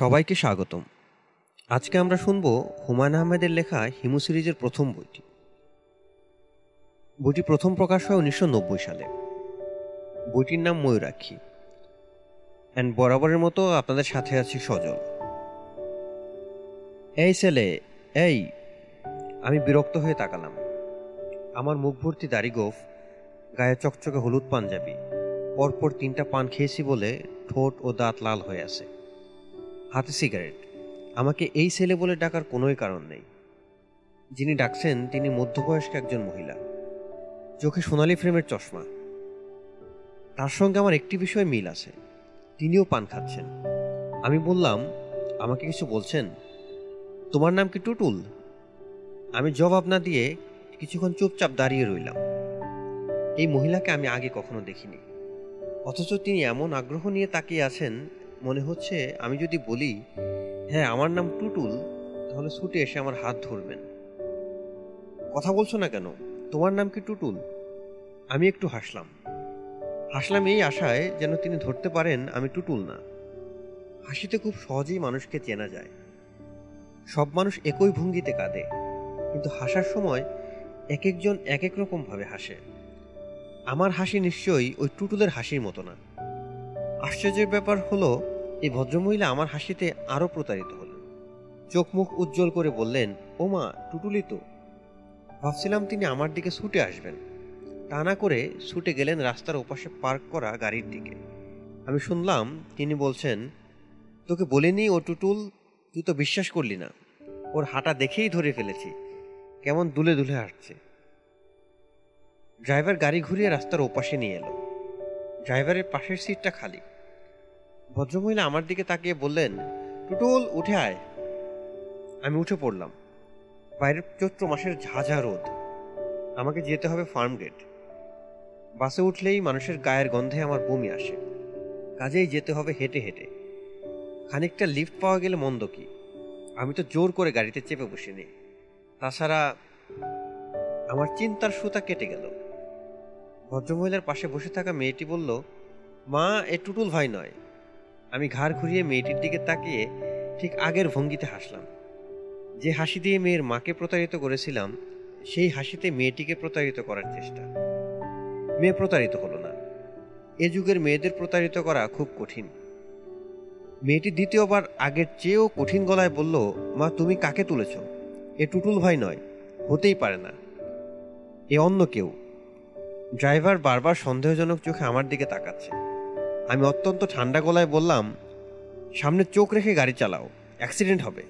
সবাইকে স্বাগতম। আজকে আমরা শুনব হুমায়ুন আহমেদের লেখা হিমু সিরিজের প্রথম বইটি। বইটি প্রথম প্রকাশ হয় উনিশশো নব্বই সালে। বইটির নাম ময়ূরাক্ষী। অ্যান্ড বরাবরের মতো আপনাদের সাথে আছি সজল। এই ছেলে, এই, আমি বিরক্ত হয়ে তাকালাম। আমার মুখ ভর্তি দাড়ি গোফ, গায়ে চকচকে হলুদ পাঞ্জাবি, পরপর তিনটা পান খেয়েছি বলে ঠোঁট ও দাঁত লাল হয়ে আছে। হাতে সিগারেট। আমাকে এই ছেলে বলে ডাকার কোনোই কারণ নেই। যিনি ডাকছেন, তিনি মধ্যবয়স্ক একজন মহিলা। চোখে সোনালি ফ্রেমের চশমা। তার সঙ্গে আমার একটি বিষয়ে মিল আছে। তিনিও পান খাচ্ছেন। আমি বললাম, আমাকে কিছু বলছেন? তোমার নাম কি টুটুল? আমি জবাব না দিয়ে কিছুক্ষণ চুপচাপ দাঁড়িয়ে রইলাম। এই মহিলাকে আমি আগে কখনো দেখিনি। অথচ তিনি এমন আগ্রহ নিয়ে তাকিয়ে আছেন মনে হচ্ছে আমি যদি বলি হ্যাঁ আমার নাম টুটুল, তাহলে ছুটে এসে আমার হাত ধরবেন। কথা বলছো না কেন? তোমার নাম কি টুটুল? আমি একটু হাসলাম। হাসলাম এই আশায় যেন তিনি ধরতে পারেন আমি টুটুল না। হাসিতে খুব সহজেই মানুষকে চেনা যায়। সব মানুষ একই ভঙ্গিতে কাঁদে, কিন্তু হাসার সময় এক একজন এক এক রকমভাবে হাসে। আমার হাসি নিশ্চয়ই ওই টুটুলের হাসির মতো না। আশ্চর্যের ব্যাপার হলো, এই ভদ্রমহিলা আমার হাসিতে আরও প্রতারিত হলেন। চোখ মুখ উজ্জ্বল করে বললেন ও মা টুটুলি তো। ভাবছিলাম তিনি আমার দিকে ছুটে আসবেন। তা না করে ছুটে গেলেন রাস্তার ওপাশে পার্ক করা গাড়ির দিকে। আমি শুনলাম তিনি বলছেন, তোকে বলিনি ও টুটুল, তুই তো বিশ্বাস করলি না। ওর হাঁটা দেখেই ধরে ফেলেছি। কেমন দুলে দুলে হাঁটছে। ড্রাইভার গাড়ি ঘুরিয়ে রাস্তার ওপাশে নিয়ে এলো। ড্রাইভারের পাশের সিটটা খালি। ভদ্রমহিলা আমার দিকে তাকিয়ে বললেন, টুটুল, উঠে আয়। আমি উঠে পড়লাম। বাইরের চৈত্র মাসের ঝাঝা রোদ। আমাকে যেতে হবে ফার্ম গেট। বাসে উঠলেই মানুষের গায়ের গন্ধে আমার বমি আসে। কাজেই যেতে হবে হেঁটে হেঁটে। খানিকটা লিফট পাওয়া গেলে মন্দ কি? আমি তো জোর করে গাড়িতে চেপে বসিনি। তাছাড়া আমার চিন্তার সুতা কেটে গেল। ভদ্রমহিলার পাশে বসে থাকা মেয়েটি বলল, মা, এ টুটুল ভাই নয়। আমি ঘাড় ঘুরিয়ে মেয়েটির দিকে তাকিয়ে ঠিক আগের ভঙ্গিতে হাসলাম। যে হাসি দিয়ে মেয়ের মাকে প্রতারিত করেছিলাম, সেই হাসিতে মেয়েটিকে প্রতারিত করার চেষ্টা। মেয়ে প্রতারিত হলো না। এ যুগের মেয়েদের প্রতারিত করা খুব কঠিন। মেয়েটি দ্বিতীয়বার আগের চেয়েও কঠিন গলায় বলল, মা, তুমি কাকে তুলেছ? এ টুটুল ভাই নয়, হতেই পারে না। এ অন্য কেউ। ড্রাইভার বারবার সন্দেহজনক চোখে আমার দিকে তাকাচ্ছে। আমি অত্যন্ত ঠান্ডা গলায় বললাম, সামনে চোখ রেখে গাড়ি চালাও, অ্যাক্সিডেন্ট হবে।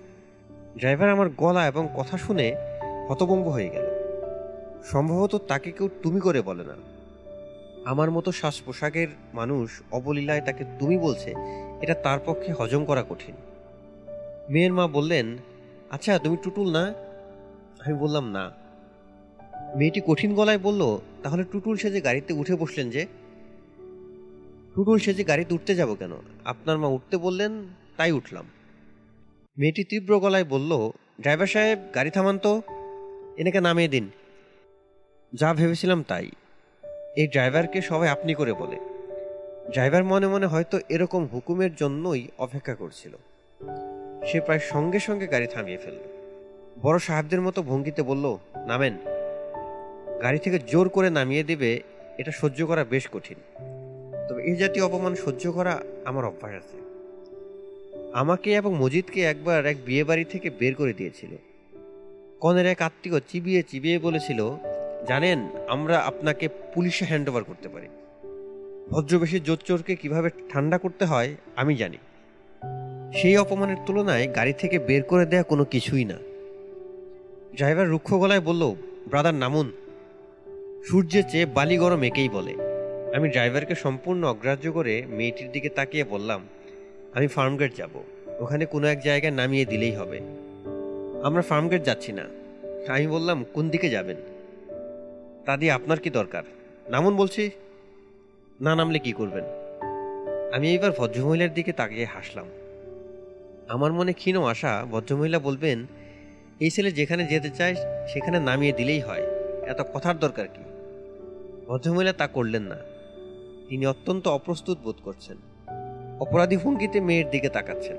ড্রাইভার আমার গলা এবং কথা শুনে হতভম্ব হয়ে গেল। সম্ভবত তাকে কেউ তুমি করে বলে না। আমার মতো শ্বাস পোশাকের মানুষ অবলীলায় তাকে তুমি বলছে, এটা তার পক্ষে হজম করা কঠিন। মেয়ের মা বললেন আচ্ছা তুমি টুটুল না? আমি বললাম, না। মেয়েটি কঠিন গলায় বলল, তাহলে টুটুল সেজে গাড়িতে উঠে বসলেন যে টুটুল সেজে গাড়িতে উঠতে যাব কেন? আপনার মা উঠতে বললেন, তাই উঠলাম। মেয়েটি তীব্র গলায় বলল, ড্রাইভার সাহেব, গাড়ি থামান তো। এনেকে নামিয়ে দিন। যা ভেবেছিলাম তাই। এই ড্রাইভারকে সবাই আপনি করে বলে। ড্রাইভার মনে মনে হয়তো এরকম হুকুমের জন্যই অপেক্ষা করছিল। সে প্রায় সঙ্গে সঙ্গে গাড়ি থামিয়ে ফেলল। বড় সাহেবদের মতো ভঙ্গিতে বলল, নামেন। গাড়ি থেকে জোর করে নামিয়ে দিবে, এটা সহ্য করা বেশ কঠিন। তবে এই জাতীয় অপমান সহ্য করা আমার অভ্যাস আছে। আমাকে এবং মজিদকে একবার এক বিয়ে বাড়ি থেকে বের করে দিয়েছিল। কনের এক আত্মীয় চিবিয়ে চিবিয়ে বলেছিল, জানেন, আমরা আপনাকে পুলিশে হ্যান্ড ওভার করতে পারি। ভদ্রবেশী জোচ্চোরকে কীভাবে ঠান্ডা করতে হয়, আমি জানি। সেই অপমানের তুলনায় গাড়ি থেকে বের করে দেয়া কোনো কিছুই না। ড্রাইভার রুক্ষ গলায় বলল, ব্রাদার নামুন। সূর্যের চেয়ে বালি গরম একেই বলে। আমি ড্রাইভারকে সম্পূর্ণ অগ্রাহ্য করে মেয়েটির দিকে তাকিয়ে বললাম, আমি ফার্মগেট যাব। ওখানে কোনো এক জায়গায় নামিয়ে দিলেই হবে। আমরা ফার্মগেট যাচ্ছি না। আমি বললাম, কোন দিকে যাবেন? তা দিয়ে আপনার কি দরকার? নামুন বলছি। না নামলে কি করবেন? আমি এইবার ভদ্রমহিলার দিকে তাকিয়ে হাসলাম। আমার মনে ক্ষীণ আশা, ভদ্রমহিলা বলবেন, এই ছেলে যেখানে যেতে চায়, সেখানে নামিয়ে দিলেই হয়। এত কথার দরকার কি? ভদ্রমহিলা তা করলেন না। তিনি অত্যন্ত অপ্রস্তুত বোধ করছেন। অপরাধী ভঙ্গিতে মেয়ের দিকে তাকাচ্ছেন।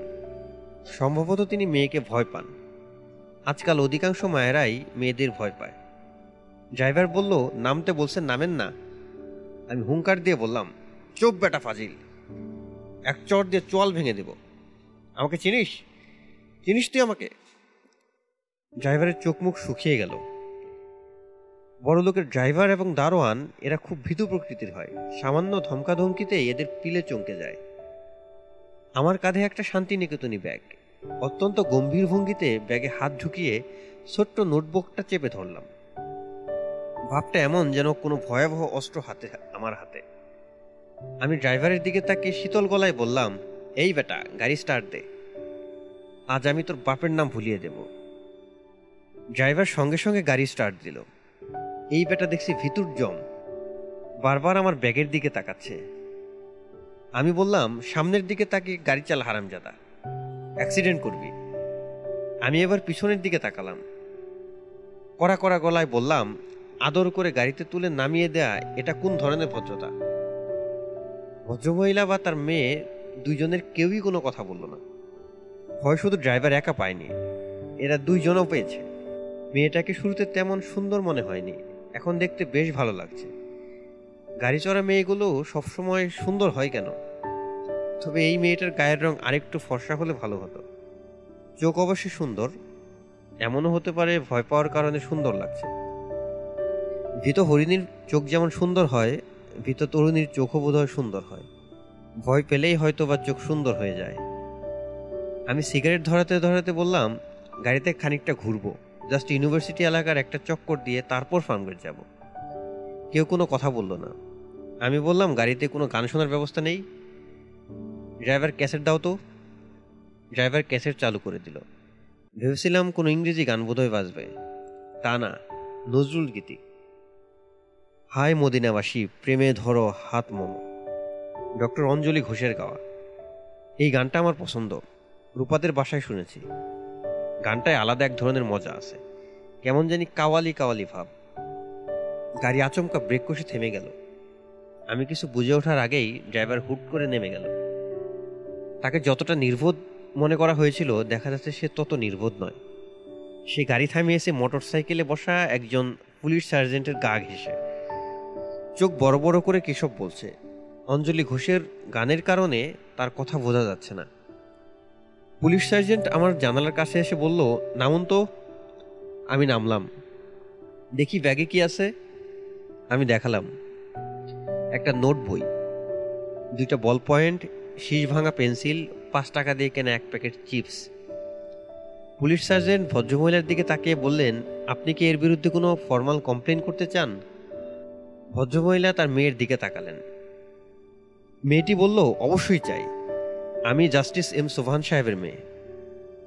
সম্ভবত তিনি মেয়েকে ভয় পান। আজকাল অধিকাংশ মায়েরাই মেয়েদের ভয় পায়। ড্রাইভার বলল, নামতে বলছেন, নামেন না। আমি হুঙ্কার দিয়ে বললাম, চোপ বেটা ফাজিল, এক চর দিয়ে চোয়াল ভেঙে দেব। আমাকে চিনিস? চিনিস তুই আমাকে? ড্রাইভারের চোখ মুখ শুকিয়ে গেল। বড়লোকের ড্রাইভার এবং দারোয়ান, এরা খুব ভীতু প্রকৃতির হয়। সামান্য ধমকাধমকিতে এদের পিলে চমকে যায়। আমার কাঁধে একটা শান্তিনিকেতনী ব্যাগ। অত্যন্ত গম্ভীর ভঙ্গিতে ব্যাগে হাত ঢুকিয়ে ছোট্ট নোটবুকটা চেপে ধরলাম। ভাবটা এমন যেন কোনো ভয়াবহ অস্ত্র হাতে, আমার হাতে। আমি ড্রাইভারের দিকে তাকে শীতল গলায় বললাম, এই বেটা, গাড়ি স্টার্ট দে। আজ আমি তোর বাপের নাম ভুলিয়ে দেব। ড্রাইভার সঙ্গে সঙ্গে গাড়ি স্টার্ট দিল। এই বেটা দেখছি ভিতুর জম। বারবার আমার ব্যাগের দিকে তাকাচ্ছে। আমি বললাম, সামনের দিকে তাকে গাড়ি চালা হারামজাদা। অ্যাক্সিডেন্ট করবি। আমি এবার পিছনের দিকে তাকালাম। কড়া কড়া গলায় বললাম, আদর করে গাড়িতে তুলে নামিয়ে দেয়া, এটা কোন ধরনের ভদ্রতা? ভদ্রমহিলা বা তার মেয়ে দুইজনের কেউই কোনো কথা বলল না। ভয় শুধু ড্রাইভার একা পায়নি, এরা দুইজনও পেয়েছে। মেয়েটাকে শুরুতে তেমন সুন্দর মনে হয়নি। এখন দেখতে বেশ ভালো লাগছে। গাড়ি চড়া মেয়েগুলো সবসময় সুন্দর হয় কেন? তবে এই মেয়েটার গায়ের রং আরেকটু ফর্সা হলে ভালো হতো। চোখ অবশ্যই সুন্দর, এমনও হতে পারে ভয় পাওয়ার কারণে সুন্দর লাগছে। ভীত হরিণীর চোখ যেমন সুন্দর হয়, ভীত তরুণীর চোখও বোধহয় সুন্দর হয়। ভয় পেলেই হয়তো বা চোখ সুন্দর হয়ে যায়। আমি সিগারেট ধরাতে ধরাতে বললাম, গাড়িতে খানিকটা ঘুরবো। জাস্ট ইউনিভার্সিটি এলাকার একটা চক্কর দিয়ে তারপর ফার্মগেট যাব। কেউ কোনো কথা বলল না। আমি বললাম, গাড়িতে কোনো গান শোনার ব্যবস্থা নেই? ড্রাইভার ক্যাসেট দাও তো। ড্রাইভার ক্যাসেট চালু করে দিল। ভেবেছিলাম কোনো ইংরেজি গান বোধহয় বাজবে। তা না, নজরুল গীতি। হাই মদিনাবাসী, প্রেমে ধরো হাত মোমো। ডক্টর অঞ্জলি ঘোষের গাওয়া। এই গানটা আমার পছন্দ। রূপাদের বাসায় শুনেছি। গানটায় আলাদা এক ধরনের মজা আছে। কেমন জানি কাওয়ালি কাওয়ালি ভাব। গাড়ি আচমকা ব্রেক কষে থেমে গেল। আমি কিছু বুঝে ওঠার আগেই ড্রাইভার হুট করে নেমে গেল। তাকে যতটা নির্বোধ মনে করা হয়েছিল, দেখা যাচ্ছে সে তত নির্বোধ নয়। সে গাড়ি থামিয়ে এসে মোটর সাইকেলে বসা একজন পুলিশ সার্জেন্টের গা ঘেসে চোখ বড় বড় করে কেশব বলছে, অঞ্জলি ঘোষের গানের কারণে তার কথা বোঝা যাচ্ছে না। পুলিশ সার্জেন্ট আমার জানালার কাছে এসে বলল, নামুন তো। আমি নামলাম। দেখি ব্যাগে কি আছে। আমি দেখালাম। একটা নোট বই। দুইটা বল পয়েন্ট, শীষ ভাঙা পেন্সিল, পাঁচ টাকা দিয়ে কেনা এক প্যাকেট চিপস। পুলিশ সার্জেন্ট ভদ্রমহিলার দিকে তাকিয়ে বললেন, আপনি কি এর বিরুদ্ধে কোনো ফর্মাল কমপ্লেন করতে চান? ভদ্রমহিলা তার মেয়ের দিকে তাকালেন। মেয়েটি বলল, অবশ্যই চাই। আমি জাস্টিস এম সোভান সাহেবের মেয়ে।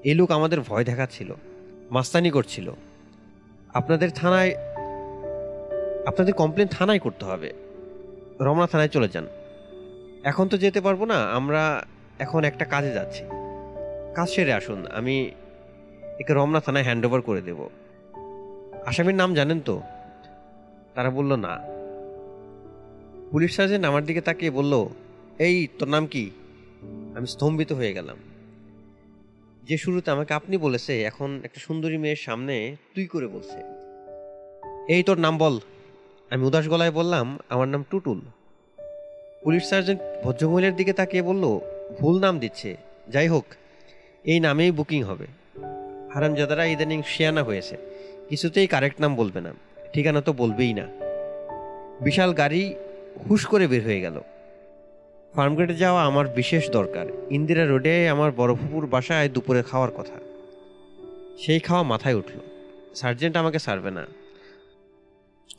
এই লোক আমাদের ভয় দেখাচ্ছিল, মাস্তানি করছিল। আপনাদের থানায়, আপনাদের কমপ্লেন থানায় করতে হবে। রমনা থানায় চলে যান। এখন তো যেতে পারব না, আমরা এখন একটা কাজে যাচ্ছি। কাজ সেরে আসুন, আমি একে রমনা থানায় হ্যান্ড ওভার করে দেব। আসামির নাম জানেন তো? তারা বলল, না। পুলিশ সার্জেন্ট আমার দিকে তাকিয়ে বলল, এই, তোর নাম কি? আমি স্তম্ভিত হয়ে গেলাম। যে শুরুতে আমাকে আপনি বলেছে, এখন একটা সুন্দরী মেয়ের সামনে তুই করে বলছে। এই তোর নাম বল। আমি উদাস গলায় বললাম, আমার নাম টুটুল। পুলিশ সার্জেন্ট ভদ্রমহিলার দিকে তাকিয়ে বলল, ভুল নাম দিচ্ছে। যাই হোক, এই নামেই বুকিং হবে। হারামজাদারা ইদানিং শিয়ানা হয়েছে। কিছুতেই কারেক্ট নাম বলবে না। ঠিকানা তো বলবেই না। বিশাল গাড়ি হুশ করে বের হয়ে গেল। ফার্মগেটে যাওয়া আমার বিশেষ দরকার। ইন্দিরা রোডে আমার বড় ফুপুর বাসায় দুপুরে খাওয়ার কথা। সেই খাওয়া মাথায় উঠল। সার্জেন্ট আমাকে সারবে না।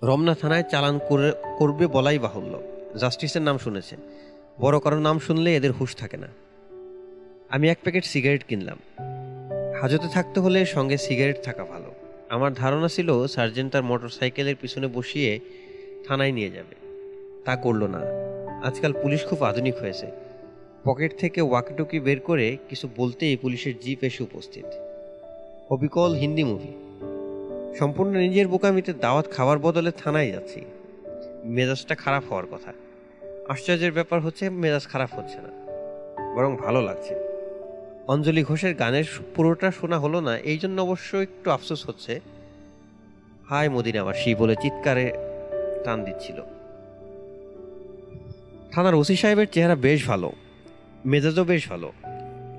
রমনা থানায় চালান করে, করবে বলাই বাহুল্য। জাস্টিসের নাম শুনেছে। বড় কারও নাম শুনলে এদের হুশ থাকে না। আমি এক প্যাকেট সিগারেট কিনলাম। হাজতে থাকতে হলে সঙ্গে সিগারেট থাকা ভালো। আমার ধারণা ছিল সার্জেন্ট তার মোটর সাইকেলের পিছনে বসিয়ে থানায় নিয়ে যাবে। তা করল না। আজকাল পুলিশ খুব আধুনিক হয়েছে। পকেট থেকে ওয়াকিটকি বের করে কিছু বলতেই পুলিশের জিপ এসে উপস্থিত। অবিকল হিন্দি মুভি। সম্পূর্ণ নিজের বোকামিতে দাওয়াত খাওয়ার বদলে থানায় যাচ্ছি। মেজাজটা খারাপ হওয়ার কথা। আশ্চর্যের ব্যাপার হচ্ছে, মেজাজ খারাপ হচ্ছে না। বরং ভালো লাগছে। অঞ্জলি ঘোষের গানের পুরোটা শোনা হলো না, এই জন্য অবশ্য একটু আফসোস হচ্ছে। হায় মদিনাবাসী বলে চিৎকারে টান দিচ্ছিল। থানার ওসি সাহেবের চেহারা বেশ ভালো, মেজাজও বেশ ভালো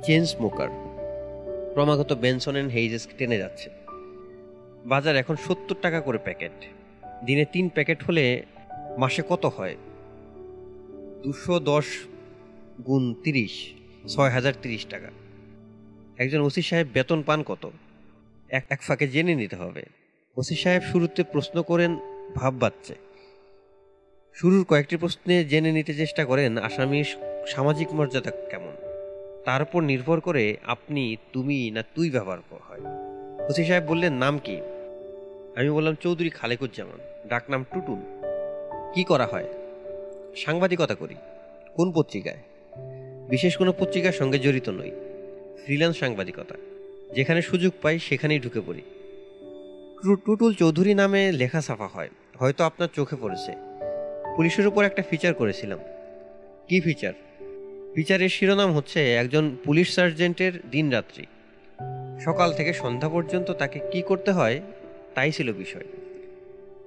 চেন স্মোকার। ক্রমাগত বেনসন অ্যান্ড হেইজেস টেনে যাচ্ছে। বাজার এখন সত্তর টাকা করে প্যাকেট। দিনে তিন প্যাকেট হলে মাসে কত হয়? দুশো দশ গুণ তিরিশ, ছয় হাজার তিরিশ টাকা। একজন ওসি সাহেব বেতন পান কত? এক এক ফাঁকে জেনে নিতে হবে। ওসি সাহেব শুরুতে প্রশ্ন করেন ভাব বাচ্চে শুরুর কয়েকটি প্রশ্নে জেনে নিতে চেষ্টা করেন আসামির সামাজিক মর্যাদা কেমন? তার উপর নির্ভর করে আপনি, তুমি না তুই ব্যবহার হয়। ওসি সাহেব বললেন, নাম কি? আমি বললাম, চৌধুরী খালেকুজ্জামান। ডাক নাম টুটুল। কি করা হয়? সাংবাদিকতা করি। কোন পত্রিকায়? বিশেষ কোনো পত্রিকার সঙ্গে জড়িত নই। ফ্রিল্যান্স সাংবাদিকতা। যেখানে সুযোগ পাই, সেখানেই ঢুকে পড়ি। টুটুল চৌধুরী নামে লেখা ছাপা হয়। হয়তো আপনার চোখে পড়েছে। পুলিশের উপর একটা ফিচার করেছিলাম। কি ফিচার ফিচারের শিরোনাম হচ্ছে একজন পুলিশ সার্জেন্টের দিনরাত্রি। সকাল থেকে সন্ধ্যা পর্যন্ত তাকে কি করতে হয়, তাই ছিল বিষয়।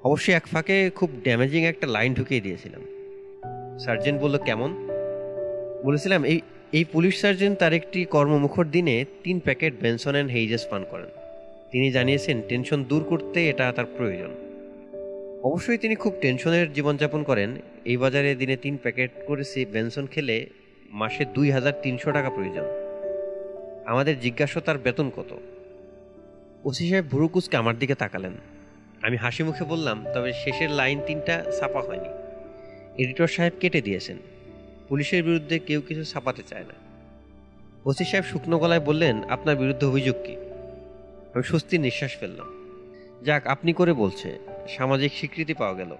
অবশ্যই এক ফাঁকে খুব ড্যামেজিং একটা লাইন ঢুকিয়ে দিয়েছিলাম। সার্জেন্ট বলল, কেমন? বলেছিলাম, এই এই পুলিশ সার্জেন্ট তার একটি কর্মমুখর দিনে তিন প্যাকেট বেনসন অ্যান্ড হেইজেস পান করেন। তিনি জানিয়েছেন, টেনশন দূর করতে এটা তার প্রয়োজন। অবশ্যই তিনি খুব টেনশনের জীবনযাপন করেন। এই বাজারে দিনে তিন প্যাকেট করেছি বেনসন খেলে মাসে দুই হাজার তিনশো টাকা প্রয়োজন। আমাদের জিজ্ঞাসা তার বেতন কত? ওসি সাহেব ভুরুকুচকে আমার দিকে তাকালেন। আমি হাসি মুখে বললাম, তবে শেষের লাইন তিনটা ছাপা হয়নি। এডিটর সাহেব কেটে দিয়েছেন। পুলিশের বিরুদ্ধে কেউ কিছু ছাপাতে চায় না। ওসি সাহেব শুকনো গলায় বললেন, আপনার বিরুদ্ধে অভিযোগ কি? আমি স্বস্তির নিঃশ্বাস ফেললাম। যাক, আপনি করে বলছে। সামাজিক স্বীকৃতি পাওয়া গেল।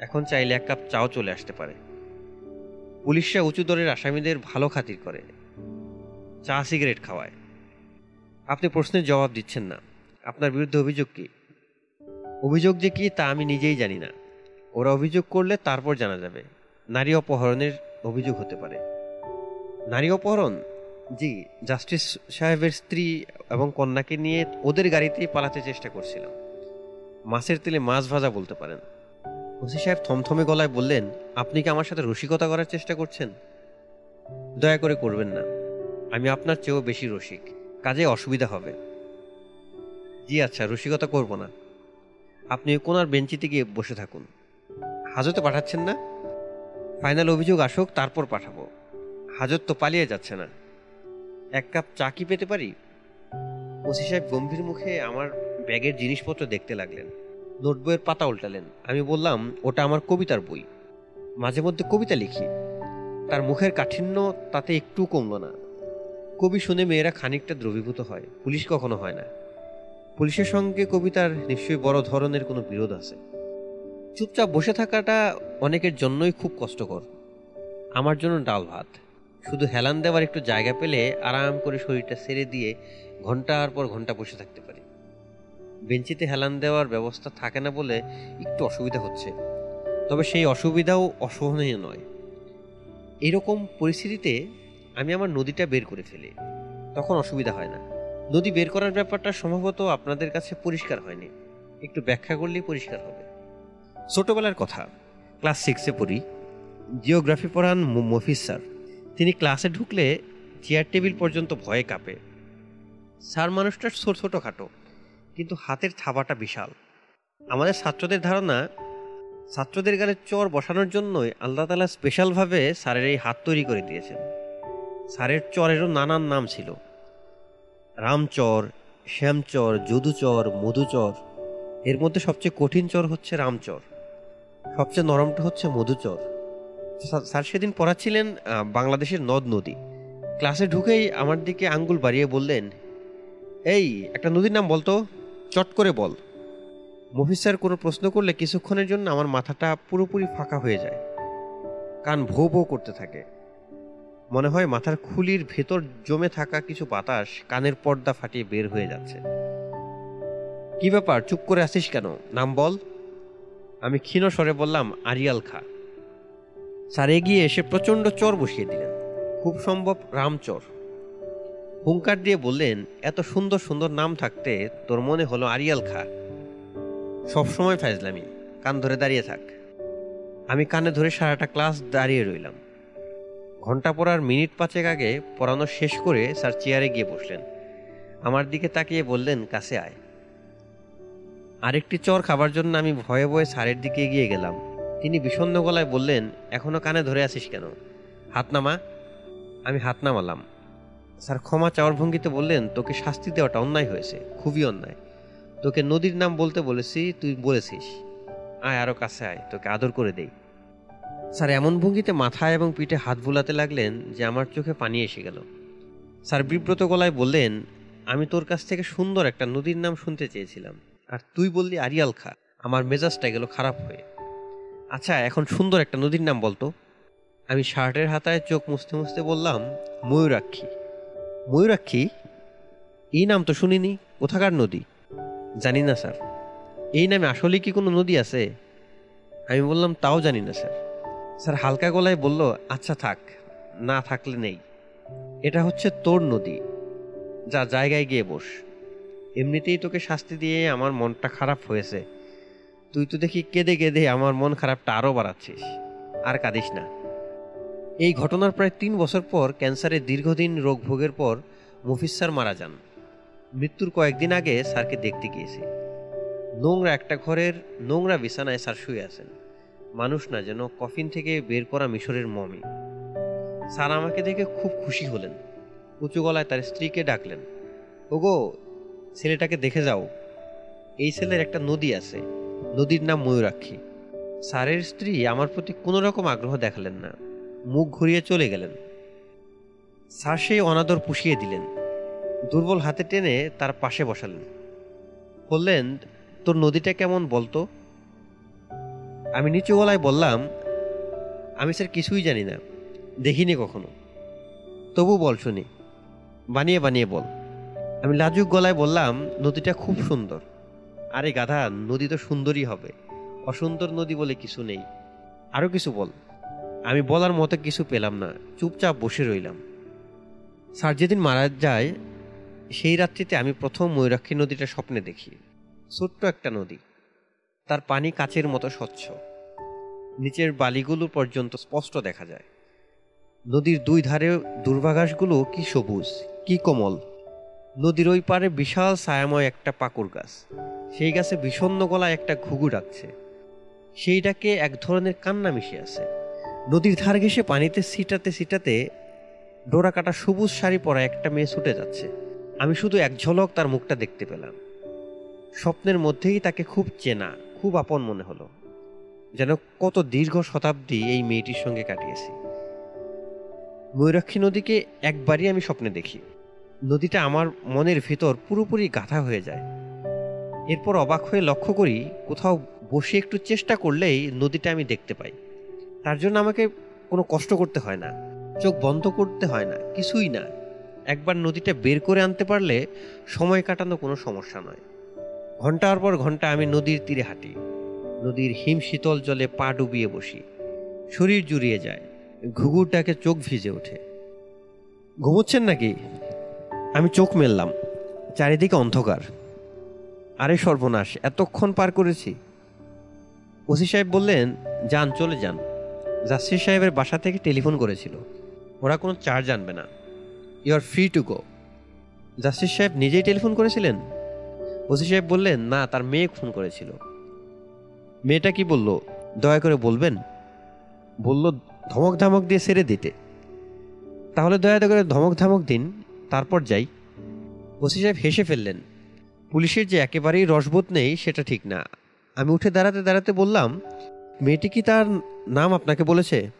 এখন চাইলে এক কাপ চাও চলে আসতে পারে। পুলিশরা উঁচু দরের আসামিদের ভালো খাতির করে। চা, সিগারেট খাওয়ায়। আপনি প্রশ্নের জবাব দিচ্ছেন না। আপনার বিরুদ্ধে অভিযোগ কি? অভিযোগ যে কি তা আমি নিজেই জানি না। ওরা অভিযোগ করলে তারপর জানা যাবে। নারী অপহরণের অভিযোগ হতে পারে। নারী অপহরণ? জি, জাস্টিস সাহেবের স্ত্রী এবং কন্যাকে নিয়ে ওদের গাড়িতেই পালাতে চেষ্টা করছিলাম। মাছের তেলে মাছ ভাজা বলতে পারেন। ওসি সাহেব থমথমে গলায় বললেন, আপনি কি আমার সাথে রসিকতা করার চেষ্টা করছেন? দয়া করে করবেন না। আমি আপনার চেয়েও বেশি রসিক। কাজে অসুবিধা হবে। জি আচ্ছা রসিকতা করব না। আপনি কোনার বেঞ্চিতে গিয়ে বসে থাকুন। হাজতে পাঠাচ্ছেন না? ফাইনাল অভিযোগ আসুক, তারপর পাঠাবো। হাজত তো পালিয়ে যাচ্ছে না। এক কাপ চা কি পেতে পারি? ওসি সাহেব গম্ভীর মুখে আমার ব্যাগের জিনিসপত্র দেখতে লাগলেন। নোটবইয়ের পাতা উল্টালেন। আমি বললাম, ওটা আমার কবিতার বই। মাঝে মধ্যে কবিতা লিখি। তার মুখের কাঠিন্য তাতে একটু কমল না। কবি শুনে মেয়েরা খানিকটা দ্রবীভূত হয়। পুলিশ কখনো হয় না। পুলিশের সঙ্গে কবিতার নিশ্চয়ই বড় ধরনের কোনো বিরোধ আছে। চুপচাপ বসে থাকাটা অনেকের জন্যই খুব কষ্টকর। আমার জন্য ডাল ভাত। শুধু হেলান দেওয়ার একটু জায়গা পেলে আরাম করে শরীরটা সেরে দিয়ে ঘণ্টার পর ঘণ্টা বসে থাকতে পারি। বেঞ্চিতে হেলান দেওয়ার ব্যবস্থা থাকে না বলে একটু অসুবিধা হচ্ছে। তবে সেই অসুবিধাও অসহনীয় নয়। এরকম পরিস্থিতিতে আমি আমার নদীটা বের করে ফেলি। তখন অসুবিধা হয় না। নদী বের করার ব্যাপারটা সম্ভবত আপনাদের কাছে পরিষ্কার হয়নি। একটু ব্যাখ্যা করলেই পরিষ্কার হবে। ছোটবেলার কথা। ক্লাস সিক্সে পড়ি। জিওগ্রাফি পড়ান মফিজ স্যার। তিনি ক্লাসে ঢুকলে চেয়ার টেবিল পর্যন্ত ভয়ে কাঁপে। স্যার মানুষটা ছোট, ছোটোখাটো, কিন্তু হাতের থাবাটা বিশাল। আমাদের ছাত্রদের ধারণা, ছাত্রদের গালে চর বসানোর জন্যই আল্লাহ তালা স্পেশালভাবে স্যারের এই হাত তৈরি করে দিয়েছেন। স্যারের চরেরও নানান নাম ছিল। রামচর, শ্যামচর, যদুচর, মধুচর। এর মধ্যে সবচেয়ে কঠিন চর হচ্ছে রামচর। সবচেয়ে নরমটা হচ্ছে মধুচর। স্যার সেদিন পড়াচ্ছিলেন বাংলাদেশের নদ নদী। ক্লাসে ঢুকেই আমার দিকে আঙ্গুল বাড়িয়ে বললেন, এই, একটা নদীর নাম বলতো? চট করে বল। মফিজ স্যার কোনো প্রশ্ন করলে কিছুক্ষণের জন্য আমার মাথাটা পুরোপুরি ফাঁকা হয়ে যায়। কান ভো ভো করতে থাকে। মনে হয় মাথার খুলির ভেতর জমে থাকা কিছু বাতাস কানের পর্দা ফাটিয়ে বের হয়ে যাচ্ছে। কি ব্যাপার? চুপ করে আসিস কেন? নাম বল। আমি ক্ষীণ স্বরে বললাম, আরিয়াল খা। স্যার এগিয়ে এসে প্রচণ্ড চর বসিয়ে দিলেন। খুব সম্ভব রামচর হুঙ্কার দিয়ে বললেন, এত সুন্দর সুন্দর নাম থাকতে তোর মনে হলো আরিয়াল খা। সবসময় ফাইজলামি, কান ধরে দাঁড়িয়ে থাক। আমি কানে ধরে সারাটা ক্লাস দাঁড়িয়ে রইলাম। ঘণ্টা পড়ার মিনিট পাঁচেক আগে পড়ানো শেষ করে স্যার চেয়ারে গিয়ে বসলেন। আমার দিকে তাকিয়ে বললেন, কাছে আয়। আরেকটি চর খাবার জন্য আমি ভয়ে ভয়ে স্যারের দিকে এগিয়ে গেলাম। তিনি বিষণ্ণ গলায় বললেন, এখনও কানে ধরে আছিস কেন? হাত নামা আমি হাত নামালাম স্যার, ক্ষমা চাওয়ার ভঙ্গিতে বললেন, তোকে শাস্তি দেওয়াটা অন্যায় হয়েছে, খুবই অন্যায়। তোকে নদীর নাম বলতে বলেছি, তুই বলেছিস। আয় আরও কাছে আয়, তোকে আদর করে দেই। স্যার, এমন ভঙ্গিতে মাথায় এবং পিঠে হাত বুলাতে লাগলেন যে আমার চোখে পানি এসে গেল। স্যার, বিব্রত গলায় বললেন, আমি তোর কাছ থেকে সুন্দর একটা নদীর নাম শুনতে চেয়েছিলাম। আর তুই বললি আরিয়াল খা, আমার মেজাজটা গেল খারাপ হয়ে। আচ্ছা এখন সুন্দর একটা নদীর নাম বলতো। আমি শার্টের হাতায় চোখ মুছতে মুছতে বললাম, ময়ূরাক্ষী। ময়ূরাক্ষী? এই নাম তো শুনিনি। কোথাকার নদী? জানি না, স্যার। এই নামে আসলে কি কোনো নদী আছে? আমি বললাম, তাও জানি না, স্যার। স্যার হালকা গলায় বলল আচ্ছা থাক, না থাকলে নেই। এটা হচ্ছে তোর নদী, যা জায়গায় গিয়ে বস। এমনিতেই তোকে শাস্তি দিয়ে আমার মনটা খারাপ হয়েছে। তুই তো দেখি কেঁদে কেঁদে আমার মন খারাপটা আরও বাড়াচ্ছিস। আর কাঁদিস না। এই ঘটনার প্রায় তিন বছর পর ক্যান্সারের দীর্ঘদিন রোগ ভোগের পর মফিজ স্যার মারা যান। মৃত্যুর কয়েকদিন আগে স্যারকে দেখতে গিয়েছি। নোংরা একটা ঘরের নোংরা বিছানায় স্যার শুয়ে আছেন। মানুষ না যেন কফিন থেকে বের করা মিশরের মমি। স্যার আমাকে দেখে খুব খুশি হলেন। উঁচু গলায় তার স্ত্রীকে ডাকলেন, ওগো, ছেলেটাকে দেখে যাও। এই ছেলের একটা নদী আছে। নদীর নাম ময়ূরাক্ষী। স্যারের স্ত্রী আমার প্রতি কোনো রকম আগ্রহ দেখালেন না। মুখ ঘুরিয়ে চলে গেলেন। স্যার সেই অনাদর পুষিয়ে দিলেন। দুর্বল হাতে টেনে তার পাশে বসালেন। বললেন, তোর নদীটা কেমন বলতো আমি নিচু গলায় বললাম, আমি স্যার কিছুই জানি না। দেখিনি কখনো। তবু বল শুনি। বানিয়ে বানিয়ে বল। আমি লাজুক গলায় বললাম, নদীটা খুব সুন্দর। আরে গাধা, নদী তো সুন্দরই হবে। অসুন্দর নদী বলে কিছু নেই। আরও কিছু বল। আমি বলার মতো কিছু পেলাম না, চুপচাপ বসে রইলাম। স্যার যেদিন মারা যায়, সেই রাত্রিতে আমি প্রথম ময়ূরাক্ষী নদীটা স্বপ্নে দেখি। ছোট্ট একটা নদী। তার পানি কাচের মতো স্বচ্ছ। নিচের বালিগুলো পর্যন্ত স্পষ্ট দেখা যায়। নদীর দুই ধারে দুর্বাঘাসগুলো কি সবুজ, কি কোমল। নদীর ওই পারে বিশাল ছায়াময় একটা পাকুর গাছ। সেই গাছে বিষণ্ন গলায় একটা ঘুঘু ডাকছে। সেই ডাকে এক ধরনের কান্না মিশে আছে। নদীর ধার ঘেসে পানিতে ছিটাতে ছিটাতে ডোরা কাটা সবুজ শাড়ি পরা একটা মেয়ে ছুটে যাচ্ছে। আমি শুধু এক ঝলক তার মুখটা দেখতে পেলাম। স্বপ্নের মধ্যেই তাকে খুব চেনা, খুব আপন মনে হলো। যেন কত দীর্ঘ শতাব্দী এই মেয়েটির সঙ্গে কাটিয়েছি। ময়ূরাক্ষী নদীকে একবারই আমি স্বপ্নে দেখি। নদীটা আমার মনের ভেতর পুরোপুরি গাথা হয়ে যায়। এরপর অবাক হয়ে লক্ষ্য করি কোথাও বসে একটু চেষ্টা করলেই নদীটা আমি দেখতে পাই। তার জন্য আমাকে কোনো কষ্ট করতে হয় না, চোখ বন্ধ করতে হয় না, কিছুই না। একবার নদীটা বের করে আনতে পারলে সময় কাটানো কোনো সমস্যা নয়। ঘণ্টার পর ঘণ্টা আমি নদীর তীরে হাঁটি, নদীর হিম শীতল জলে পা ডুবিয়ে বসি। শরীর জুড়িয়ে যায়, ঘুঘুরটাকে চোখ ভিজে ওঠে। ঘুমোচ্ছেন নাকি? আমি চোখ মেললাম, চারিদিকে অন্ধকার। আরে সর্বনাশ, এতক্ষণ পার করেছি। ওসি সাহেব বললেন, যান, চলে যান। জাসির সাহেবের বাসা থেকে টেলিফোন করেছিল। ওরা কোনো চার্জ আনবে না। You are free to go justice সাহেব নিজেই টেলিফোন করেছিলেন? ওসি সাহেব বললেন, না, তার মেয়ে ফোন করেছিল। মেয়েটা কি বলল? দয়া করে বলবেন? বলল ধমক ধামক দিয়ে সেরে দিতে। তাহলে দয়া করে ধমক ধামক দিন। তারপর যাই। ওসি সাহেব হেসে ফেললেন, পুলিশের যে একেবারেই রসবোধ নেই, সেটা ঠিক না। আমি উঠে দাঁড়াতে দাঁড়াতে বললাম, মেয়েটি কি তার নাম আপনাকে বলেছে?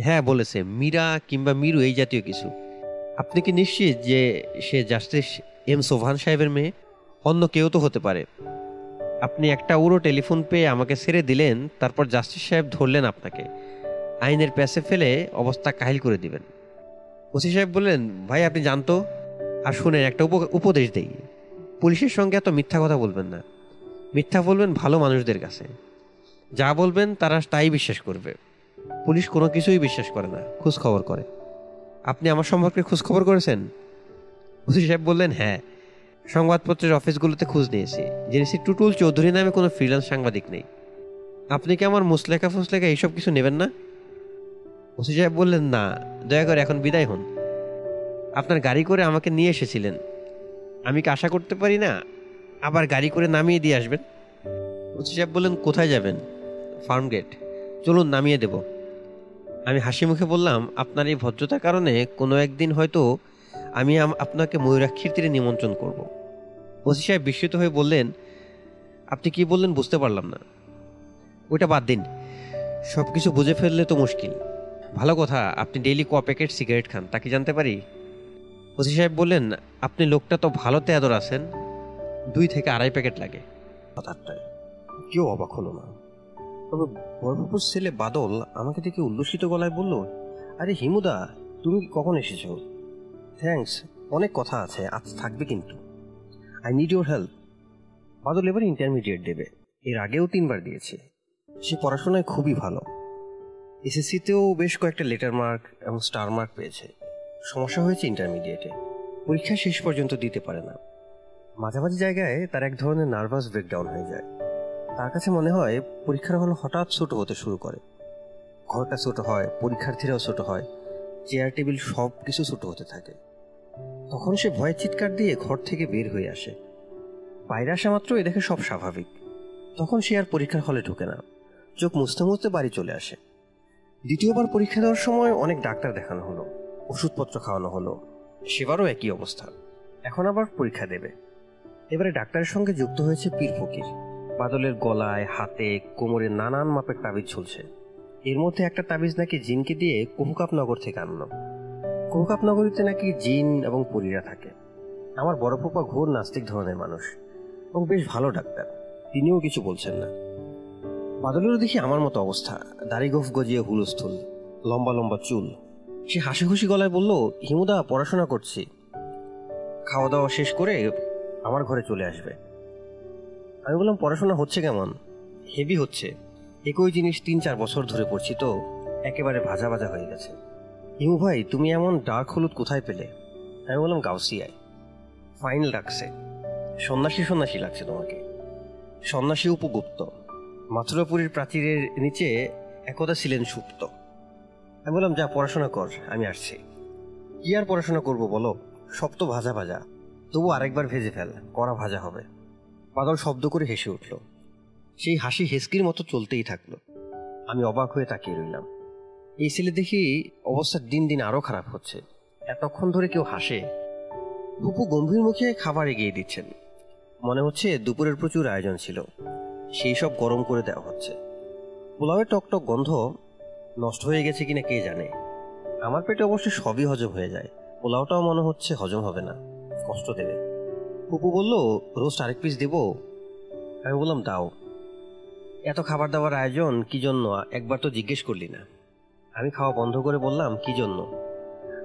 হ্যাঁ বলেছে। মীরা কিংবা মিরু, এই জাতীয় কিছু। আপনি কি নিশ্চিত যে সে জাস্টিস এম সোভান সাহেবের মেয়ে? অন্য কেউ তো হতে পারে। আপনি একটা উড়ো টেলিফোন পেয়ে আমাকে ছেড়ে দিলেন, তারপর জাস্টিস সাহেব ধরলেন আপনাকে। আইনের প্যাসে ফেলে অবস্থা কাহিল করে দিবেন। ওসি সাহেব বললেন, ভাই, আপনি জানতো? আর শুনেন, একটা উপ- উপদেশ দেই। পুলিশের সঙ্গে এত মিথ্যা কথা বলবেন না। মিথ্যা বলবেন ভালো মানুষদের কাছে। যা বলবেন, তারা তাই বিশ্বাস করবে। পুলিশ কোনো কিছুই বিশ্বাস করে না খোঁজ খবর করে। আপনি আমার সম্পর্কে খোঁজ খবর করেছেন? ওসি সাহেব বললেন হ্যাঁ। সংবাদপত্রের অফিসগুলোতে খোঁজ নিয়েছি। জেনেছি টুটুল চৌধুরী নামে কোনো ফ্রিল্যান্স সাংবাদিক নেই। আপনি কি আমার মুসলেখা ফুসলেখা এইসব কিছু নেবেন না? ওসি সাহেব বললেন, না, দয়া করে এখন বিদায় হন। আপনার গাড়ি করে আমাকে নিয়ে এসেছিলেন। আমি কি আশা করতে পারি না আবার গাড়ি করে নামিয়ে দিয়ে আসবেন? ওসি সাহেব বললেন, কোথায় যাবেন? Farm gate. চলুন, নামিয়ে দেব। আমি হাসি মুখে বললাম, আপনার এই ভদ্রতার কারণে কোনো একদিন হয়তো আমি আপনাকে ময়ূরাক্ষীর তীরে নিমন্ত্রণ করব। ওসি সাহেব বিস্মিত হয়ে বললেন, আপনি কি বললেন বুঝতে পারলাম না। ওইটা বাদ দিন। সব কিছু বুঝে ফেললে তো মুশকিল। ভালো কথা, আপনি ডেইলি ক প্যাকেট সিগারেট খান, তা কি জানতে পারি? ওসি সাহেব বললেন, আপনি লোকটা তো ভালো তেদর আছেন, দুই থেকে আড়াই প্যাকেট লাগে। আটটায় কেউ অবাক হলো না। তবে বড়বাবুর ছেলে বাদল আমাকে দেখে উল্লসিত গলায় বলল, আরে হিমুদা, তুমি কখন এসেছ? থ্যাঙ্কস অনেক কথা আছে, আজ থাকবে কিন্তু। I need your help Badal এবার ইন্টারমিডিয়েট দেবে, এর আগেও তিনবার দিয়েছে। সে পড়াশোনায় খুবই ভালো। এসএসসিতেও বেশ কয়েকটা লেটার মার্ক এবং স্টার মার্ক পেয়েছে। সমস্যা হয়েছে ইন্টারমিডিয়েটে পরীক্ষা শেষ পর্যন্ত দিতে পারে না। মাঝামাঝি জায়গায় তার এক ধরনের নার্ভাস ব্রেকডাউন হয়ে যায়। তার কাছে মনে হয় পরীক্ষার হল হঠাৎ ছোট হতে শুরু করে। ঘরটা ছোট হয়, পরীক্ষার্থীরাও ছোট হয় চেয়ার টেবিল সব কিছু ছোট হতে থাকে। তখন সে ভয়ে চিৎকার দিয়ে ঘর থেকে বের হয়ে আসে। বাইরে আসা মাত্র এ দেখে সব স্বাভাবিক। তখন সে আর পরীক্ষার হলে ঢুকে না। চোখ মুছতে মুছতে বাড়ি চলে আসে। দ্বিতীয়বার পরীক্ষা দেওয়ার সময় অনেক ডাক্তার দেখানো হলো। ওষুধপত্র খাওয়ানো হলো। সেবারও একই অবস্থা। এখন আবার পরীক্ষা দেবে। এবারে ডাক্তারের সঙ্গে যুক্ত হয়েছে পীর ফকির। বাদলের গলায়, হাতে, কোমরে নানান মাপের তাবিজ ঝুলছে। এর মধ্যে একটা তাবিজ নাকি জিনকে দিয়ে কুহুকাপনগর থেকে আনলো। কুহুকাপনগরীতে নাকি জিন এবং পরীরা থাকে। আমার বড় পোপা ঘোর নাস্তিক ধরনের মানুষ এবং বেশ ভালো ডাক্তার। তিনিও কিছু বলছেন না। বাদলেরও দেখি আমার মতো অবস্থা। দাড়ি গোফ গজিয়ে হুলস্থুল, লম্বা লম্বা চুল। সে হাসি খুশি গলায় বলল, হিমুদা, পড়াশোনা করছি। খাওয়া দাওয়া শেষ করে আমার ঘরে চলে আসবে। আমি বললাম, পড়াশোনা হচ্ছে কেমন? হেভি হচ্ছে। একই জিনিস তিন চার বছর ধরে পড়ছি তো, একেবারে ভাজা ভাজা হয়ে গেছে। হিমু ভাই, তুমি এমন ডার্ক হলুদ কোথায় পেলে? আমি বললাম, গাউসিয়ায়। ফাইন লাগছে সন্ন্যাসী সন্ন্যাসী লাগছে তোমাকে। সন্ন্যাসী উপগুপ্ত। মথুরাপুরীর প্রাচীরের নিচে একদা ছিলেন সুপ্ত। আমি বললাম, যা, পড়াশোনা কর, আমি আসছি। কি আর পড়াশোনা করব বলো? সব তো ভাজা ভাজা। তবু আরেকবার ভেজে ফেল, কড়া ভাজা হবে। বাদল শব্দ করে হেসে উঠল। সেই হাসি হেসকির মতো চলতেই থাকল। আমি অবাক হয়ে তাকিয়ে রইলাম। এই ছেলে দেখি অবস্থা দিন দিন আরও খারাপ হচ্ছে। এতক্ষণ ধরে কেউ হাসে। বুপু গম্ভীর মুখে খাবার এগিয়ে দিচ্ছেন। মনে হচ্ছে দুপুরের প্রচুর আয়োজন ছিল। সেই সব গরম করে দেওয়া হচ্ছে। পোলাওয়ের টকটক গন্ধ নষ্ট হয়ে গেছে কিনা কে জানে? আমার পেটে অবশ্যই সবই হজম হয়ে যায়। পোলাওটাও মনে হচ্ছে হজম হবে না। কষ্ট দেবে। পুপু বলল রোস্ট আরেক পিস দেবো? আমি বললাম, দাও। এত খাবার দাবার আয়োজন কি জন্য? একবার তো জিজ্ঞেস করলি না। আমি খাওয়া বন্ধ করে বললাম, কি জন্য?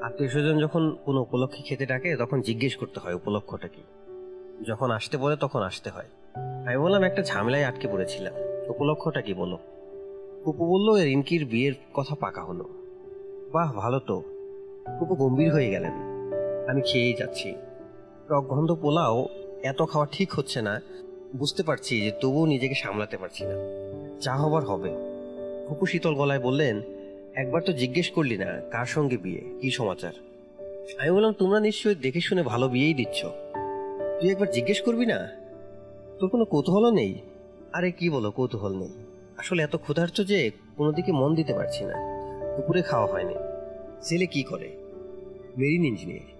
আত্মীয় স্বজন যখন কোনো উপলক্ষে খেতে ডাকে, তখন জিজ্ঞেস করতে হয় উপলক্ষটা কি। যখন আসতে বলে, তখন আসতে হয়। আমি বললাম, একটা ঝামেলায় আটকে পড়েছিলাম। উপলক্ষটা কি বলো? পুপু বলল রিঙ্কির বিয়ের কথা পাকা হলো। বাহ, ভালো তো। পুপু গম্ভীর হয়ে গেলেন। আমি খেয়েই যাচ্ছি। টক গন্ধ পোলাও, এত খাওয়া ঠিক হচ্ছে না। বুঝতে পারছি যে তবুও নিজেকে সামলাতে পারছি না। যা হবার হবে। ফুপু শীতল গলায় বললেন, একবার তো জিজ্ঞেস করলি না, কার সঙ্গে বিয়ে? কি সমাচার? আমি বললাম, তোমরা নিশ্চয়ই দেখে শুনে ভালো বিয়েই দিচ্ছ। তুই একবার জিজ্ঞেস করবি না? তোর কোনো কৌতূহলও নেই? আরে কি বলো, কৌতূহল নেই। আসলে এত ক্ষুধার্ত যে কোনো দিকে মন দিতে পারছি না। দুপুরে খাওয়া হয়নি। ছেলে কি করে? Marine engineer.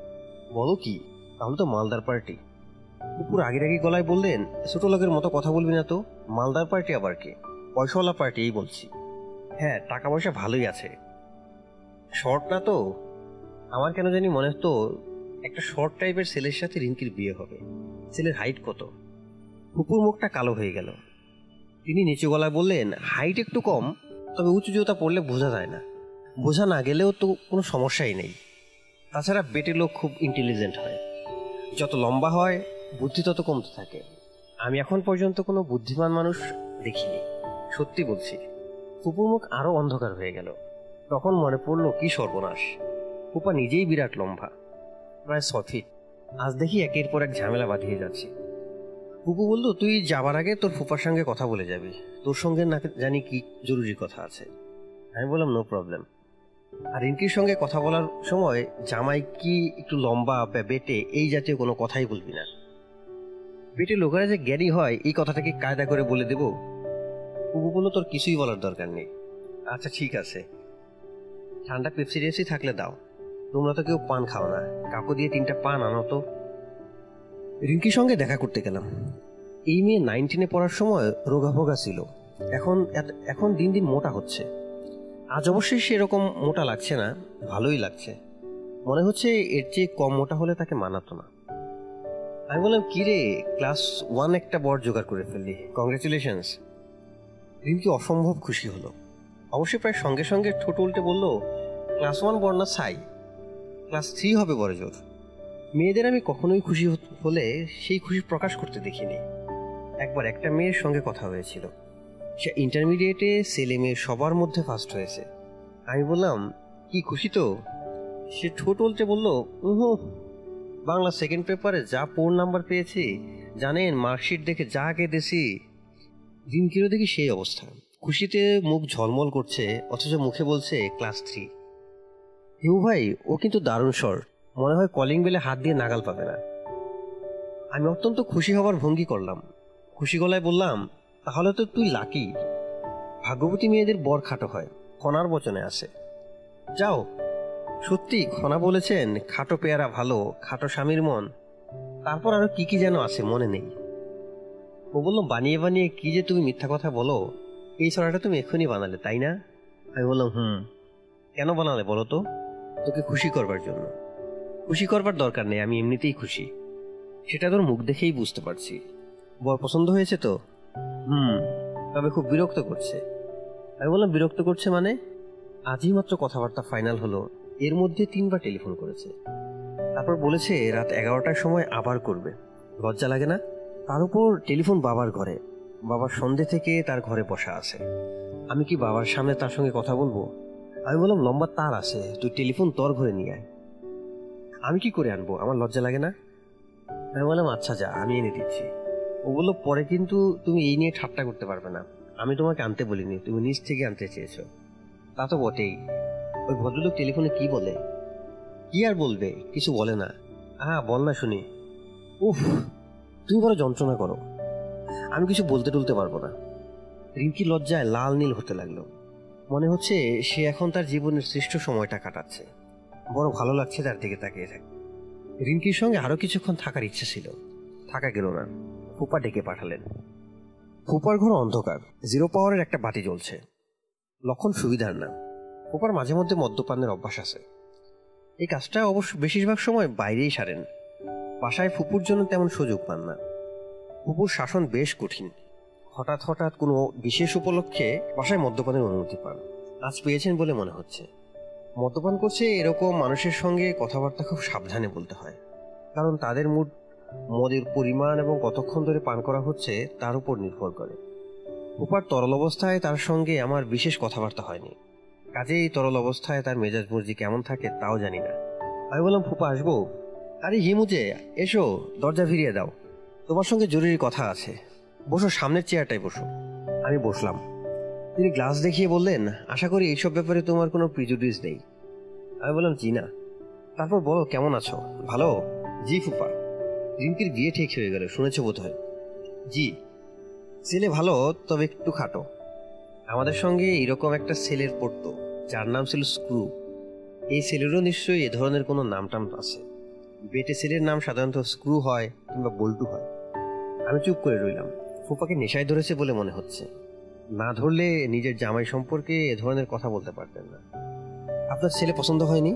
বলো কি তাহলে তো মালদার পার্টি। কুকুর আগের আগে গলায় বললেন, ছোট লোকের মতো কথা বলবি না তো। মালদার পার্টি আবার কি? পয়সাওয়ালা পার্টি এই বলছি। হ্যাঁ টাকা পয়সা ভালোই আছে। শর্ট না তো? আমার কেন জানি মনে হতো, একটা শর্ট টাইপের ছেলের সাথে রিঙ্কির বিয়ে হবে। ছেলের হাইট কত? কুকুর মুখটা কালো হয়ে গেল। তিনি নিচু গলায় বললেন, হাইট একটু কম, তবে উঁচু জুতা পড়লে বোঝা যায় না। বোঝা না গেলেও তো কোনো সমস্যাই নেই। তাছাড়া বেটে লোক খুব ইন্টেলিজেন্ট হয়। যত লম্বা হয়, বুদ্ধি তত কমতে থাকে। আমি এখন পর্যন্ত কোনো বুদ্ধিমান মানুষ দেখিনি, সত্যি বলছি। ফুপুর মুখ আরও অন্ধকার হয়ে গেল। তখন মনে পড়ল, কি সর্বনাশ। ফুপা নিজেই বিরাট লম্বা, প্রায় ছ ফিট আজ দেখি একের পর এক ঝামেলা বাঁধিয়ে যাচ্ছি। ফুপু বলল, তুই যাবার আগে তোর ফুপার সঙ্গে কথা বলে যাবি। তোর সঙ্গে না জানি কি জরুরি কথা আছে। আমি বললাম নো প্রবলেম আর রিঙ্কির সঙ্গে কথা বলার সময় জামাই কি একটু লম্বা বা বেটে এই জাতীয় কোনো কথাই বলবি না। বেটে লোকেরা যে জ্ঞানী হয়, এই কথাটাকে কায়দা করে বলে দেব। ফুপু বলল, তোর কিছুই বলার দরকার নেই। আচ্ছা ঠিক আছে। ঠান্ডা পেপসি থাকলে দাও। তোমরা তো কেউ পান খাও না। কাকু দিয়ে তিনটা পান আনো তো। রিঙ্কির সঙ্গে দেখা করতে গেলাম। এই মেয়ে নাইনটিনে পড়ার সময় রোগাভোগা ছিল। এখন এখন দিন দিন মোটা হচ্ছে। আজ অবশ্যই সেরকম মোটা লাগছে না, ভালোই লাগছে। মনে হচ্ছে এর চেয়ে কম মোটা হলে তাকে মানাতো না। আমি বললাম, কি রে, ক্লাস ওয়ান একটা বর জোগাড় করে ফেললি। কংগ্রেচুলেশনস রিঙ্কি অসম্ভব খুশি হলো। অবশ্যই প্রায় সঙ্গে সঙ্গে ঠোঁট উল্টে বলল, ক্লাস ওয়ান বর না ছাই। ক্লাস থ্রি হবে বড় জোর। মেয়েদের আমি কখনোই খুশি হলে সেই খুশি প্রকাশ করতে দেখিনি। একবার একটা মেয়ের সঙ্গে কথা হয়েছিল। সে ইন্টারমিডিয়েটে ছেলে মেয়ে সবার মধ্যে ফার্স্ট হয়েছে। আমি বললাম, কি খুশি তো? সে ঠোঁট উল্টে বলল, উহু, বাংলা সেকেন্ড পেপারে যা পোর নাম্বার পেয়েছি, জানেন মার্কশিট দেখে যা কেঁদেছি। রিঙ্কিরও দেখি সেই অবস্থা। খুশিতে মুখ ঝলমল করছে, অথচ মুখে বলছে ক্লাস থ্রি হিউ ভাই, ও কিন্তু দারুণ স্বর মনে হয় কলিং বেলে হাত দিয়ে নাগাল পাবে না। আমি অত্যন্ত খুশি হবার ভঙ্গি করলাম। খুশি গলায় বললাম, তাহলে তো তুই লাকি। ভাগ্যবতী মেয়েদের বর খাটো হয়, খনার বচনে আছে যাও, সত্যি খনা বলেছেন, খাটো পেয়ারা ভালো, খাটো স্বামীর মন। তারপর আরও কি কি যেন আছে মনে নেই। ও বলল, বানিয়ে বানিয়ে কি যে তুমি মিথ্যা কথা বলো, এই ছড়াটা তুমি এক্ষুনি বানালে, তাই না? আমি বললাম, হুম। কেন বানালে বলো তো? তোকে খুশি করবার জন্য। খুশি করবার দরকার নেই, আমি এমনিতেই খুশি। সেটা তোর মুখ দেখেই বুঝতে পারছি। বর পছন্দ হয়েছে তো? হুম, তবে খুব বিরক্ত করছে। আমি বললাম, বিরক্ত করছে মানে? আজই মাত্র কথাবার্তা ফাইনাল হলো, এর মধ্যে তিনবার টেলিফোন করেছে। তারপর বলেছে, রাত এগারোটার সময় আবার করবে। লজ্জা লাগে না? তার উপর টেলিফোন বাবার ঘরে। বাবার সন্ধে থেকে তার ঘরে বসা আছে। আমি কি বাবার সামনে তার সঙ্গে কথা বলব? আমি বললাম, লম্বা তার আছে, তুই টেলিফোন তোর ঘরে নিয়ে আয়। আমি কি করে আনব? আমার লজ্জা লাগে না? আমি বললাম আচ্ছা যা, আমি এনে দিচ্ছি। ও বলল, পরে কিন্তু তুমি এই নিয়ে ঠাট্টা করতে পারবে না। আমি তোমাকে আনতে বলিনি, তুমি নিজ থেকে আনতে চেয়েছো। তা তো বটেই। ওই ভদ্রলোক টেলিফোনে কি বলে? কি আর বলবে? কিছু বলে না। হ্যাঁ বল না শুনি। উফ, তুমি বড় যন্ত্রণা করো। আমি কিছু বলতে টুলতে পারব না। রিঙ্কি লজ্জায় লাল নীল হতে লাগল। মনে হচ্ছে সে এখন তার জীবনের শ্রেষ্ঠ সময়টা কাটাচ্ছে। বড় ভালো লাগছে তার দিকে তাকিয়ে থাকে। রিঙ্কির সঙ্গে আরও কিছুক্ষণ থাকার ইচ্ছে ছিল। থাকা গেল না। ফুপা ডেকে পাঠালেন। ফুপার ঘর অন্ধকার। জিরো পাওয়ারের একটা বাতি জ্বলছে। লক্ষণ সুবিধার না। ফুপার মাঝে মধ্যে মদ্যপানের অভ্যাস আছে। এই কাজটা অবশ্য বেশিরভাগ সময় বাইরেই সারেন। বাসায় ফুপুর জন্য তেমন সুযোগ পান না। ফুপুর শাসন বেশ কঠিন। হঠাৎ হঠাৎ কোনো বিশেষ উপলক্ষে বাসায় মদ্যপানের অনুমতি পান। আজ পেয়েছেন বলে মনে হচ্ছে। মদ্যপান করছে এরকম মানুষের সঙ্গে কথাবার্তা খুব সাবধানে বলতে হয়। কারণ তাদের মুড, মদের পরিমাণ এবং কতক্ষণ ধরে পান করা হচ্ছে তার উপর নির্ভর করে। ফুপার তরল অবস্থায় তার সঙ্গে আমার বিশেষ কথাবার্তা হয়নি। কাজে এই তরল অবস্থায় তার মেজাজ মর্জি কেমন থাকে তাও জানি না। আমি বললাম, ফুপা, আসব? আরে হিমুজে এসো, দরজা ফিরিয়ে দাও। তোমার সঙ্গে জরুরি কথা আছে। বসো, সামনের চেয়ারটায় বসো। আমি বসলাম। তিনি গ্লাস দেখিয়ে বললেন, আশা করি এইসব ব্যাপারে তোমার কোনো প্রিজুডিস নেই। আমি বললাম, জি না। তারপর বলো, কেমন আছো? ভালো। জি ফুপা রিঙ্কির বিয়ে ঠিক হয়ে গেল, শুনেছ বোধ হয় জি। ছেলে ভালো, তবে একটু খাটো। আমাদের সঙ্গে এরকম একটা ছেলের পড়তো যার নাম ছিল স্ক্রু। এই ছেলেরও নিশ্চয়ই এ ধরনের কোনো নাম টাম আছে। বেটে ছেলের নাম সাধারণত স্ক্রু হয় কিংবা বল্টু হয়। আমি চুপ করে রইলাম। ফুপাকে নেশায় ধরেছে বলে মনে হচ্ছে। না ধরলে নিজের জামাই সম্পর্কে এ ধরনের কথা বলতে পারতেন না। আপনার ছেলে পছন্দ হয়নি?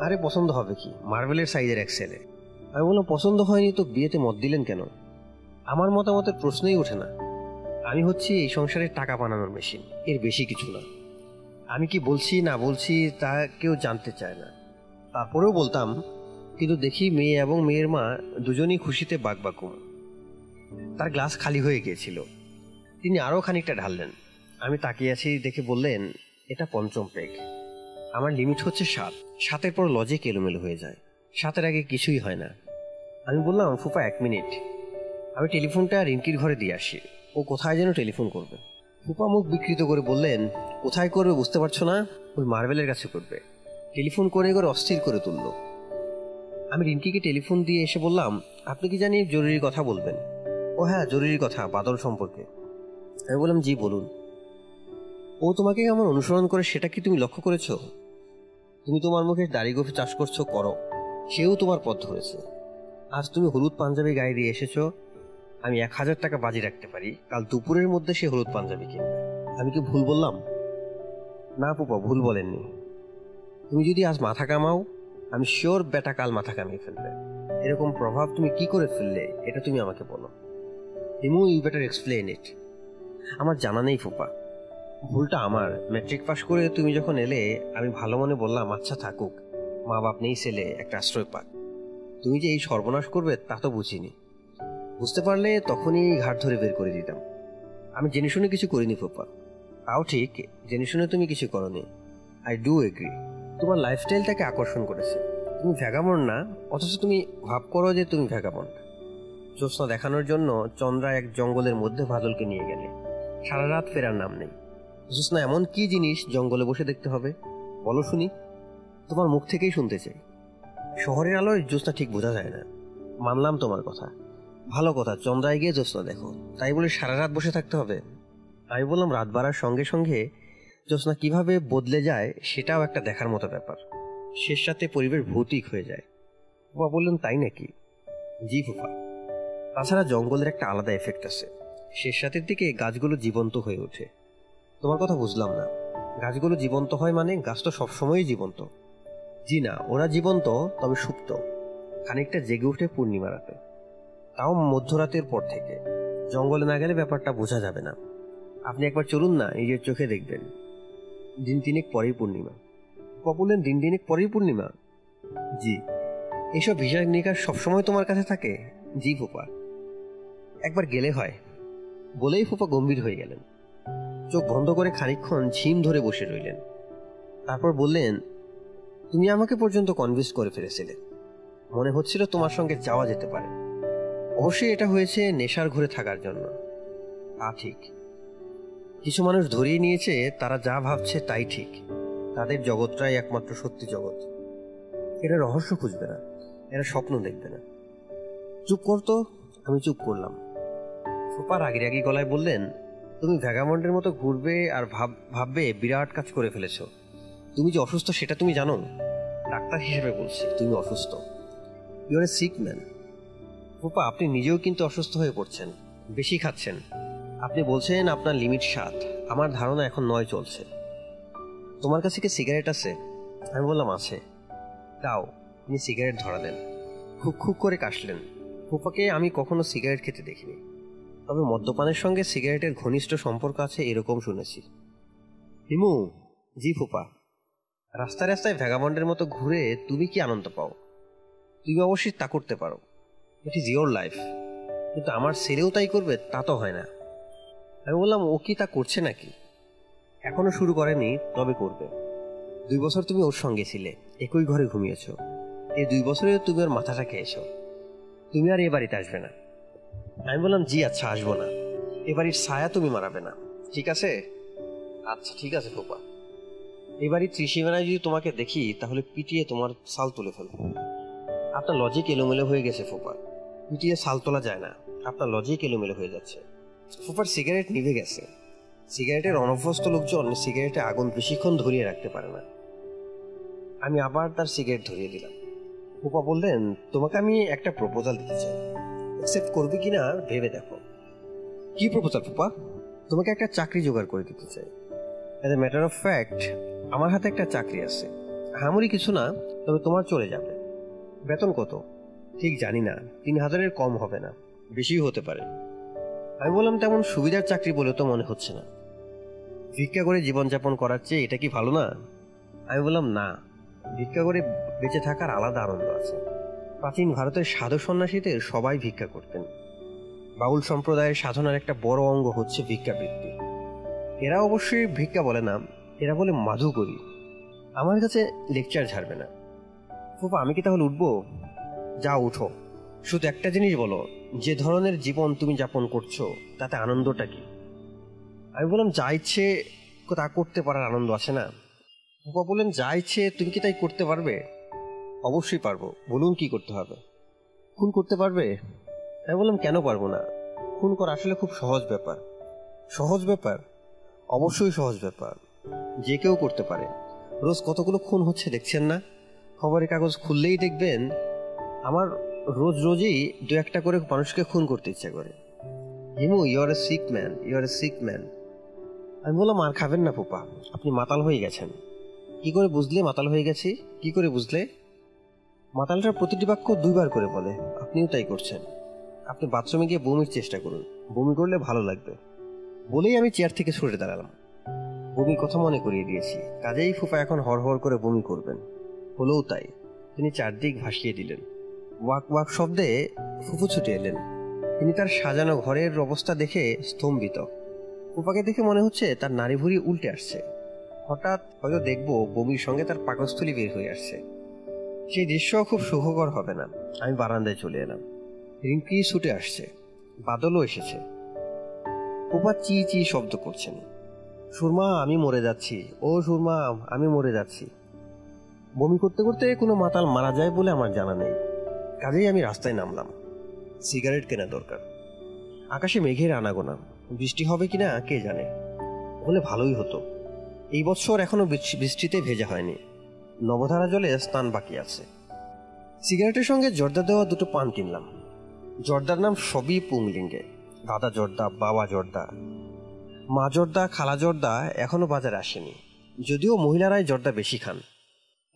আরে পছন্দ হবে কি? মার্বেলের সাইজের এক ছেলে। আমি বললাম পছন্দ হয়নি তো বিয়েতে মত দিলেন কেন? আমার মতামতের প্রশ্নই ওঠে না। আমি হচ্ছি এই সংসারে টাকা বানানোর মেশিন এর বেশি কিছু না। আমি কি বলছি না বলছি তা কেউ জানতে চায় না। তারপরেও বলতাম কিন্তু দেখি মেয়ে এবং মেয়ের মা দুজনই খুশিতে বাকবাকুম তার গ্লাস খালি হয়ে গিয়েছিল। তিনি আরও খানিকটা ঢাললেন। আমি তাকিয়ে আছি দেখে বললেন, এটা পঞ্চম পেগ। আমার লিমিট হচ্ছে সাত। সাতের পর লজিক এলোমেলো হয়ে যায়। সাতের আগে কিছুই হয় না। আমি বললাম ফুপা এক মিনিট। আমি টেলিফোনটা রিঙ্কির ঘরে দিয়ে আসি। ও কোথায় যেন টেলিফোন করবে। ফুপা মুখ বিকৃত করে বললেন, কোথায় করবে বুঝতে পারছ না? ওই মার্বেলের কাছে করবে। টেলিফোন করে করে অস্থির করে তুলল। আমি রিঙ্কিকে টেলিফোন দিয়ে এসে বললাম, আপনি কি জানি জরুরি কথা বলবেন? ও হ্যাঁ জরুরি কথা, বাদল সম্পর্কে। আমি বললাম, জি, বলুন। ও তোমাকে আমার অনুসরণ করে, সেটা কি তুমি লক্ষ্য করেছ? তুমি তোমার মুখে দাড়ি গোফে চাষ করছ, করো। সেও তোমার পথ ধরেছে। আজ তুমি হলুদ পাঞ্জাবি গায়ে দিয়ে এসেছ। আমি এক হাজার টাকা বাজি রাখতে পারি। কাল দুপুরের মধ্যে সে হলুদ পাঞ্জাবি কিনবে। আমি কি ভুল বললাম? না পুপা ভুল বলেননি। তুমি যদি আজ মাথা কামাও, আমি শিওর বেটা কাল মাথা কামিয়ে ফেলবে। এরকম প্রভাব তুমি কি করে ফেললে, এটা তুমি আমাকে বলো। Himu you better explain it. আমার জানা নেই ফুপা। ভুলটা আমার। ম্যাট্রিক পাস করে তুমি যখন এলে, আমি ভালো মনে বললাম আচ্ছা থাকুক। মা বাপ নেই ছেলে, একটা আশ্রয় পাক। তুমি যে এই সর্বনাশ করবে, তা তো বুঝিনি। বুঝতে পারলে তখনই ঘাট ধরে বের করে দিতাম। আমি জেনে শুনে কিছু করিনি ফুপা। তাও ঠিক, জেনে শুনে তুমি কিছু করনি। আই ডু এগ্রি তোমার লাইফস্টাইলটাকে আকর্ষণ করেছে। তুমি ভ্যাগামন না, অথচ তুমি ভাব করো যে তুমি ভ্যাগামন জ্যোৎস্না দেখানোর জন্য চন্দ্রা এক জঙ্গলের মধ্যে বাদলকে নিয়ে গেলে। সারা রাত ফেরার নাম নেই। জ্যোৎস্না এমন কি জিনিস জঙ্গলে বসে দেখতে হবে? বলো শুনি। তোমার মুখ থেকেই শুনতে চাই। শহরের আলোয় জ্যোৎস্না ঠিক বোঝা যায় না। মানলাম তোমার কথা। ভালো কথা, চন্দ্রায় গিয়ে জ্যোৎস্না দেখো। তাই বলে সারা রাত বসে থাকতে হবে? আমি বললাম, রাত বাড়ার সঙ্গে সঙ্গে জ্যোৎস্না কীভাবে বদলে যায়, সেটাও একটা দেখার মতো ব্যাপার। শেষ সাথে পরিবেশ ভৌতিক হয়ে যায়। ফুফা বললেন, তাই নাকি? জি ফুফা। তাছাড়া জঙ্গলের একটা আলাদা এফেক্ট আছে। শেষ রাতের দিকে গাছগুলো জীবন্ত হয়ে ওঠে। তোমার কথা বুঝলাম না। গাছগুলো জীবন্ত হয় মানে গাছ তো সবসময়ই জীবন্ত। জি না, ওরা জীবন্ত, তবে সুপ্ত। খানিকটা জেগে উঠে পূর্ণিমা রাতে। তাও মধ্যরাতের পর থেকে। জঙ্গলে না গেলে ব্যাপারটা বোঝা যাবে না। আপনি একবার চলুন না নিজের চোখে দেখবেন। দিন তিনেক পরেই পূর্ণিমা। বাবা বললেন, দিন দিনেক পরেই পূর্ণিমা? জি। এসব হিসাব নিকাশ সবসময় তোমার কাছে থাকে? জি ফুপা একবার গেলে হয়। বলেই ফুপা গম্ভীর হয়ে গেলেন। চোখ বন্ধ করে খানিকক্ষণ ঝিম ধরে বসে রইলেন। তারপর বললেন, তুমি আমাকে পর্যন্ত কনভিন্স করে ফেলেছিলে। মনে হচ্ছিল তোমার সঙ্গে যাওয়া যেতে পারে। অবশ্যই এটা হয়েছে নেশার ঘুরে থাকার জন্য। তা ঠিক। কিছু মানুষ ধরিয়ে নিয়েছে, তারা যা ভাবছে তাই ঠিক। তাদের জগৎটাই একমাত্র সত্যি জগৎ। এরা রহস্য খুঁজবে না। এরা স্বপ্ন দেখবে না। চুপ করতো আমি চুপ করলাম। ফুপা রাগি রাগি গলায় বললেন, তুমি ভ্যাগামন্ডের মতো ঘুরবে আর ভাব, ভাববে, বিরাট কাজ করে ফেলেছ। তুমি যে অসুস্থ সেটা তুমি জানো ডাক্তার হিসেবে বলছি, তুমি অসুস্থ। ইউর এ সিক ম্যান ফুপা আপনি নিজেও কিন্তু অসুস্থ হয়ে পড়ছেন। বেশি খাচ্ছেন। আপনি বলছেন আপনার লিমিট সাত। আমার ধারণা এখন নয় চলছে। তোমার কাছে কি সিগারেট আছে? আমি বললাম, আছে। তাও তিনি সিগারেট ধরালেন। খুব খুব করে কাশলেন। ফুপাকে আমি কখনো সিগারেট খেতে দেখিনি। তবে মদ্যপানের সঙ্গে সিগারেটের ঘনিষ্ঠ সম্পর্ক আছে এরকম শুনেছি। হিমু জি ফুপা। রাস্তায় রাস্তায় ভ্যাগাবন্ডের মতো ঘুরে তুমি কি আনন্দ পাও? তুমি অবশ্যই তা করতে পারো। ইট ইজ ইয়োর লাইফ কিন্তু আমার ছেলেও তাই করবে, তা তো হয় না। আমি বললাম, ও কি তা করছে নাকি? এখনও শুরু করেনি, তবে করবে। দুই বছর তুমি ওর সঙ্গে ছিলে, একই ঘরে ঘুমিয়েছ। এই দুই বছরে তুমি ওর মাথাটা খেয়েছ। তুমি আর এ বাড়িতে আসবে না। আমি বললাম, জি আচ্ছা আসব না। এ বাড়ির ছায়া তুমি মারাবে না, ঠিক আছে? আচ্ছা ঠিক আছে ফোপা এ বাড়ির ত্রিসীমানায় যদি তোমাকে দেখি, তাহলে পিটিয়ে তোমার সাল তুলে ফেলব আপনার লজিক এলোমেলো হয়ে গেছে ফোপা পিটিয়ে সাল তোলা যায় না। আপনার লজিক এলোমেলো হয়ে যাচ্ছে। ফোপার সিগারেট নিভে গেছে। সিগারেটের অনভ্যস্ত লোকজন সিগারেটে আগুন বেশিক্ষণ ধরিয়ে রাখতে পারে না। আমি আবার তার সিগারেট ধরিয়ে দিলাম। ফোপা বললেন, তোমাকে আমি একটা প্রপোজাল দিতে চাই। অ্যাকসেপ্ট করবে কিনা ভেবে দেখো। কি প্রপোজাল ফুপা? তোমাকে একটা চাকরি জোগাড় করে দিতে চাই। As a matter of fact আমার হাতে একটা চাকরি আছে। হামুরি কিছু না তবে তোমার চলে যাবে। বেতন কত? ঠিক জানি না। তিন হাজারের কম হবে না। বেশিও হতে পারে। আমি বললাম তেমন সুবিধার চাকরি বলে তো মনে হচ্ছে না। ভিক্ষা করে জীবনযাপন করার চেয়ে এটা কি ভালো না? আমি বললাম না। ভিক্ষা করে বেঁচে থাকার আলাদা আনন্দ আছে। প্রাচীন ভারতের সাধু সন্ন্যাসীদের সবাই ভিক্ষা করতেন। বাউল সম্প্রদায়ের সাধনার একটা বড় অঙ্গ হচ্ছে ভিক্ষাবৃত্তি। এরা অবশ্যই ভিক্ষা বলে না, এরা বলে মাধু করি আমার কাছে লেকচার ঝাড়বে না। ফুপা আমি কি তাহলে উঠবো? যা, উঠো। শুধু একটা জিনিস বলো, যে ধরনের জীবন তুমি যাপন করছ, তাতে আনন্দটা কি? আমি বললাম, যা ইচ্ছে তা করতে পারার আনন্দ আছে না? বাবা বললেন, যা ইচ্ছে তুমি কি তাই করতে পারবে? অবশ্যই পারব। বলুন কি করতে হবে? খুন করতে পারবে? আমি বললাম, কেন পারব না? খুন করা আসলে খুব সহজ ব্যাপার। সহজ ব্যাপার? অবশ্যই সহজ ব্যাপার। যে কেউ করতে পারে। রোজ কতগুলো খুন হচ্ছে দেখছেন না? খবরের কাগজ খুললেই দেখবেন, আমার রোজ রোজই দু একটা করে মানুষকে খুন করতে ইচ্ছা করে। Himu you're a sick man you're a sick man আমি বললাম, আর খাবেন না পোপা আপনি মাতাল হয়ে গেছেন। কি করে বুঝলে মাতাল হয়ে গেছি? কি করে বুঝলে? মাতালটার প্রতিটি বাক্য দুইবার করে বলে, আপনিও তাই করছেন। আপনি বাথরুমে গিয়ে বমির চেষ্টা করুন। বমি করলে ভালো লাগবে। বলেই আমি চেয়ার থেকে সরে দাঁড়ালাম। বমির কথা মনে করিয়ে দিয়েছি। কাজেই ফুফা এখন হর হর করে বমি করবেন। হলেও তাই। তিনি চারদিক ভাসিয়ে দিলেন। ওয়াক ওয়াক শব্দে ফুফু ছুটে এলেন। তিনি তার সাজানো ঘরের অবস্থা দেখে স্তম্ভিত। ফুফাকে দেখে মনে হচ্ছে তার নারী ভুড়ি উল্টে আসছে। হঠাৎ হয়তো দেখব বমির সঙ্গে তার পাকস্থলী বের হয়ে আসছে। সেই দৃশ্য খুব সুখকর হবে না। আমি বারান্দায় চলে এলাম। রিঙ্কি ছুটে আসছে। বাদলও এসেছে। ফুফা চি চি শব্দ করছেন। সুরমা, আমি মরে যাচ্ছি। ও সুরমা, আমি মরে যাচ্ছি। বমি করতে করতে কোনো মাতাল মারা যায় বলে আমার জানা নেই। কাজেই আমি রাস্তায় নামলাম। সিগারেট কেনা দরকার। আকাশে মেঘের আনাগোনা। বৃষ্টি হবে কিনা, কে জানে। হলে ভালোই হতো। এই বছর এখনও বৃষ্টিতে ভেজা হয়নি। নবধারা জলে স্নান বাকি আছে। সিগারেটের সঙ্গে জর্দা দেওয়া দুটো পান কিনলাম। জর্দার নাম সবই পুংলিঙ্গে। দাদা জর্দা, বাবা জর্দা। মা জর্দা, খালা জর্দা এখনও বাজারে আসেনি। যদিও মহিলারাই জর্দা বেশি খান।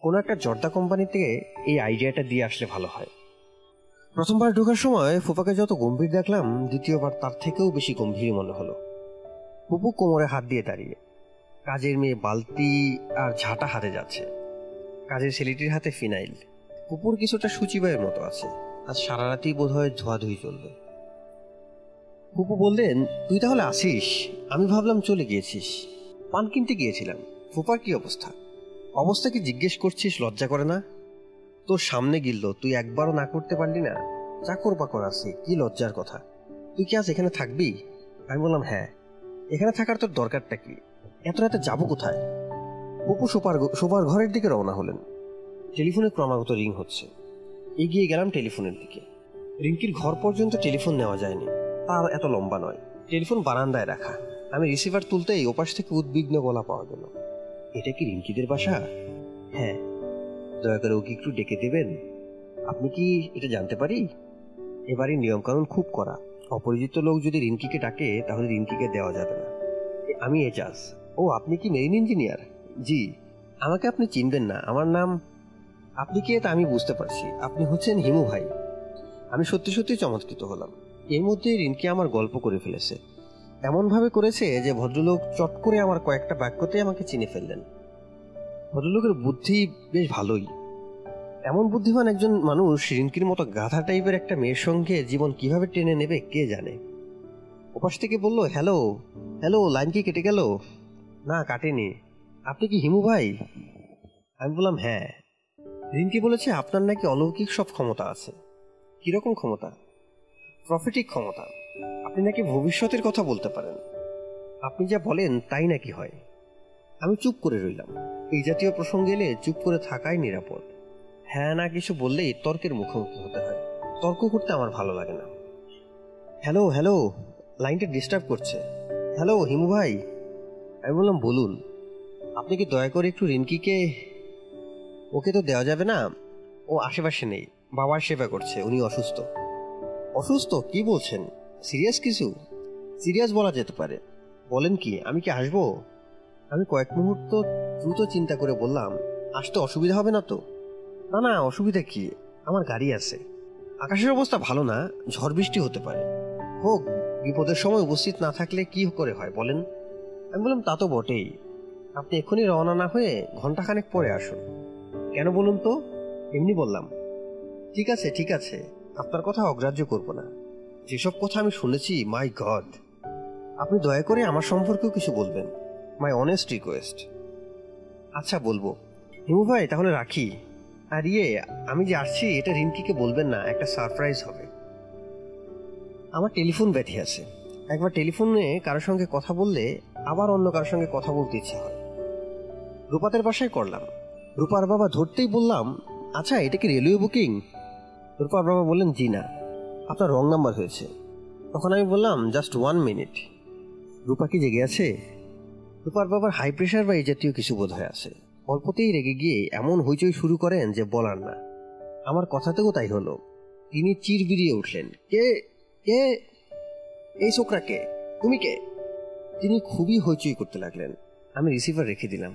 কোনো একটা জর্দা কোম্পানি থেকে এই আইডিয়াটা দিয়ে আসলে ভালো হয়। প্রথমবার ঢোকার সময় ফুপাকে যত গম্ভীর দেখলাম, দ্বিতীয়বার তার থেকেও বেশি গম্ভীর মনে হলো। ফুপু কোমরে হাত দিয়ে দাঁড়িয়ে। কাজের মেয়ে বালতি আর ঝাঁটা হাতে যাচ্ছে। কাজের ছেলেটির হাতে ফিনাইল। কুকুর কিছুটা সূচিবায়ের মতো আছে। আজ সারা রাতেই বোধ হয় ধোয়াধুয়ি চলবে। কুপু বললেন, তুই তাহলে আসিস? আমি ভাবলাম চলে গিয়েছিস। পান কিনতে গিয়েছিলাম। ফুপার কি অবস্থা? অবস্থা কি জিজ্ঞেস করছিস? লজ্জা করে না? তোর সামনে গিলল, তুই একবারও না করতে পারলি না? চাকর বাকর আছে, কি লজ্জার কথা। তুই কি আজ এখানে থাকবি? আমি বললাম হ্যাঁ। এখানে থাকার তোর দরকারটা কি? এত রাতে যাব কোথায়? অপু সোপার সোপার ঘরের দিকে রওনা হলেন। টেলিফোনে ক্রমাগত রিং হচ্ছে। এগিয়ে গেলাম টেলিফোনের দিকে। রিঙ্কির ঘর পর্যন্ত টেলিফোন নেওয়া যায়নি। তার এত লম্বা নয়। টেলিফোন বারান্দায় রাখা। আমি রিসিভার তুলতেই ওপাশ থেকে উদ্বিগ্ন গলা পাওয়া গেল। এটা কি রিঙ্কিদের বাসা? হ্যাঁ। দয়া করে ওকে একটু ডেকে দেবেন? আপনি কি এটা জানতে পারি? এবারে নিয়মকানুন খুব করা অপরিচিত লোক যদি রিঙ্কিকে ডাকে, তাহলে রিঙ্কিকে দেওয়া যাবে না। আমি এজাজ। ও, আপনি কি মেরিন ইঞ্জিনিয়ার? জি, আমাকে আপনি চিনবেন না। আমার নাম আপনি কে তা আমি বুঝতে পারছি। আপনি হচ্ছেন হিমু ভাই। আমি সত্যি সত্যি চমৎকৃত হলাম। এর মধ্যে রিনকি আমার গল্প করে ফেলেছে। এমনভাবে করেছে যে ভদ্রলোক চট করে আমার কয়েকটা বাক্যতে আমাকে চিনে ফেললেন। ভদ্রলোকের বুদ্ধি বেশ ভালোই। এমন বুদ্ধিমান একজন মানুষ রিনকির মতো গাধা টাইপের একটা মেয়ের সঙ্গে জীবন কীভাবে টেনে নেবে কে জানে? ওপাশ থেকে বলল, হ্যালো হ্যালো, লাইন কি কেটে গেল? না, কাটেনি। আপনি কি হিমু ভাই? আমি বললাম হ্যাঁ। রিনকি বলেছে আপনার নাকি অলৌকিক সব ক্ষমতা আছে। কীরকম ক্ষমতা? প্রফিটিক ক্ষমতা। আপনি নাকি ভবিষ্যতের কথা বলতে পারেন। আপনি যা বলেন, তাই নাকি হয়? আমি চুপ করে রইলাম। এই জাতীয় প্রসঙ্গে এলে চুপ করে থাকাই নিরাপদ। হ্যাঁ না কিছু বললেই তর্কের মুখোমুখি হতে হয়। তর্ক করতে আমার ভালো লাগে না। হ্যালো হ্যালো, লাইনটা ডিস্টার্ব করছে। হ্যালো, হিমু ভাই। আমি বললাম, বলুন। আপনি কি দয়া করে একটু রিনকিকে ওকে তো দেওয়া যাবে না? ও আশেপাশে নেই, বাবার সেবা করছে, উনি অসুস্থ। অসুস্থ? কি বলছেন? সিরিয়াস কিছু? সিরিয়াস বলা যেতে পারে। বলেন কি, আমি কি আসব? আমি কয়েক মুহূর্ত দ্রুত চিন্তা করে বললাম, আসতে অসুবিধা হবে না তো? না না, অসুবিধা কি? আমার গাড়ি আছে। আকাশের অবস্থা ভালো না, ঝড় বৃষ্টি হতে পারে। হোক, বিপদের সময় উপস্থিত না থাকলে কি করে হয় বলেন? আমি বললাম, তা তো বটেই। আপনি এক্ষুনি রওনা না হয়ে ঘন্টাখানেক পরে আসুন। কেন বলুন তো? এমনি বললাম। ঠিক আছে ঠিক আছে। আপনার কথা অগ্রাহ্য করব না। যেসব কথা আমি শুনেছি মাই গড আপনি দয়া করে আমার সম্পর্কেও কিছু বলবেন। মাই অনেস্ট রিকোয়েস্ট আচ্ছা বলব। হিমু ভাই, তাহলে রাখি। আর ইয়ে আমি যে আসছি, এটা রিঙ্কিকে বলবেন না, একটা সারপ্রাইজ হবে। আমার টেলিফোন ব্যাথি আছে। একবার টেলিফোনে কারোর সঙ্গে কথা বললে আবার অন্য কারোর সঙ্গে কথা বলতে ইচ্ছা হয়। রূপাতের বাসায় করলাম। রূপার বাবা ধরতেই বললাম আচ্ছা এটা কি রেলওয়ে বুকিং? রূপার বাবা বললেন, জি না, আপনার রং নাম্বার হয়েছে। তখন আমি বললাম, জাস্ট ওয়ান মিনিট। রূপা কি জেগে আছে? রূপার বাবার হাই প্রেশার বা এই জাতীয় কিছু বোধ হয়ে আছে। অল্পতেই রেগে গিয়ে এমন হইচই শুরু করেন যে বলার না। আমার কথাতেও তাই হলো। তিনি চির বিরিয়ে উঠলেন, কে? কে? এই ছোকরা কে? তুমি কে? তিনি খুবই হইচই করতে লাগলেন। আমি রিসিভার রেখে দিলাম।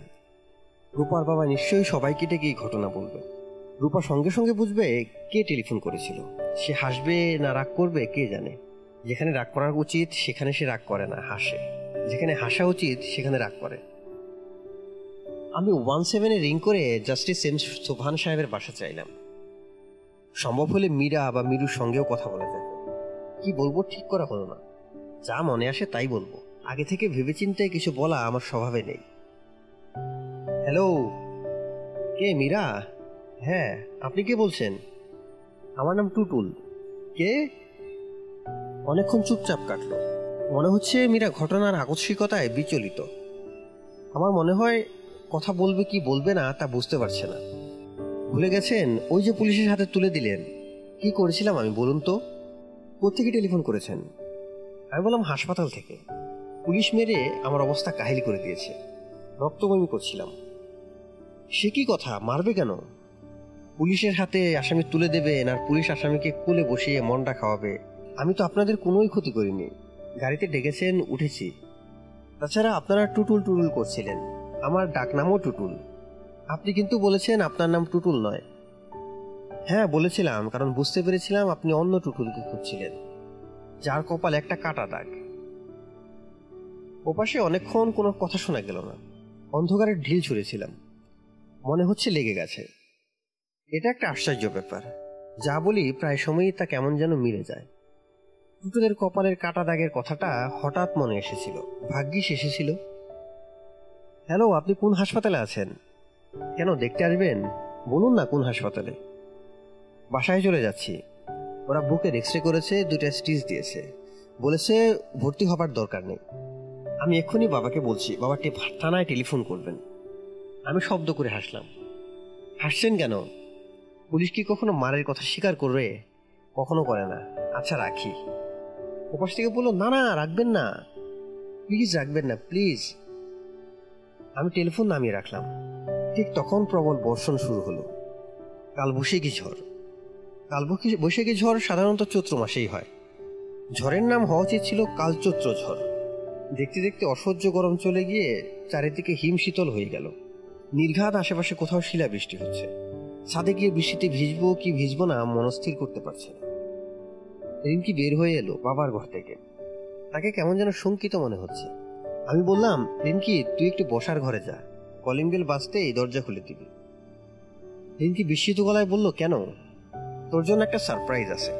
রূপার বাবা নিশ্চয়ই সবাইকে ডেকে এই ঘটনা বলবে। রূপা সঙ্গে সঙ্গে বুঝবে কে টেলিফোন করেছিল। সে হাসবে না রাগ করবে, কে জানে। যেখানে রাগ করা উচিত, সেখানে সে রাগ করে না, হাসে। যেখানে হাসা উচিত, সেখানে রাগ করে। আমি ওয়ান সেভেনে রিং করে জাস্টিস এম সোভান সাহেবের বাসা চাইলাম। সম্ভব হলে মীরা বা মিরুর সঙ্গেও কথা বলা যাবে। কি বলব, ঠিক করা হলো না। যা মনে আসে তাই বলব। আগে থেকে ভেবেচিন্তে কিছু বলা আমার স্বভাবে নেই। হ্যালো কে মীরা? হ্যাঁ আপনি কে বলছেন? আমার নাম টুটুল। কে? অনেকক্ষণ চুপচাপ কাটলো। মনে হচ্ছে মীরা ঘটনার আকস্মিকতায় বিচলিত। আমার মনে হয় কথা বলবে কি বলবে না তা বুঝতে পারছে না। ভুলে গেছেন? ওই যে পুলিশের হাতে তুলে দিলেন। কি করেছিলাম আমি বলুন তো? কোথেকে টেলিফোন করেছেন? আমি বললাম হাসপাতাল থেকে। পুলিশ মেরে আমার অবস্থা কাহিল করে দিয়েছে। রক্তবমি করছিলাম। সে কি কথা? মারবে কেন? পুলিশের হাতে আসামি তুলে দেবেন আর পুলিশ আসামিকে কোলে বসিয়ে মনটা খাওয়াবে। আমি তো আপনাদের কোনোই ক্ষতি করিনি। গাড়িতে ডেকেছেন, উঠেছি। তাছাড়া আপনারা টুটুল টুটুল করছিলেন। আমার ডাকনামও টুটুল। আপনি কিন্তু বলেছেন আপনার নাম টুটুল নয়। হ্যাঁ বলেছিলাম, কারণ বুঝতে পেরেছিলাম আপনি অন্য টুটুলকে খুঁজছিলেন। যার কপাল একটা কাটা দাগ। ওপাশে অনেকক্ষণ কোনো কথা শোনা গেল না। অন্ধকারের ঢিল ছুঁড়েছিলাম। মনে হচ্ছে লেগে গেছে। এটা একটা আশ্চর্য ব্যাপার। যা বলি প্রায় সময়ই তা কেমন যেন মিলে যায়। টুটুলের কপালের কাটা দাগের কথাটা হঠাৎ মনে এসেছিল। ভাগ্যিস এসেছিল। হ্যালো, আপনি কোন হাসপাতালে আছেন? কেন, দেখতে আসবেন? বলুন না কোন হাসপাতালে। বাসায় চলে যাচ্ছি। ওরা বুকের এক্স রে করেছে, দুইটা স্টিচ দিয়েছে। বলেছে ভর্তি হবার দরকার নেই। আমি এক্ষুনি বাবাকে বলছি। বাবা থানায় টেলিফোন করবেন। আমি শব্দ করে হাসলাম। হাসছেন কেন? পুলিশ কি কখনো মারের কথা স্বীকার করবে কখনো করে না। আচ্ছা রাখি। ওপাশ থেকে বলল, না না, রাখবেন না। প্লিজ রাখবেন না প্লিজ আমি টেলিফোন নামিয়ে রাখলাম। ঠিক তখন প্রবল বর্ষণ শুরু হলো। কালবৈশাখী ঝড়। কালবৈশাখী বৈশাখী ঝড় সাধারণত চৈত্র মাসেই হয়। ঝড়ের নাম হওয়া উচিত ছিল কালচৈত্র ঝড়। দেখতে দেখতে অসহ্য গরম চলে গিয়ে চারিদিকে হিম শীতল হয়ে গেল। নির্ঘাত আশেপাশে কোথাও শিলা বৃষ্টি হচ্ছে। ছাদে গিয়ে বৃষ্টিতে ভিজবো কি ভিজবো না মনস্থির করতে পারছে না। রিঙ্কি বের হয়ে এলো বাবার ঘর থেকে। তাকে কেমন যেন শঙ্কিত মনে হচ্ছে। আমি বললাম রিঙ্কি তুই একটু বসার ঘরে যা। কলিং বেল বাজতেই দরজা খুলে দিবি। রিঙ্কি বিস্মিত গলায় বলল, কেন? তোর জন্য একটা সারপ্রাইজ আছে।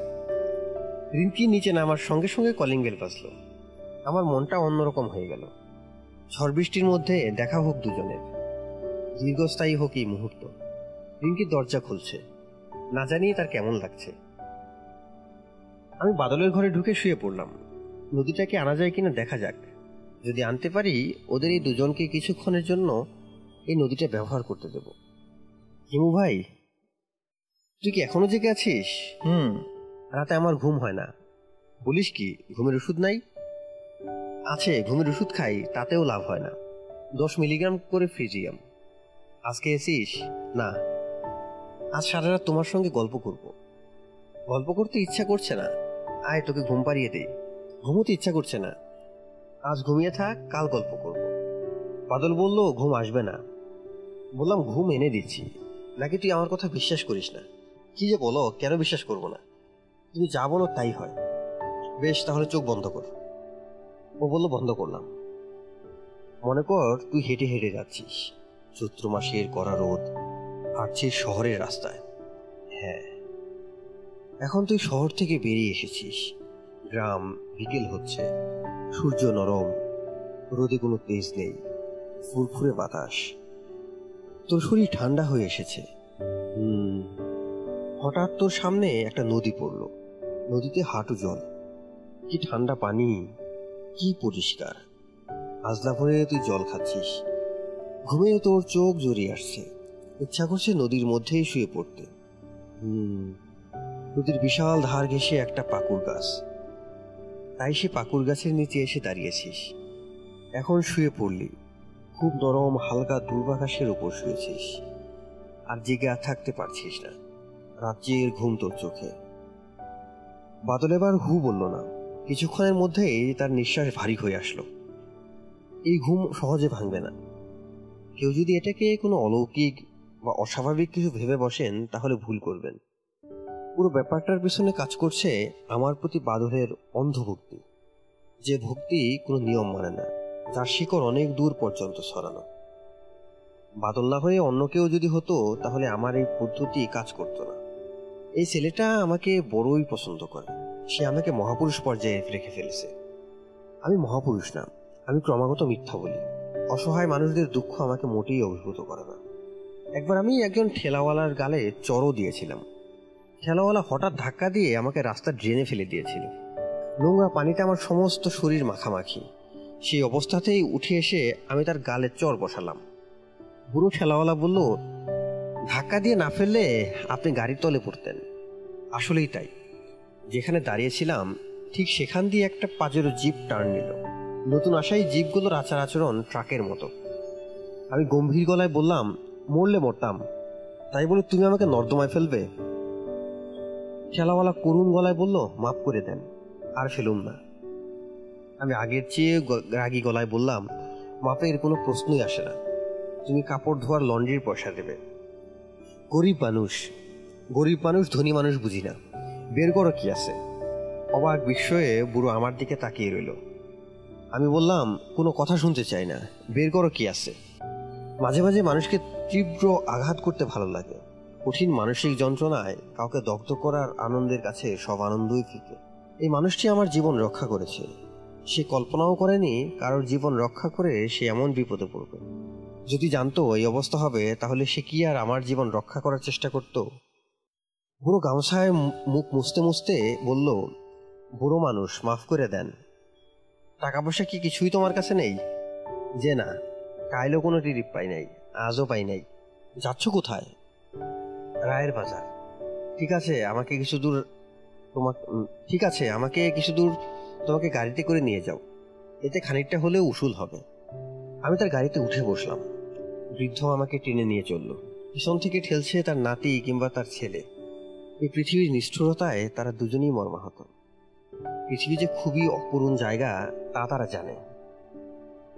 রিঙ্কি নিচে নামার সঙ্গে সঙ্গে কলিং বেল বাজলো। আমার মনটা অন্যরকম হয়ে গেল। ঝড় বৃষ্টির মধ্যে দেখা হোক দুজনের। দীর্ঘস্থায়ী হোক এই মুহূর্ত। রিঙ্কি দরজা খুলছে। না জানিয়ে তার কেমন লাগছে। আমি বাদলের ঘরে ঢুকে শুয়ে পড়লাম। নদীটাকে আনা যায় কিনা দেখা যাক। যদি আনতে পারি ওদের এই দুজনকে কিছুক্ষণের জন্য এই নদীটা ব্যবহার করতে দেব। হিমু ভাই তুই কি এখনও জেগে আছিস? হুম। রাতে আমার ঘুম হয় না। বলিস কি ঘুমের ওষুধ নাই? আছে ঘুমের ওষুধ খাই তাতেও লাভ হয় না। দশ মিলিগ্রাম করে ফ্রিজিয়াম। আজকে এসিস? না। আজ সারা রাত তোমার সঙ্গে গল্প করব। গল্প করতে ইচ্ছা করছে না। আয়, তোকে ঘুম পাড়িয়ে দেই। ঘুমোতে ইচ্ছা করছে না। আজ ঘুমিয়ে থাক, কাল গল্প করব। বাদল বলল, ঘুম আসবে না। বললাম, ঘুম এনে দিচ্ছি। নাকি তুই আমার কথা বিশ্বাস করিস না? কি যে বলো, কেন বিশ্বাস করব না? তুমি যা বলো, তাই হয়। বেশ, তাহলে চোখ বন্ধ কর। ও বলল, বন্ধ করলাম। মনে কর, তুই হেঁটে হেঁটে যাচ্ছিস। চৈত্র মাসের কড়া রোদ হাঁটছিস শহরের রাস্তায়। হ্যাঁ এখন তুই শহর থেকে বেরিয়ে এসেছিস। গ্রাম বিকেল হচ্ছে, সূর্য নরম, রোদে কোনো তেজ নেই, ফুরফুরে বাতাস। তোর শরীর ঠান্ডা হয়ে এসেছে। হুম, হঠাৎ তোর সামনে একটা নদী পড়ল। নদীতে হাঁটু জল। কি ঠান্ডা পানি, কি পরিষ্কার। আজলা ভরে তুই জল খাচ্ছিস। ঘুমে তোর চোখ জড়িয়ে আসছে। ইচ্ছা করছে নদীর মধ্যেই শুয়ে পড়তে। হুম, নদীর বিশাল ধার ঘেসে একটা পাকুর গাছ। তাই সে পাকুর গাছের নিচে এসে দাঁড়িয়েছিস। এখন শুয়ে পড়লি। খুব নরম, হালকা দুর্বাকাশের উপর শুয়েছিস। আর জেগে আর থাকতে পারছিস না। রাজ্যের ঘুম তোর চোখে। বাদল এবার হু বলল না। কিছুক্ষণের মধ্যেই তার নিঃশ্বাস ভারী হয়ে আসলো। এই ঘুম সহজে ভাঙবে না। কেউ যদি এটাকে কোনো অলৌকিক বা অস্বাভাবিক কিছু ভেবে বসেন, তাহলে ভুল করবেন। পুরো ব্যাপারটার পিছনে কাজ করছে আমার প্রতি বাদলের অন্ধভক্তি। যে ভক্তি কোনো নিয়ম মানে না, যার শিকড় অনেক দূর পর্যন্ত ছড়ানো। বাদল না হয়ে অন্য কেউ যদি হতো, তাহলে আমার এই পদ্ধতি কাজ করতো না। এই ছেলেটা আমাকে বড়ই পছন্দ করে। সে আমাকে মহাপুরুষ পর্যায়ে রেখে ফেলেছে। আমি মহাপুরুষ না, আমি ক্রমাগত মিথ্যা বলি। অসহায় মানুষদের দুঃখ আমাকে মোটেই অভিভূত করে না। একবার আমি একজন ঠেলাওয়ালার গালে চড়ও দিয়েছিলাম। ঠেলাওয়ালা হঠাৎ ধাক্কা দিয়ে আমাকে রাস্তা ড্রেনে ফেলে দিয়েছিল। নোংরা পানিতে আমার সমস্ত শরীর মাখামাখি। সেই অবস্থাতেই উঠে এসে আমি তার গালে চর বসালাম। বুড়ো ঠেলাওয়ালা বলল, ধাক্কা দিয়ে না ফেললে আপনি গাড়ির তলে পড়তেন। আসলেই তাই। যেখানে দাঁড়িয়েছিলাম, ঠিক সেখান দিয়ে একটা পাজেরো জিপ টার্ন নিল। নতুন আসা জীবগুলোর আচার আচরণ ট্রাকের মতো। আমি গম্ভীর গলায় বললাম, মরলে মরতাম। তাই বলে তুমি আমাকে নর্দমায় ফেলবে? খেলাওয়ালা করুণ গলায় বলল, মাফ করে দেন, আর ফেলুন না। আমি আগের চেয়ে রাগী গলায় বললাম, মাপের কোনো প্রশ্নই আসে না। তুমি কাপড় ধোয়ার লন্ড্রির পয়সা দেবে। গরিব মানুষ গরিব মানুষ, ধনী মানুষ বুঝি না। বের করো কি আছে? অবাক বিস্ময়ে বুড়ো আমার দিকে তাকিয়ে রইল। আমি বললাম, কোনো কথা শুনতে চাই না। বের করো কি আছে। মাঝে মাঝে মানুষকে তীব্র আঘাত করতে ভালো লাগে। কঠিন মানসিক যন্ত্রণায় কাউকে দগ্ধ করার আনন্দের কাছে সব আনন্দই ফিকে এই মানুষটি আমার জীবন রক্ষা করেছে। সে কল্পনাও করেনি কারোর জীবন রক্ষা করে সে এমন বিপদে পড়বে। যদি জানতো এই অবস্থা হবে, তাহলে সে কি আর আমার জীবন রক্ষা করার চেষ্টা করত? বুড়ো গামছায় মুখ মুছতে মুছতে বলল, বুড়ো মানুষ, মাফ করে দেন। টাকা পয়সা কি কিছুই তোমার কাছে নেই? যে না, কাইলেও কোনো রিলিফ পাই নাই, আজও পাই নাই। যাচ্ছ কোথায়? রায়ের বাজার। ঠিক আছে, আমাকে কিছু দূর তোমাকে ঠিক আছে, আমাকে কিছু দূর তোমাকে গাড়িতে করে নিয়ে যাও। এতে খানিকটা হলেও উসুল হবে। আমি তার গাড়িতে উঠে বসলাম। বৃদ্ধ আমাকে টেনে নিয়ে চলল। পিছন থেকে ঠেলছে তার নাতি কিংবা তার ছেলে। এই পৃথিবীর নিষ্ঠুরতায় তারা দুজনেই মর্মাহত। পৃথিবী যে খুবই অপূরণ জায়গা, তা তারা জানে।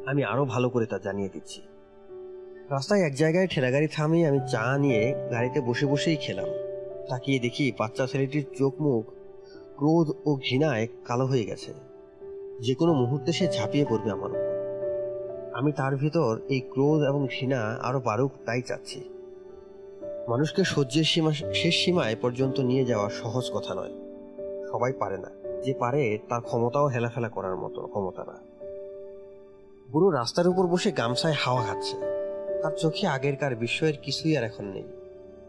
আমি আরও ভালো করে তা জানিয়ে দিচ্ছি। রাস্তায় এক জায়গায় ঠেলাগাড়ি থামিয়ে আমি চা নিয়ে গাড়িতে বসে বসেই খেলাম। তাকিয়ে দেখি বাচ্চা ছেলেটির চোখ মুখ ক্রোধ ও ঘৃণায় কালো হয়ে গেছে। যে কোনো মুহূর্তে সে ঝাঁপিয়ে পড়বে আমার উপর। আমি তার ভিতর এই ক্রোধ এবং ঘৃণা আরও বাড়ুক তাই চাচ্ছি। মানুষকে সহ্যের সীমা, শেষ সীমায় পর্যন্ত নিয়ে যাওয়া সহজ কথা নয়। সবাই পারে না। যে পারে, তার ক্ষমতাও হেলাফেলা করার মতো ক্ষমতা না। বুড়ো রাস্তার উপর বসে গামছায় হাওয়া খাচ্ছে। তার চোখে আগেরকার বিস্ময়ের কিছুই আর এখন নেই।